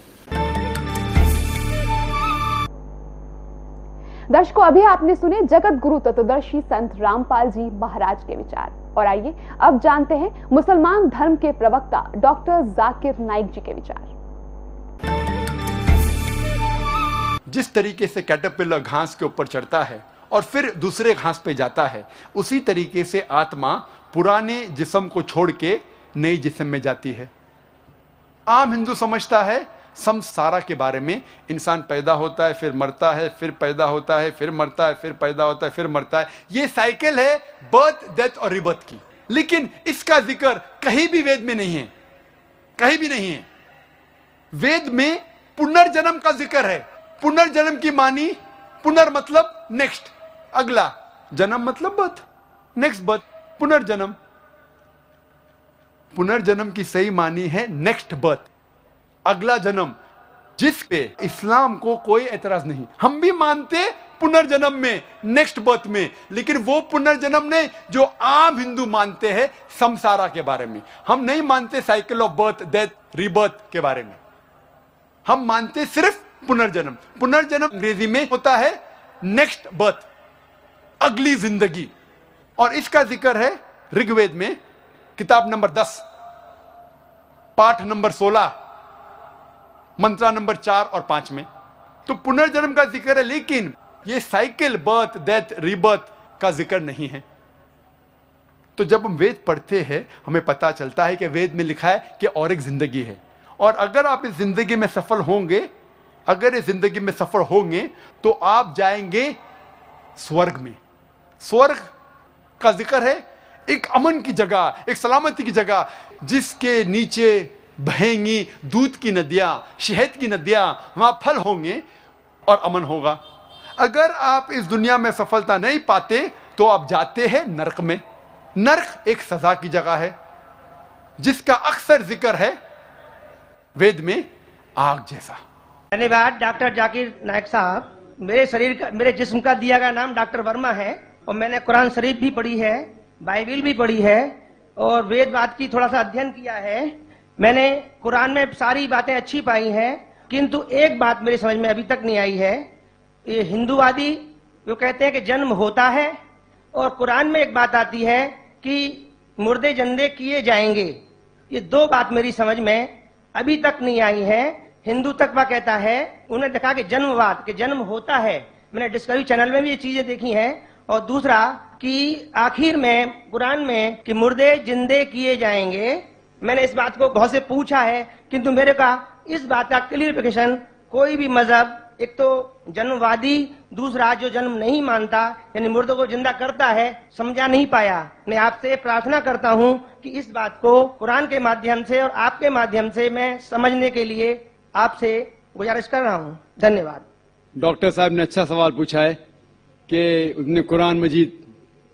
Speaker 1: दर्शकों, अभी आपने सुने जगत गुरु तत्वदर्शी संत रामपाल जी महाराज के विचार। और आइए, अब जानते हैं मुसलमान धर्म के प्रवक्ता डॉक्टर जाकिर नाइक जी के विचार।
Speaker 2: जिस तरीके से कैटरपिलर घास के ऊपर चढ़ता है और फिर दूसरे घास पे जाता है, उसी तरीके से आत्मा पुराने जिस्म को छोड़ के नई जिस्म में जाती है। आम हिंदू समझता है संसारा के बारे में इंसान पैदा होता है, फिर मरता है, फिर पैदा होता है, फिर मरता है, फिर पैदा होता है, फिर मरता है। ये साइकिल है बर्थ, डेथ और रिबर्थ की। लेकिन इसका ज़िक्र कहीं भी वेद में नहीं है। कहीं भी नहीं है। वेद में पुनर्जन्म का ज़िक्र है। पुनर्जन्म की मानी, पुनर् मतलब नेक्स्ट अगला, जन्म मतलब बर्थ नेक्स्ट बर्थ पुनर्जन्म। पुनर्जन्म की सही मानी है नेक्स्ट बर्थ अगला जन्म जिस पे इस्लाम को कोई एतराज़ नहीं। हम भी मानते पुनर्जन्म में नेक्स्ट बर्थ में, लेकिन वो पुनर्जन्म नहीं जो आम हिंदू मानते हैं समसारा के बारे में। हम नहीं मानते cycle of birth death rebirth के बारे में। हम मानते सिर्फ़ पुनर्जन्म। पुनर्जन्म अंग्रेज़ी में होता है नेक्स्ट बर्थ अगली ज़िंदगी। और इसका ज़िक्र है ऋग्वेद में, किताब नंबर दस, पाठ नंबर सोलह। मंत्रा नंबर चार और पाँच में। तो पुनर्जन्म का ज़िक्र है, लेकिन ये साइकिल बर्थ, डेथ, रिबर्थ का ज़िक्र नहीं है। तो जब हम वेद पढ़ते हैं, हमें पता चलता है कि वेद में लिखा है कि और एक ज़िंदगी है। और अगर आप इस ज़िंदगी में सफल होंगे, अगर इस ज़िंदगी में सफल होंगे तो आप जाएँगे स्वर्ग में। स्वर्ग का ज़िक्र है, एक अमन की जगह, एक सलामती की जगह, जिसके नीचे बहेंगी, दूध की नदियाँ, शहद की नदियाँ, वहाँ फल होंगे और अमन होगा। अगर आप इस दुनिया में सफलता नहीं पाते तो आप जाते हैं नरक में। नरक एक सजा की जगह है, जिसका अक्सर ज़िक्र है वेद में आग जैसा।
Speaker 3: धन्यवाद, डॉक्टर जाकिर नायक साहब। मेरे शरीर का, मेरे जिस्म का दिया गया नाम डॉक्टर वर्मा है, और मैंने कुरान शरीफ भी पढ़ी है, बाइबिल भी पढ़ी है, और वेद बात की थोड़ा सा अध्ययन किया है। मैंने कुरान में सारी बातें अच्छी पाई हैं, किंतु एक बात मेरी समझ में अभी तक नहीं आई है। ये हिंदूवादी वो कहते हैं कि जन्म होता है, और कुरान में एक बात आती है कि मुर्दे जंदे किए जाएँगे। ये दो बात मेरी समझ में अभी तक नहीं आई है। हिंदू तकवा कहता है उन्हें देखा कि जन्मवाद कि जन्म होता है। मैंने डिस्कवरी चैनल में भी ये चीज़ें देखी हैं। और दूसरा कि आखिर में, कुरान में कि मुर्दे जिंदे किए जाएँगे मैंने इस बात को बहुत से पूछा है, किंतु मेरे का इस बात का क्लियरिफिकेशन कोई भी मज़हब, एक तो जन्मवादी, दूसरा जो जन्म नहीं मानता, यानी मुर्दों को ज़िंदा करता है, समझा नहीं पाया। मैं आपसे प्रार्थना करता हूँ कि इस बात को कुरान के माध्यम से और आपके माध्यम से मैं समझने के लिए आपसे गुजारिश कर रहा हूँ। धन्यवाद।
Speaker 2: डॉक्टर साहब ने अच्छा सवाल पूछा है कि उसने कुरान मजीद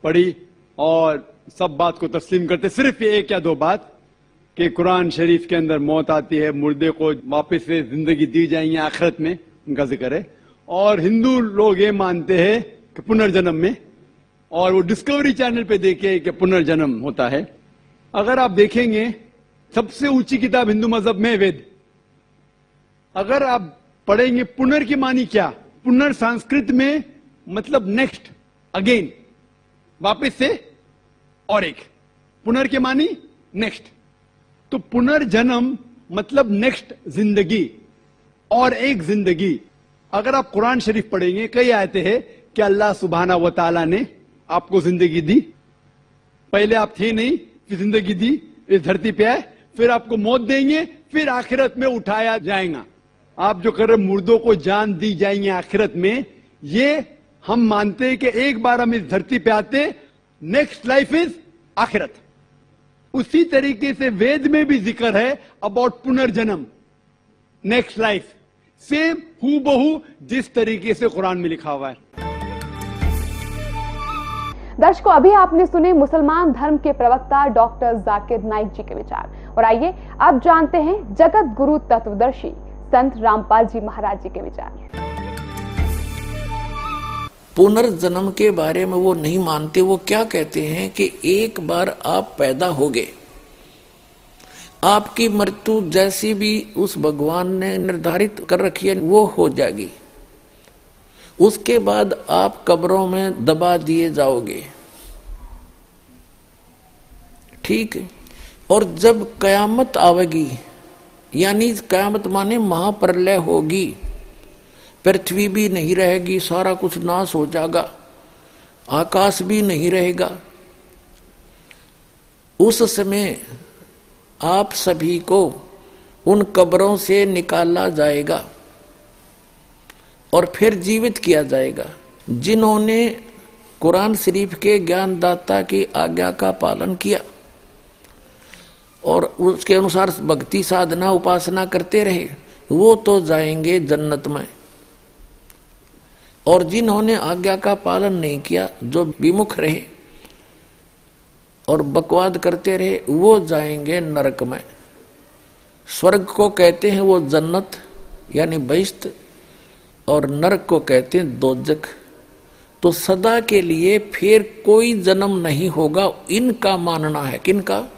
Speaker 2: पढ़ी और सब बात को तस्लीम करते, सिर्फ़ एक या दो बात कि कुरान शरीफ के अंदर मौत आती है, मुर्दे को वापस से ज़िंदगी दी जाएँगी आखिरत में, उनका ज़िक्र है। और हिंदू लोग ये मानते हैं कि पुनर्जन्म में, और वो डिस्कवरी चैनल पे देखे कि पुनर्जन्म होता है। अगर आप देखेंगे, सबसे ऊँची किताब हिंदू मज़हब में वेद। अगर आप पढ़ेंगे, पुनर् की मानी क्या? पुनर संस्कृत में मतलब नेक्स्ट अगेन वापस से और एक। पुनर् के मानी नेक्स्ट तो पुनर्जन्म मतलब नेक्स्ट ज़िंदगी और एक ज़िंदगी। अगर आप कुरान शरीफ पढ़ेंगे, कई आयते हैं कि अल्लाह सुबहाना व ताला ने आपको ज़िंदगी दी। पहले आप थे नहीं, फिर ज़िंदगी दी इस धरती पे आए, फिर आपको मौत देंगे, फिर आखिरत में उठाया जाएगा। आप जो कर रहे मुर्दों को जान दी जाएँगे आखिरत में। ये हम मानते हैं कि एक बार हम इस धरती पे आते नेक्स्ट लाइफ इज़ आखिरत। उसी तरीके से वेद में भी ज़िक्र है अबाउट पुनर्जन्म नेक्स्ट लाइफ सेम हु बहु जिस तरीके से कुरान में लिखा हुआ है।
Speaker 1: दर्शकों, अभी आपने सुने मुसलमान धर्म के प्रवक्ता डॉक्टर जाकिर नाइक जी के विचार। और आइए अब जानते हैं जगत गुरु तत्वदर्शी संत रामपाल जी महाराज जी के विचार।
Speaker 5: पुनर्जन्म के बारे में वो नहीं मानते, वो क्या कहते हैं कि एक बार आप पैदा हो गए। आपकी मृत्यु जैसी भी उस भगवान ने निर्धारित कर रखी है, वो हो जाएगी। उसके बाद आप कब्रों में दबा दिए जाओगे। ठीक? और जब कयामत आवेगी, यानी कयामत माने महाप्रलय होगी पृथ्वी भी नहीं रहेगी, सारा कुछ नाश हो जाएगा, आकाश भी नहीं रहेगा। उस समय आप सभी को उन कब्रों से निकाला जाएगा और फिर जीवित किया जाएगा, जिन्होंने कुरान शरीफ के ज्ञानदाता की आज्ञा का पालन किया और उसके अनुसार भक्ति, साधना, उपासना करते रहे, वो तो जाएँगे जन्नत में। और जिन्होंने आज्ञा का पालन नहीं किया, जो विमुख रहे और बकवाद करते रहे, वो जाएँगे नरक में। स्वर्ग को कहते हैं वो जन्नत, यानी बहिष्त और नरक को कहते हैं दोजक तो सदा के लिए फिर कोई जन्म नहीं होगा, इनका मानना है। किनका?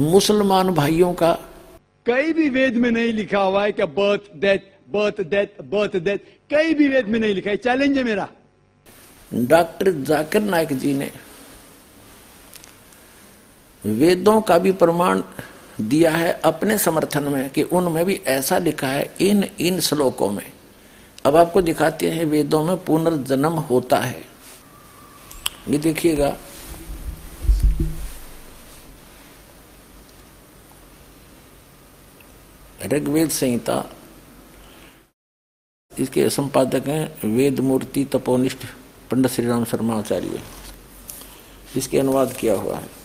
Speaker 5: मुसलमान भाइयों का।
Speaker 2: कई भी वेद में नहीं लिखा हुआ है कि birth death birth death birth death कई भी वेद में नहीं लिखा है। चैलेंज है मेरा।
Speaker 5: डॉक्टर जाकिर नायक जी ने वेदों का भी प्रमाण दिया है अपने समर्थन में कि उनमें भी ऐसा लिखा है, इन इन श्लोकों में। अब आपको दिखाते हैं वेदों में पुनर्जन्म होता है। ये देखिएगा। ऋग्वेद संहिता इसके संपादक हैं वेद मूर्ति तपोनिष्ठ पंडित श्री राम शर्मा आचार्य। इसके अनुवाद किया हुआ है।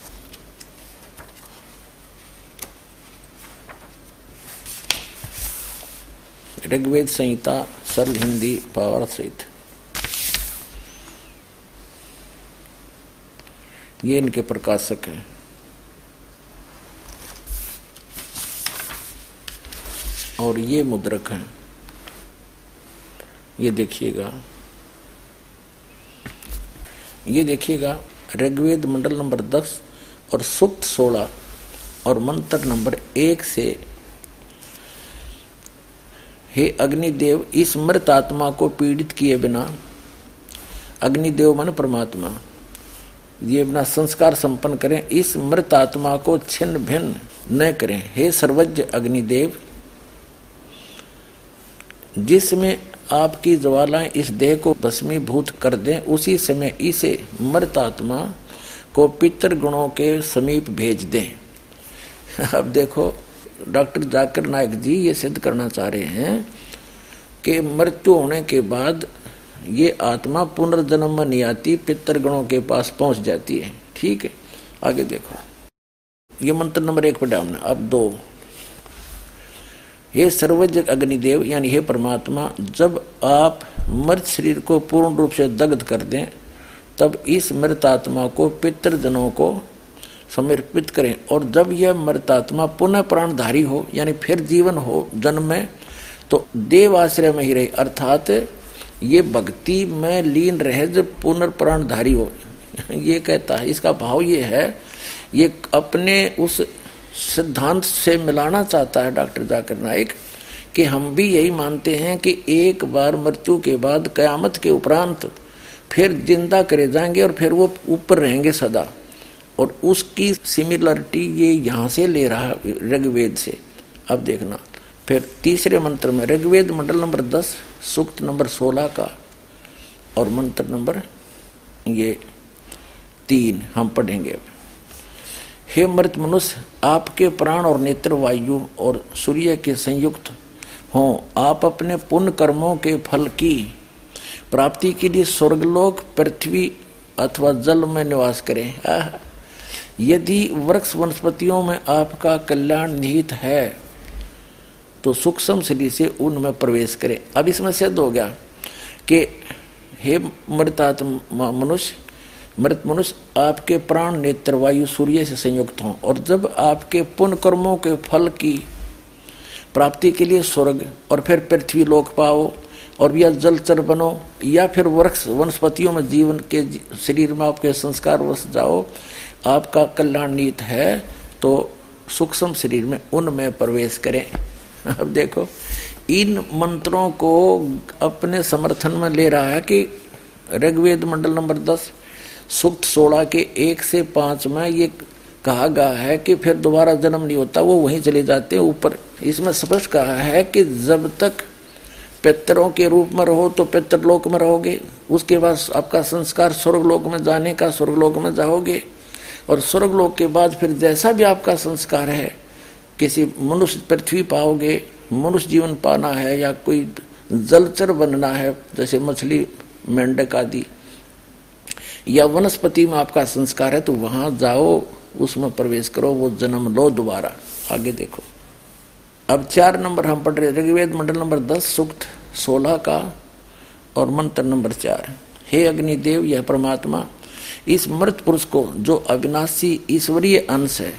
Speaker 5: ऋग्वेद संहिता, सरल हिंदी, पावर सहित। ये इनके प्रकाशक हैं। और ये मुद्रक हैं। ये देखिएगा। ये देखिएगा, ऋग्वेद मंडल नंबर दस और सुक्त सोलह और मंत्र नंबर एक से, हे अग्निदेव, इस मृत आत्मा को पीड़ित किए बिना, अग्निदेव मन परमात्मा, ये अपना संस्कार संपन्न करें, इस मृत आत्मा को छिन्न भिन्न न करें। हे सर्वज्ञ अग्निदेव, जिसमें आपकी ज्वालाएँ इस देह को भस्मीभूत कर दें, उसी समय इसे मृत आत्मा को पितर गुणों के समीप भेज दें। अब देखो, डॉक्टर जाकिर नायक जी ये सिद्ध करना चाह रहे हैं कि मृत्यु होने के बाद ये आत्मा पुनर्जन्म नहीं आती पितर गुणों के पास पहुँच जाती है। ठीक है, आगे देखो। ये मंत्र नंबर एक पढ़ा हमने अब दो। हे सर्वज्ञ अग्निदेव, यानी हे परमात्मा, जब आप मृत शरीर को पूर्ण रूप से दग्ध कर दें, तब इस मृत आत्मा को पितृजनों को समर्पित करें। और जब यह मृत आत्मा पुनः प्राणधारी हो, यानी फिर जीवन हो, जन्म में तो देव आश्रय में ही रहे। अर्थात ये भक्ति में लीन रहे जब पुनर्प्राणधारी हो। (laughs) ये कहता है, इसका भाव ये है, ये अपने उस सिद्धांत से मिलाना चाहता है डॉक्टर जाकर नाइक कि हम भी यही मानते हैं कि एक बार मृत्यु के बाद कयामत के उपरांत फिर ज़िंदा करे जाएँगे और फिर वो ऊपर रहेंगे सदा। और उसकी सिमिलरिटी ये यहाँ से ले रहा ऋग्वेद से। अब देखना। फिर तीसरे मंत्र में ऋग्वेद मंडल नंबर दस, सूक्त नंबर सोलह का। और मंत्र नंबर ये तीन हम पढ़ेंगे। अब हे मृत मनुष्य, आपके प्राण और नेत्र वायु और सूर्य के संयुक्त हों। आप अपने पुण्य कर्मों के फल की प्राप्ति के लिए स्वर्गलोक, पृथ्वी अथवा जल में निवास करें। यदि वृक्ष वनस्पतियों में आपका कल्याण निहित है तो सूक्ष्म शरीर से उनमें प्रवेश करें। अब इसमें सिद्ध हो गया कि हे मृतात्मा मनुष्य मृत मनुष्य आपके प्राण नेत्र वायु सूर्य से संयुक्त हों और जब आपके पुण्य कर्मों के फल की प्राप्ति के लिए स्वर्ग और फिर पृथ्वी लोक पाओ और या जलचर बनो या फिर वृक्ष, वनस्पतियों में जीवन के शरीर में आपके संस्कार वस जाओ, आपका कल्याण नीत है तो सूक्ष्म शरीर में उनमें प्रवेश करें। (laughs) अब देखो, इन मंत्रों को अपने समर्थन में ले रहा है कि ऋग्वेद मंडल नंबर दस सुक्त सोलह के एक से पाँच में ये कहा गया है कि फिर दोबारा जन्म नहीं होता, वो वहीं चले जाते हैं ऊपर। इसमें स्पष्ट कहा है कि जब तक पितरों के रूप में रहो तो पितृलोक में रहोगे। उसके बाद आपका संस्कार स्वर्गलोक में जाने का स्वर्गलोक में जाओगे। और स्वर्गलोक के बाद फिर जैसा भी आपका संस्कार है, किसी मनुष्य पृथ्वी पाओगे, मनुष्य जीवन पाना है या कोई जलचर बनना है, जैसे मछली, मेंढक आदि। या वनस्पति में आपका संस्कार है तो वहाँ जाओ, उसमें प्रवेश करो, वो जन्म लो दोबारा। आगे देखो। अब चार नंबर हम पढ़ रहे ऋग्वेद मंडल नंबर दस, सुक्त सोलह का, और मंत्र नंबर चार। हे अग्निदेव, यह परमात्मा, इस मृत पुरुष को, जो अविनाशी ईश्वरीय अंश है,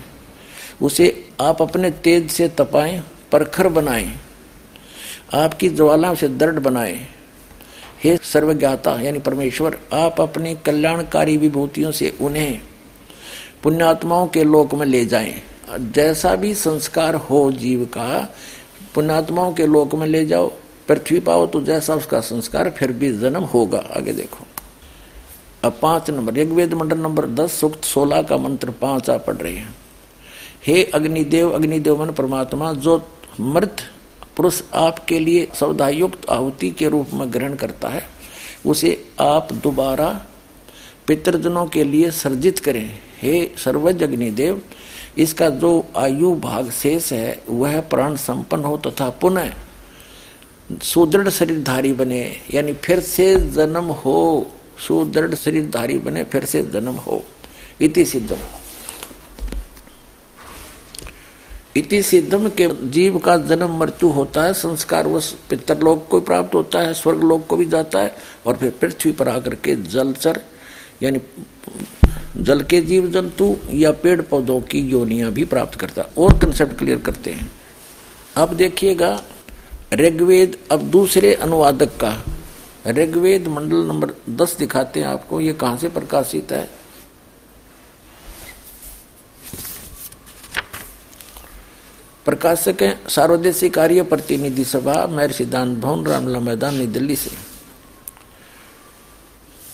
Speaker 5: उसे आप अपने तेज से तपाएँ, परखर बनाएँ, आपकी ज्वाला से दृढ़ बनाएँ हे सर्वज्ञाता, यानी परमेश्वर, आप अपने कल्याणकारी विभूतियों से उन्हें पुण्यात्माओं के लोक में ले जाएँ। जैसा भी संस्कार हो जीव का, पुण्यात्माओं के लोक में ले जाओ। पृथ्वी पाओ तो जैसा उसका संस्कार, फिर भी जन्म होगा। आगे देखो। अब पाँच नंबर ऋग्वेद मंडल नंबर दस सुक्त सोलह का मंत्र पाँच आप पढ़ रहे हैं। हे अग्निदेव अग्निदेव मन परमात्मा, जो मृत पुरुष आपके लिए सौदायुक्त आहुति के रूप में ग्रहण करता है, उसे आप दोबारा पितृजनों के लिए सर्जित करें। हे सर्वज अग्निदेव इसका जो आयु भाग शेष है, वह प्राण संपन्न हो तथा पुनः सुदृढ़ शरीरधारी बने, यानी फिर से जन्म हो, सुदृढ़ शरीरधारी बने, फिर से जन्म हो, इति सिद्धम। इति सिद्धम के जीव का जन्म मृत्यु होता है, संस्कार वश पितरलोक को प्राप्त होता है स्वर्ग लोक को भी जाता है, और फिर पृथ्वी पर आकर के जलचर यानी जल के जीव जंतु या पेड़ पौधों की योनिया भी प्राप्त करता और कंसेप्ट क्लियर करते हैं। अब देखिएगा, ऋग्वेद अब दूसरे अनुवादक का, ऋग्वेद मंडल नंबर दस दिखाते हैं आपको, ये कहाँ से प्रकाशित है? प्रकाशक है सार्वदेशी कार्य प्रतिनिधि सभा मैर सिद्धांत भवन रामला मैदान, नई दिल्ली से।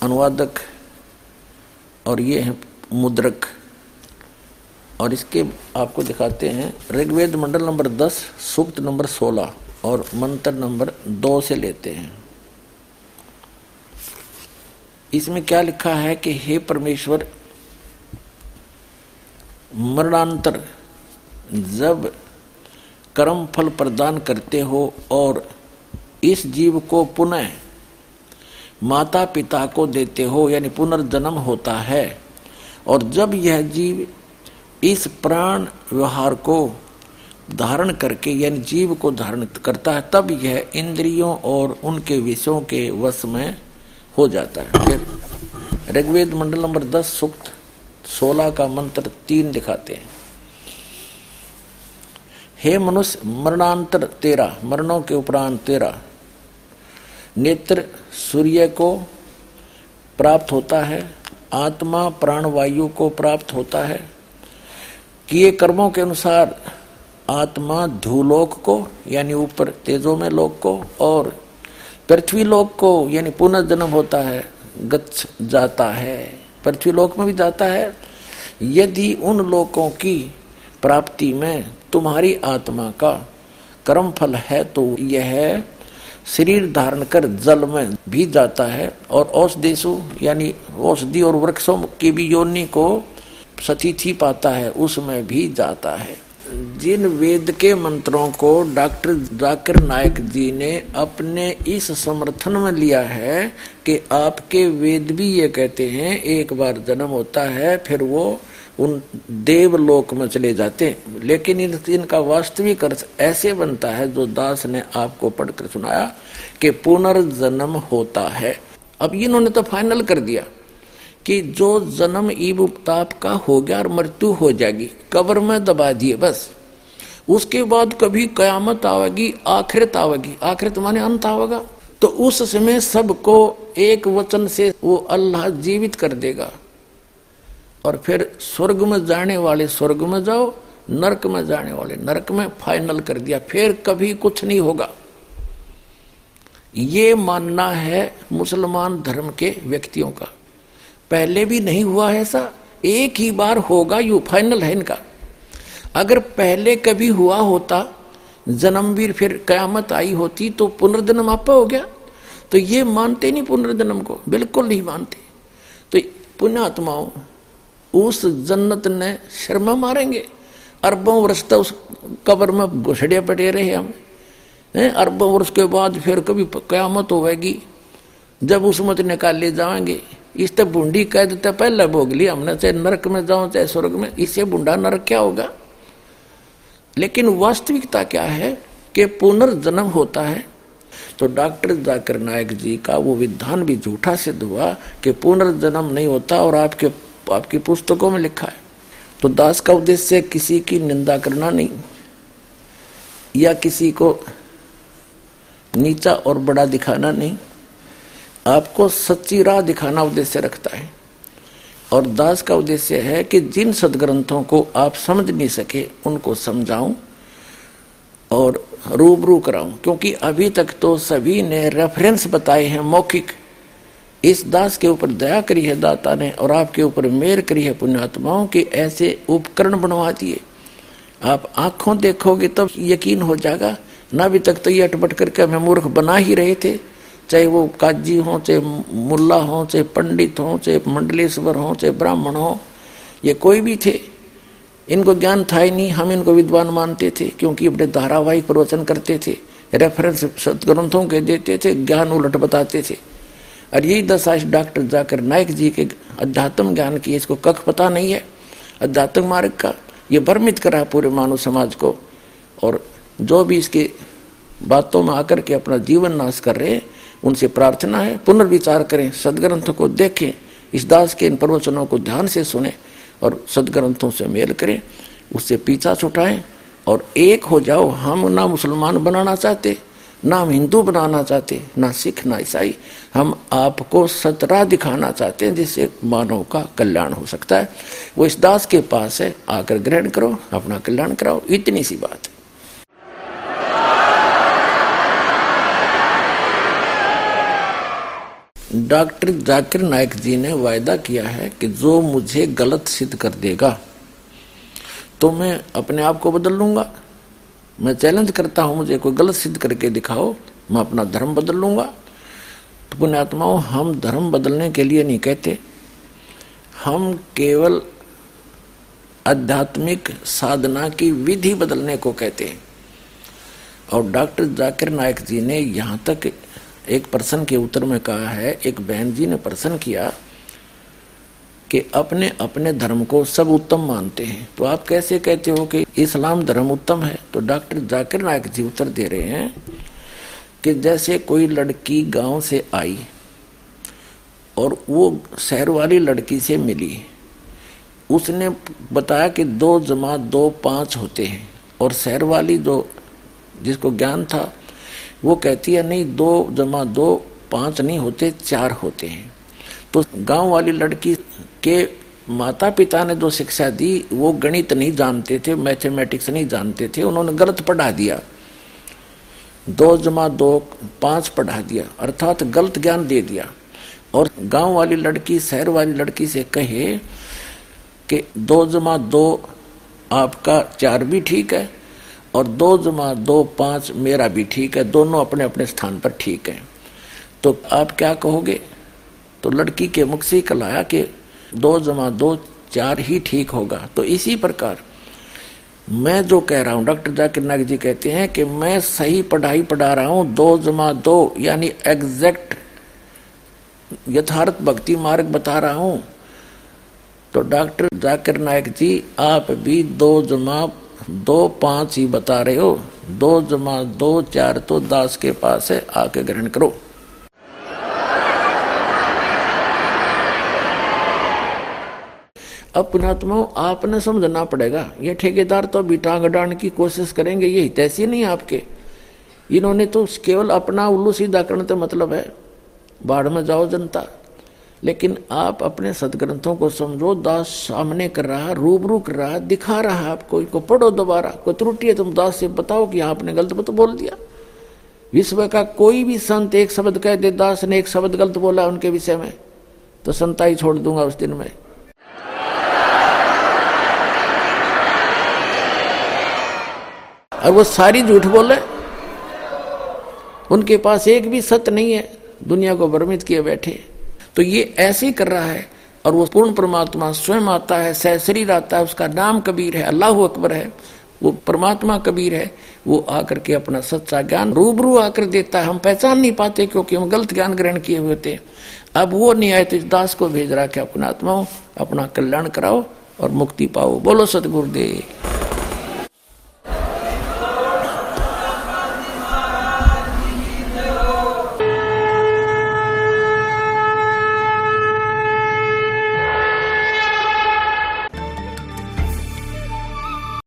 Speaker 5: अनुवादक और ये है मुद्रक। और इसके आपको दिखाते हैं, ऋग्वेद मंडल नंबर दस, सूक्त नंबर सोलह और मंत्र नंबर दो से लेते हैं। इसमें क्या लिखा है कि हे परमेश्वर, मरणांतर, जब कर्म फल प्रदान करते हो और इस जीव को पुनः माता पिता को देते हो, यानी पुनर्जन्म होता है। और जब यह जीव इस प्राण व्यवहार को धारण करके, यानी जीव को धारण करता है, तब यह इंद्रियों और उनके विषयों के वश में हो जाता है। फिर ऋग्वेद मंडल नंबर दस, सुक्त सोलह का मंत्र तीन दिखाते हैं। हे मनुष्य, मरणांतर तेरा, मरणों के उपरांत तेरा। नेत्र सूर्य को प्राप्त होता है, आत्मा प्राणवायु को प्राप्त होता है। किए कर्मों के अनुसार आत्मा धूलोक को, यानी ऊपर तेजो में लोक को, और पृथ्वी लोक को, यानी पुनर्जन्म होता है, गच्छ जाता है। पृथ्वी लोक में भी जाता है। यदि उन लोकों की प्राप्ति में तुम्हारी आत्मा का कर्म फल है तो यह शरीर धारण कर जल में भी जाता है और औषधेशु, यानी औषधि और वृक्षों की भी योनि को सतिथि पाता है, उसमें भी जाता है। जिन वेद के मंत्रों को डॉक्टर जाकिर नायक जी ने अपने इस समर्थन में लिया है कि आपके वेद भी ये कहते हैं, एक बार जन्म होता है, फिर वो उन देवलोक में चले जाते लेकिन इन, इनका वास्तविक अर्थ ऐसे बनता है जो दास ने आपको पढ़कर सुनाया कि पुनर्जन्म होता है। अब इन्होंने तो फाइनल कर दिया कि जो जन्म ईब उपताप का हो गया और मृत्यु हो जाएगी कब्र में दबा दिए बस। उसके बाद कभी कयामत आवेगी आखिरत आवेगी। आखिरत माने अंत आवेगा। तो उस समय सबको एक वचन से वो अल्लाह जीवित कर देगा। और फिर स्वर्ग में जाने वाले स्वर्ग में जाओ, नरक में जाने वाले, नरक में फाइनल कर दिया, फिर कभी कुछ नहीं होगा। ये मानना है मुसलमान धर्म के व्यक्तियों का। पहले भी नहीं हुआ है ऐसा, एक ही बार होगा यू फाइनल है इनका। अगर पहले कभी हुआ होता, जन्मवीर फिर कयामत आई होती तो पुनर्जन्म आपा हो गया। तो ये मानते नहीं पुनर्जन्म को, बिल्कुल नहीं मानते। तो पुण्यात्माओं उस जन्नत ने शर्मा मारेंगे। अरबों वर्ष तो उस कब्र में घुसड़े पटे रहे हम। अरबों वर्ष के बाद फिर कभी क्यामत होगी जब उस मत निकाले जाएँगे। इस तक बूंदी कह देते पहले भोग लिया हमने, चाहे नरक में जाओ, चाहे स्वर्ग में, इससे बूढ़ा नरक क्या होगा? लेकिन वास्तविकता क्या है कि पुनर्जन्म होता है। तो डॉक्टर जाकर नायक जी का वो विधान भी झूठा सिद्ध हुआ कि पुनर्जन्म नहीं होता और आपके आपकी पुस्तकों में लिखा है। तो दास का उद्देश्य किसी की निंदा करना नहीं, या किसी को नीचा और बड़ा दिखाना नहीं। आपको सच्ची राह दिखाना उद्देश्य रखता है। और दास का उद्देश्य है कि जिन सदग्रंथों को आप समझ नहीं सके, उनको समझाऊं और रूबरू कराऊं। क्योंकि अभी तक तो सभी ने रेफरेंस बताए हैं मौखिक। इस दास के ऊपर दया करी है दाता ने और आपके ऊपर मेर करी है पुण्यात्माओं के ऐसे उपकरण बनवा दिए। आप आँखों देखोगे तब यकीन हो जाएगा। ना अभी तक तो ये अटपट करके हमें मूर्ख बना ही रहे थे। चाहे वो काजी हो, चाहे मुल्ला हो, चाहे पंडित हो, चाहे मंडलेश्वर हो, चाहे ब्राह्मण हो, ये कोई भी थे। इनको ज्ञान था ही नहीं, हम इनको विद्वान मानते थे, क्योंकि अपने धारावाहिक प्रवचन करते थे रेफरेंस सदग्रंथों के देते थे, ज्ञान उलट बताते थे। और यही दशा इस डॉक्टर जाकर नायक जी के अध्यात्म ज्ञान की इसको कख पता नहीं है। अध्यात्म मार्ग का ये भ्रमित करा पूरे मानव समाज को। और जो भी इसके बातों में आकर के अपना जीवन नाश कर रहे हैं, उनसे प्रार्थना है, पुनर्विचार करें, सदग्रंथों को देखें, इस दास के इन प्रवचनों को ध्यान से सुने और सदग्रंथों से मेल करें, उससे पीछा छुटाएँ और एक हो जाओ, हम ना मुसलमान बनाना चाहते। ना हम हिंदू बनाना चाहते, ना सिख, ना ईसाई। हम आपको सतरा दिखाना चाहते हैं जिससे मानव का कल्याण हो सकता है। वो इस दास के पास है, आकर ग्रहण करो, अपना कल्याण कराओ। इतनी सी बात। है डॉक्टर जाकिर नायक जी ने वायदा किया है कि जो मुझे गलत सिद्ध कर देगा तो मैं अपने आप को बदल लूँगा। मैं चैलेंज करता हूँ, मुझे कोई गलत सिद्ध करके दिखाओ, मैं अपना धर्म बदल लूँगा। तो पुण्यात्माओं, हम धर्म बदलने के लिए नहीं कहते। हम केवल आध्यात्मिक साधना की विधि बदलने को कहते हैं। और डॉक्टर जाकिर नायक जी ने यहाँ तक एक प्रश्न के उत्तर में कहा है, एक बहन जी ने प्रश्न किया कि अपने अपने धर्म को सब उत्तम मानते हैं। तो आप कैसे कहते हो कि इस्लाम धर्म उत्तम है? तो डॉक्टर जाकिर नायक जी उत्तर दे रहे हैं कि जैसे कोई लड़की गाँव से आई और वो शहर वाली लड़की से मिली, उसने बताया कि दो जमा दो पाँच होते हैं और शहर वाली जो, जिसको ज्ञान था, वो कहती है, नहीं, दो जमा दो पाँच नहीं होते, चार होते हैं। तो गाँव वाली लड़की के माता पिता ने जो शिक्षा दी, वो गणित नहीं जानते थे, मैथमेटिक्स नहीं जानते थे, उन्होंने गलत पढ़ा दिया। दो जमा दो, पाँच पढ़ा दिया, अर्थात गलत ज्ञान दे दिया। और गाँव वाली लड़की, शहर वाली लड़की से कहे कि दो जमा दो, आपका चार भी ठीक है, और दो जमा दो, पाँच मेरा भी ठीक है, दोनों अपने अपने स्थान पर ठीक है। तो आप क्या कहोगे? तो लड़की के मुख से कलाया कि दो जमा दो, चार ही ठीक होगा। तो इसी प्रकार, मैं जो कह रहा हूँ, डॉक्टर जाकिर नाग जी कहते हैं कि मैं सही पढ़ाई पढ़ा रहा हूँ, दो जमा दो, यानी एग्जैक्ट यथार्थ भक्ति मार्ग बता रहा हूँ। तो डॉक्टर जाकिर नायक जी, आप भी दो जमा दो, पाँच ही बता रहे हो। दो जमा दो, चार तो दास के पास है, आके ग्रहण करो। अब पुणात्माओं आपने समझना पड़ेगा। ये ठेकेदार तो अभी टांग अडान की कोशिश करेंगे, ये तैसी नहीं आपके। इन्होंने तो केवल अपना उल्लू सीधा करने तो मतलब है। बाढ़ में जाओ जनता। लेकिन आप अपने सदग्रंथों को समझो, दास सामने कर रहा रूबरू कर रहा दिखा रहा आपको, इनको पढ़ो दोबारा। कोई त्रुटि है, तुम दास से बताओ कि आपने गलत तो बोल दिया। विश्व का कोई भी संत एक शब्द कह दे, दास ने एक शब्द गलत बोला उनके विषय में। तो संताई छोड़ दूँगा उस दिन में। और वो सारी झूठ बोले। उनके पास एक भी सत्य नहीं है, दुनिया को भ्रमित किए बैठे। तो ये ऐसे ही कर रहा है और वो पूर्ण परमात्मा स्वयं आता है, सह शरीर आता है, उसका नाम कबीर है, अल्लाह अकबर है। वो परमात्मा कबीर है, वो आकर के अपना सच्चा ज्ञान रूबरू आकर देता है। हम पहचान नहीं पाते क्योंकि हम गलत ज्ञान ग्रहण किए हुए थे। अब वो तो इस दास को भेज रहा कि अपना आत्माओं, अपना कल्याण कराओ और मुक्ति पाओ। बोलो सतगुरुदेव।